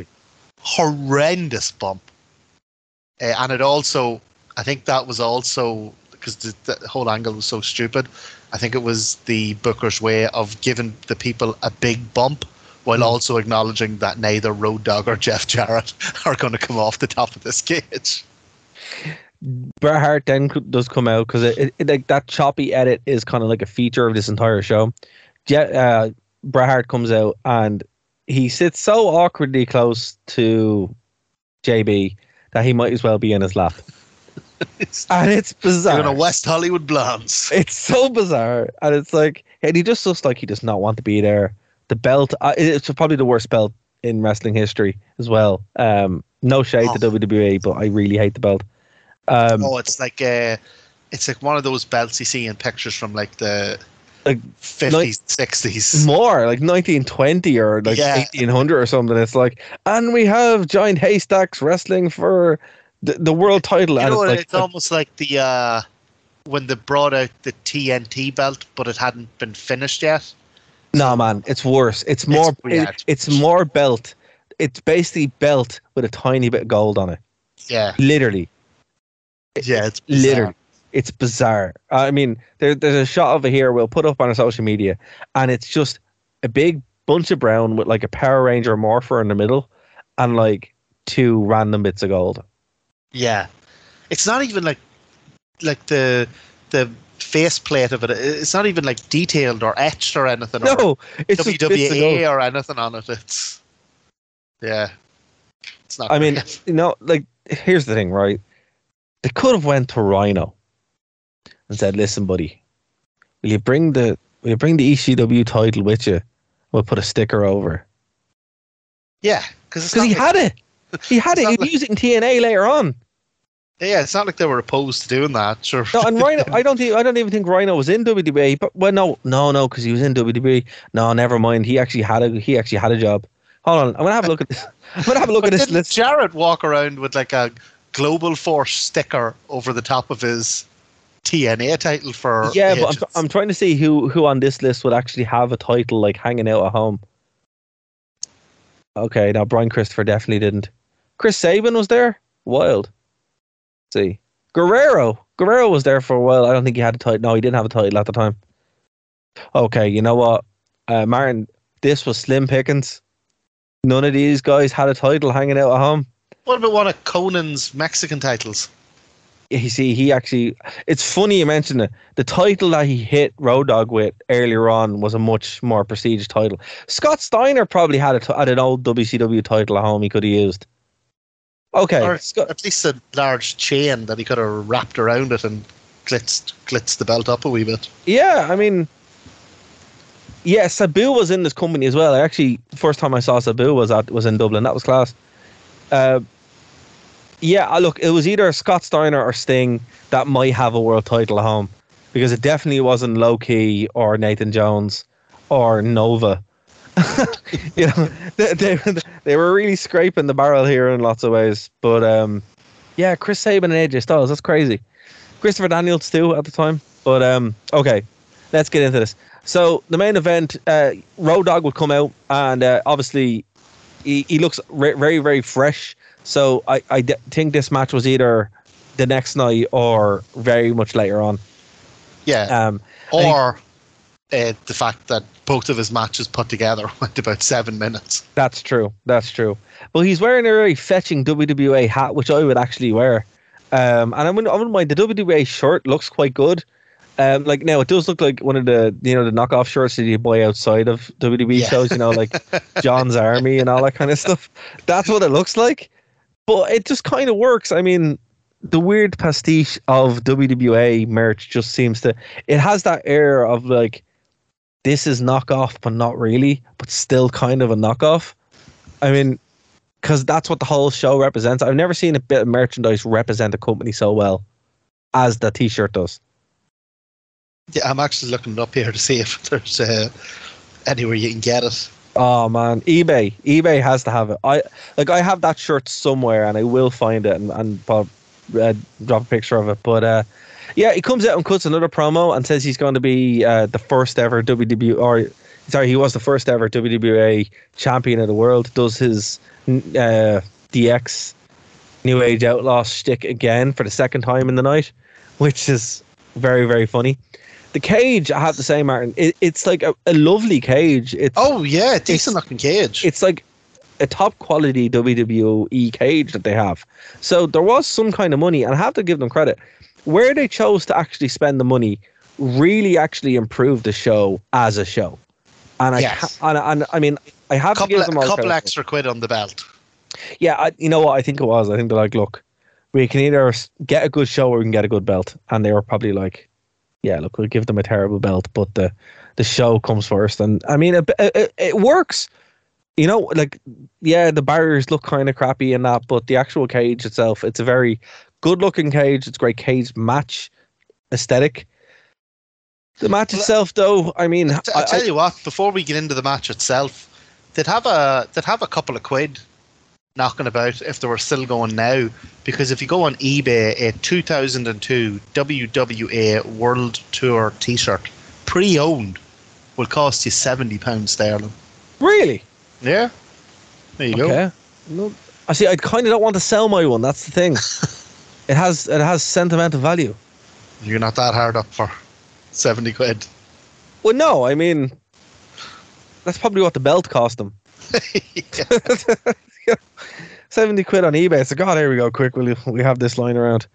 horrendous bump, uh, and it also I think that was also because the, the whole angle was so stupid. I think it was the Booker's way of giving the people a big bump while Hmm. also acknowledging that neither Road Dogg or Jeff Jarrett are going to come off the top of this cage. Bret Hart then does come out because it, it, it- like that choppy edit is kind of like a feature of this entire show. Je- uh, Bret Hart comes out and he sits so awkwardly close to JB that he might as well be in his lap, It's and it's bizarre. They're going to West Hollywood Blondes. It's so bizarre, and it's like, and he just looks like he does not want to be there. The belt, uh, it's probably the worst belt in wrestling history as well. Um, no shade to Oh. WWE, but I really hate the belt. Um, Oh, it's like uh, it's like one of those belts you see in pictures from like the like fifties, sixties. more like 1920 or like Yeah. 1800 or something. It's like, and we have giant haystacks wrestling for the, the world title, You and know, it's what, like, it's almost like the uh, when they brought out the TNT belt, but it hadn't been finished yet. no man, it's worse. It's more, yeah, it- it's more belt. It's basically belt with a tiny bit of gold on it. Yeah, Literally, yeah, it's bizarre. literally it's bizarre uh, i mean there, there's a shot over here we'll put up on our social media and it's just a big bunch of brown with like a power ranger morpher in the middle and like two random bits of gold Yeah, it's not even like like the the faceplate of it. It's not even like detailed or etched or anything. or no it's of gold. WWA or anything on it. It's yeah, it's not. i mean great. you know like here's the thing right they could have went to rhino and said listen buddy will you bring the will you bring the ecw title with you we'll put a sticker over yeah, because because he had it he had it he'd like- use it in tna later on Yeah, it's not like they were opposed to doing that. Sure. No, and Rhino, I don't think I don't even think Rhino was in WWE. But well, no, no, no, because he was in WWE. No, never mind. He actually had a he actually had a job. Hold on, I'm gonna have a look at this. I'm gonna have a look But at this list. Jarrett walk around with like a Global Force sticker over the top of his TNA title for Yeah, but? I'm, I'm trying to see who who on this list would actually have a title like hanging out at home. Okay, now Brian Christopher definitely didn't. Chris Sabin was there. Wild. Let's see, Guerrero. Guerrero was there for a while. I don't think he had a title. No, he didn't have a title at the time. Okay, you know what, uh, Martin? This was slim pickings. None of these guys had a title hanging out at home. What about one of Konnan's Mexican titles? you see, he actually. It's funny you mentioned it. The title that he hit Road Dogg with earlier on was a much more prestigious title. Scott Steiner probably had a t- had an old WCW title at home he could have used. Okay, Or Scott, at least a large chain that he could have wrapped around it and glitzed, glitzed the belt up a wee bit. yeah, I mean, yeah, Sabu was in this company as well. I actually first time I saw Sabu was at was in Dublin. That was class. Uh, yeah, uh, look, it was either Scott Steiner or Sting that might have a world title at home because it definitely wasn't Loki or Nathan Jones or Nova. you know, they, they they were really scraping the barrel here in lots of ways. But um, yeah, Chris Sabin and AJ Styles, that's crazy. Christopher Daniels too at the time. But um, okay, let's get into this. So the main event, uh, Road Dogg would come out, and uh, obviously he, he looks re- very very fresh. So I I d- think this match was either the next night or very much later on. Yeah. Um, or uh, the fact that both of his matches put together went about seven minutes. That's true. That's true. Well, he's wearing a very fetching WWA hat, which I would actually wear. Um, and I wouldn't, I wouldn't mind. The WWA shirt looks quite good. Um, like now, it does look like one of the you know the knockoff shirts that you buy outside of WWE Yeah. shows. You know, like John's Army and all that kind of stuff. That's what it looks like. But it just kind of works. I mean, the weird pastiche of WWA merch just seems to. It has that air of like this is knockoff, but not really, but still kind of a knockoff. I mean, because that's what the whole show represents. I've never seen a bit of merchandise represent a company so well as the T-shirt does. Yeah, I'm actually looking up here to see if there's uh, anywhere you can get it. Oh man, eBay, eBay has to have it. I like I have that shirt somewhere, and I will find it and and uh, drop a picture of it. But uh, yeah, he comes out and cuts another promo and says he's going to be uh, the first ever WWE or sorry, he was the first ever WWA champion of the world. Does his uh, DX New Age Outlaw shtick again for the second time in the night, which is very very funny. The cage, I have to say, Martin, it, it's like a, a lovely cage. It's Oh yeah, decent looking cage. it's like a top quality WWE cage that they have. So there was some kind of money, and I have to give them credit. Where they chose to actually spend the money really actually improved the show as a show. And I Yes. and, and I mean I have couple to give them all couple credit. extra quid on the belt. Yeah, I, you know what I think it was. I think they're like, look, we can either get a good show or we can get a good belt, and they were probably like, yeah, look, we'll give them a terrible belt, but the the show comes first, and I mean, it it, it works. You know, like yeah, the barriers look kind of crappy and that, but the actual cage itself, it's a very good looking cage. It's great cage match aesthetic. The match Well, uh, itself, though, I mean, I, I- tell I- you what, before we get into the match itself, they'd have a they'd have a couple of quid knocking about if they were still going now. Because if you go on eBay, a 2002 WWA World Tour T-shirt, pre-owned, will cost you seventy pounds sterling. really, Yeah, there you go. Okay. No, I see. I kind of don't want to sell my one. That's the thing. it has it has sentimental value. You're not that hard up for seventy quid. Well, no, I mean, that's probably what the belt cost them. Seventy quid on eBay. So God, here we go. Quick, we we have this lying around.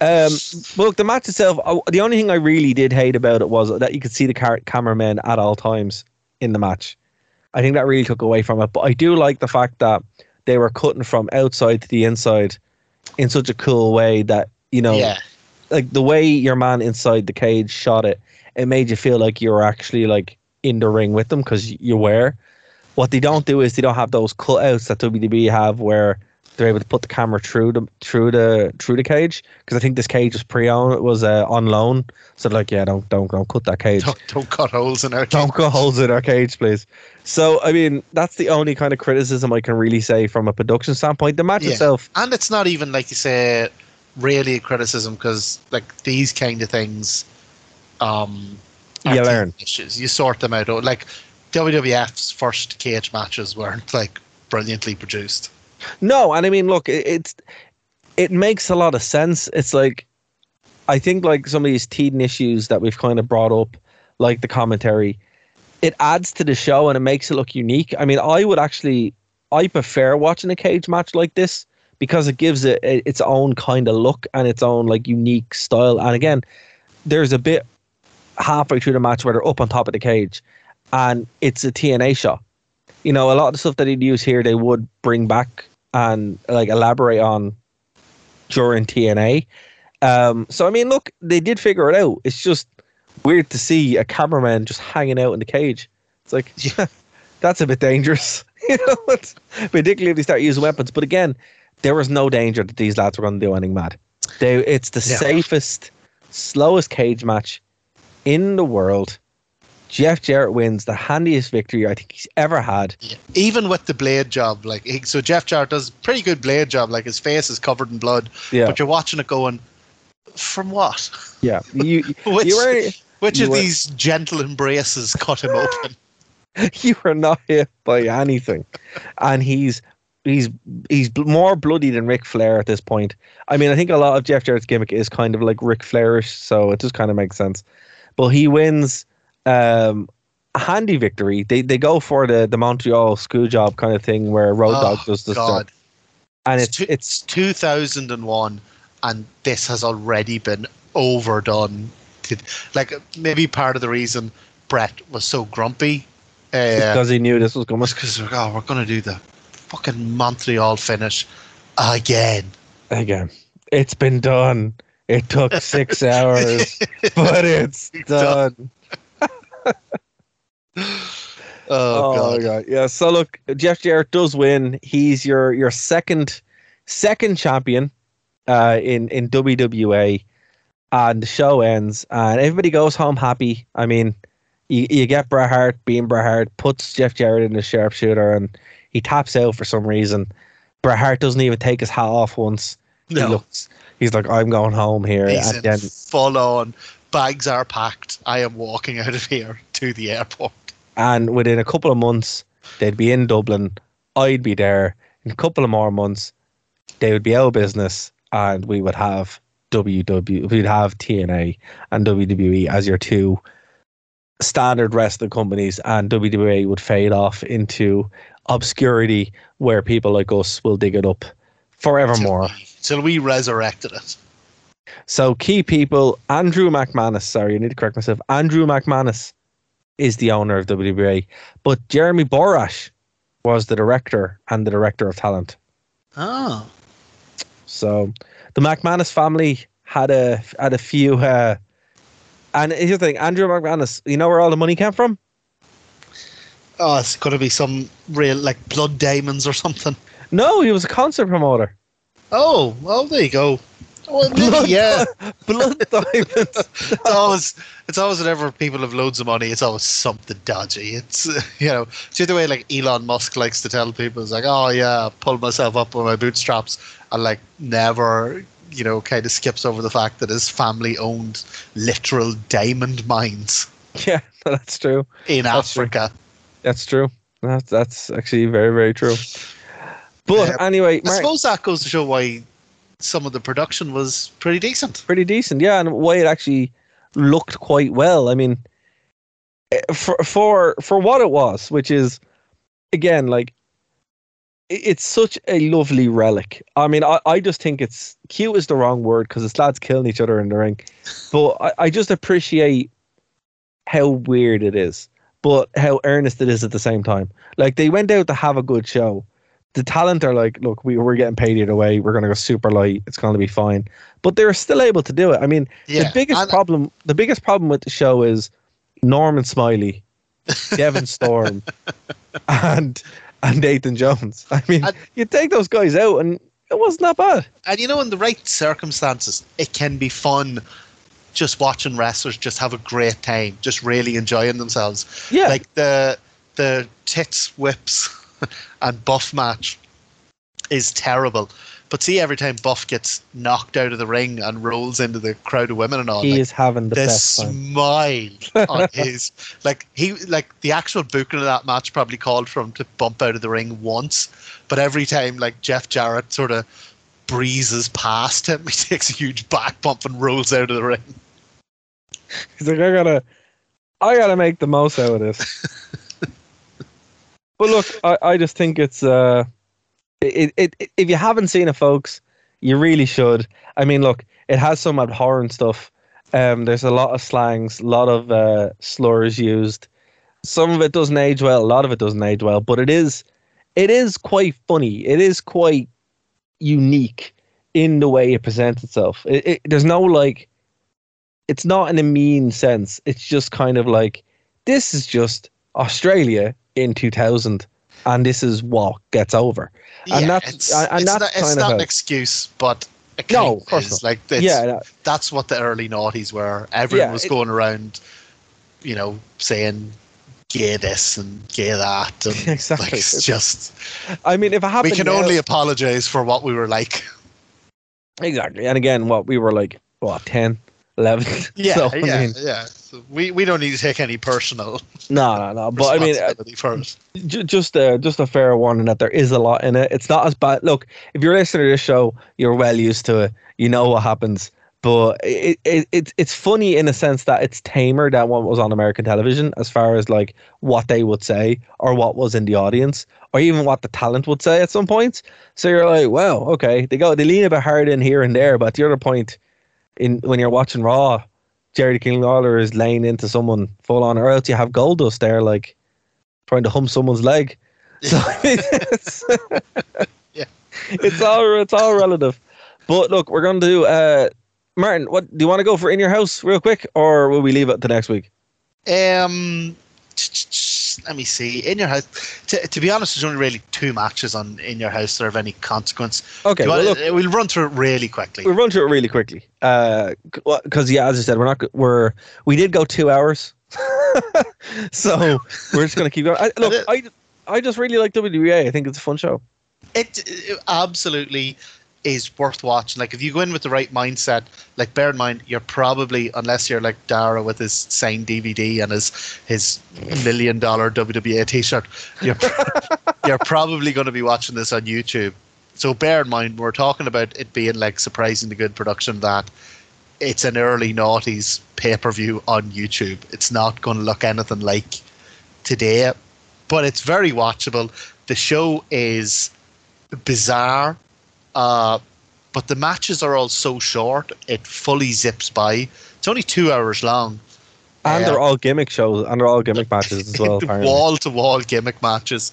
Um, look, the match itself. uh, The only thing I really did hate about it was that you could see the car- cameramen at all times in the match. I think that really took away from it. But I do like the fact that they were cutting from outside to the inside in such a cool way that you know Yeah, like the way your man inside the cage shot it, it made you feel like you were actually like in the ring with them because you were. What they don't do is they don't have those cutouts that WWE have where they're able to put the camera through the through the through the cage because I think this cage was pre-owned, it was uh, on loan. So like, yeah, don't don't don't cut that cage. don't, don't cut holes in our Don't go holes in our cage, please. So I mean, that's the only kind of criticism I can really say from a production standpoint. The match Yeah. itself, and it's not even like you say really a criticism because like these kind of things um You learn. issues you sort them out like WWF's first cage matches weren't like brilliantly produced No, and I mean, look, it, it's it makes a lot of sense. It's like I think like some of these teen issues that we've kind of brought up, like the commentary, it adds to the show and it makes it look unique. I mean, I would actually I prefer watching a cage match like this because it gives it it its own kind of look and its own like unique style. And again, there's a bit halfway through the match where they're up on top of the cage and it's a TNA shot. You know, a lot of the stuff that he'd use here, they would bring back and like elaborate on during TNA. Um, so I mean, look, they did figure it out. It's just weird to see a cameraman just hanging out in the cage. It's like that's a bit dangerous. you know, it's particularly if they start using weapons. But again, there was no danger that these lads were going to do anything mad. They, it's the Yeah. safest, slowest cage match in the world. Jeff Jarrett wins the handiest victory I think he's ever had. yeah. even with the blade job like he, so Jeff Jarrett does a pretty good blade job like his face is covered in blood Yeah, but you're watching it going from what yeah. You, which, you were Which You of were- these gentle embraces cut him open? you were not hit by anything, and he's he's he's more bloody than Ric Flair at this point. I mean, I think a lot of Jeff Jarrett's gimmick is kind of like Ric Flairish, so it just kind of makes sense. But he wins um, a handy victory. They they go for the the Montreal screw job kind of thing where Road Dogg Oh, does the God. stuff, and It's, it's two, it's it's 2001, and this has already been overdone. To- Like maybe part of the reason Bret was so grumpy uh, because he knew this was coming. because oh, we're gonna do the fucking Montreal finish again. Again, it's been done. It took six hours, but it's done. Oh, God. my god! Yeah. So look, Jeff Jarrett does win. He's your your second second champion uh, in in WWA, and the show ends, and everybody goes home happy. I mean, you, you get Bret Hart being Bret Hart, puts Jeff Jarrett in the sharpshooter, and he taps out for some reason. Bret Hart doesn't even take his hat off once. He No. looks. He's like, I'm going home here, He's and then full on. Bags are packed. I am walking out of here to the airport. and within a couple of months they'd be in Dublin. I'd be there. In a couple of more months, they would be out of business, and we would have WW. We'd have TNA and WWE as your two standard wrestling companies, and WWE would fade off into obscurity, where people like us will dig it up forevermore. Till we resurrected it. So key people, Andrew McManus. Sorry, I need to correct myself. Andrew McManus is the owner of WWA, but Jeremy Borash was the director and the director of talent. Oh. So the McManus family had a had a few. Uh, and here's the thing, Andrew McManus. You know where all the money came from? Oh, it's gotta be some real, like, blood diamonds or something. No, he was a concert promoter. Oh, well, there you go. Well, Blood- yeah. Blood diamonds. It's always, it's always whenever people have loads of money, it's always something dodgy. It's, uh, you know, see the way, like, Elon Musk likes to tell people, it's like, oh, yeah, pull myself up with my bootstraps, and, like, never, you know, kind of skips over the fact that his family owned literal diamond mines yeah, that's true. in That's true. Africa. That's true. That's that's actually very very true. But Yeah. anyway, I Mark, suppose that goes to show why some of the production was pretty decent. pretty decent, yeah, and why it actually looked quite well. I mean, eh, for for for what it was, which is again like it's such a lovely relic. I mean, I, I just think it's cute is the wrong word because it's lads killing each other in the ring, but I, I just appreciate how weird it is, but how earnest it is at the same time. Like they went out to have a good show. The talent are like, look, we we're getting paid either way. We're gonna go super light. It's gonna be fine. But they're still able to do it. I mean, Yeah, the biggest and- problem, the biggest problem with the show is Norman Smiley, Devon Storm, and and Nathan Jones. I mean, And- you take those guys out, and it wasn't that bad. And you know, in the right circumstances, it can be fun just watching wrestlers just have a great time, just really enjoying themselves. Yeah, Like the the tits whips and buff match is terrible. But see every time Buff gets knocked out of the ring and rolls into the crowd of women and all, he like, is having the the best time. smile on his like he like the actual booking of that match probably called for him to bump out of the ring once, but every time like Jeff Jarrett sort of breezes past him, he takes a huge back bump and rolls out of the ring. He's like, I gotta, I gotta make the most out of this. But look, I, I just think it's uh, it, it, it if you haven't seen it, folks, you really should. I mean, look, it has some abhorrent stuff. Um, there's a lot of slangs, a lot of uh, slurs used. Some of it doesn't age well. A lot of it doesn't age well, but it is, it is quite funny. It is quite unique in the way it presents itself. It, it, there's no like it's not in a mean sense. It's just kind of like this is just Australia in 2000, and this is what gets over. And that's- it's, and it's that's not, it's not an excuse, but No, of course is. not. Like it's, yeah, that's what the early noughties were. Everyone Yeah, was it- going around, you know, saying gay this and gay that, and Exactly. like, it's just I mean, if it we happened, can now- only apologize for what we were like. exactly. And again, what we were like, what 10, 11. Yeah, So, I yeah, mean, yeah. We we don't need to take any personal. No, no, no. But I mean, uh, responsibility for it. J- just uh, just a fair warning that there is a lot in it. It's not as bad. Look, if you're listening to this show, you're well used to it. You know what happens. But it, it, it it's funny in a sense that it's tamer than what was on American television as far as like what they would say or what was in the audience or even what the talent would say at some points. So you're like, well, okay, they go they lean a bit hard in here and there, but the other point, in when you're watching Raw, Jerry King Lawler is laying into someone full on, or else you have Goldust there like trying to hum someone's leg. So it's, Yeah. it's all it's all relative. But look, we're going to do. Uh, Martin, what do you want to go for in your house real quick, or will we leave it to next week? Um, let me see. In your house, to, to be honest, there's only really two matches on in your house that are of any consequence. Okay, well, want- look, uh, we'll run through it really quickly. we'll run through it really quickly. Uh, because yeah, as I said, we're not. We're we did go two hours, so we're just going to keep going. I, look, I I just really like WWA. I think it's a fun show. it, it absolutely is worth watching. Like if you go in with the right mindset, like bear in mind you're probably unless you're like Darragh with his signed DVD and his his million dollar WWE T-shirt, you're you're probably going to be watching this on YouTube. So bear in mind we're talking about it being like surprisingly good production that it's an early noughties pay per view on YouTube. It's not going to look anything like today, but it's very watchable. The show is bizarre, uh, but the matches are all so short, it fully zips by. It's only two hours long. And Yeah. they're all gimmick shows, and they're all gimmick matches as well. wall to wall gimmick matches.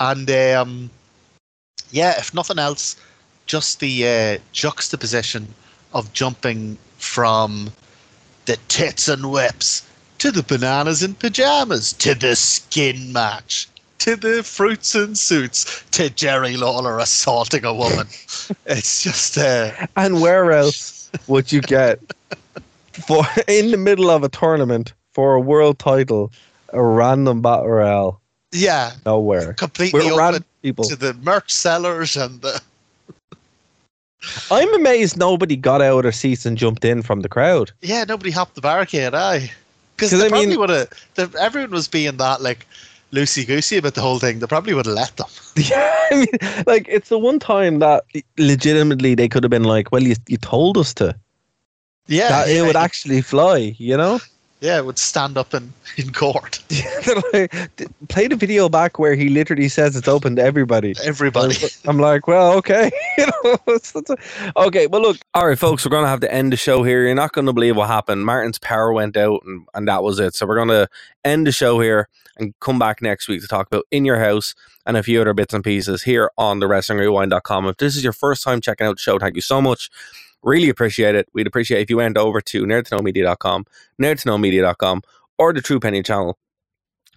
And um, yeah, if nothing else, just the uh, juxtaposition of jumping from the tits and whips to the bananas and pajamas to the skin match to the fruits and suits to Jerry Lawler assaulting a woman. it's just uh, And where else would you get for in the middle of a tournament for a world title a random battle royale? yeah, Nowhere. completely We're open people. to the merch sellers and the I'm amazed nobody got out of their seats and jumped in from the crowd. Yeah, nobody hopped the barricade, aye. Because 'Cause they I probably mean- would have. Everyone was being that like loosey goosey about the whole thing. They probably would have let them. Yeah, I mean, like it's the one time that legitimately they could have been like, "Well, you you told us to Yeah, that yeah, it would actually fly," you know. Yeah, would stand up in in court. Like, Play the video back where he literally says it's open to everybody. Everybody. I'm like, well, okay. you know, it's- it's a- okay, well, look. All right, folks, we're going to have to end the show here. You're not going to believe what happened. Martain's power went out, and, and that was it. So we're going to end the show here and come back next week to talk about In Your House and a few other bits and pieces here on the WrestlingRewind.com. If this is your first time checking out the show, thank you so much. Really appreciate it. We'd appreciate if you went over to nerdtoknowmedia.com, nerdtoknowmedia.com, or the True Penny channel.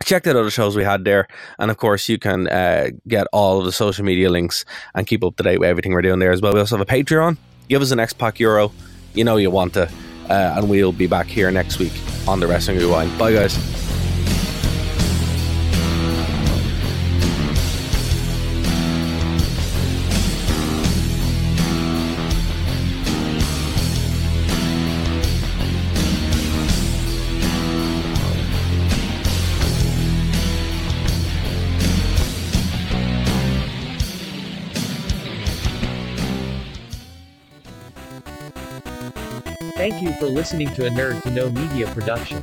Check out other shows we had there and of course you can uh, get all of the social media links and keep up to date with everything we're doing there as well. We also have a patreon. Give us an x-pac euro. You know you want to uh, and we'll be back here next week on the wrestling rewind. Bye guys listening to a Nerd to Know Media production.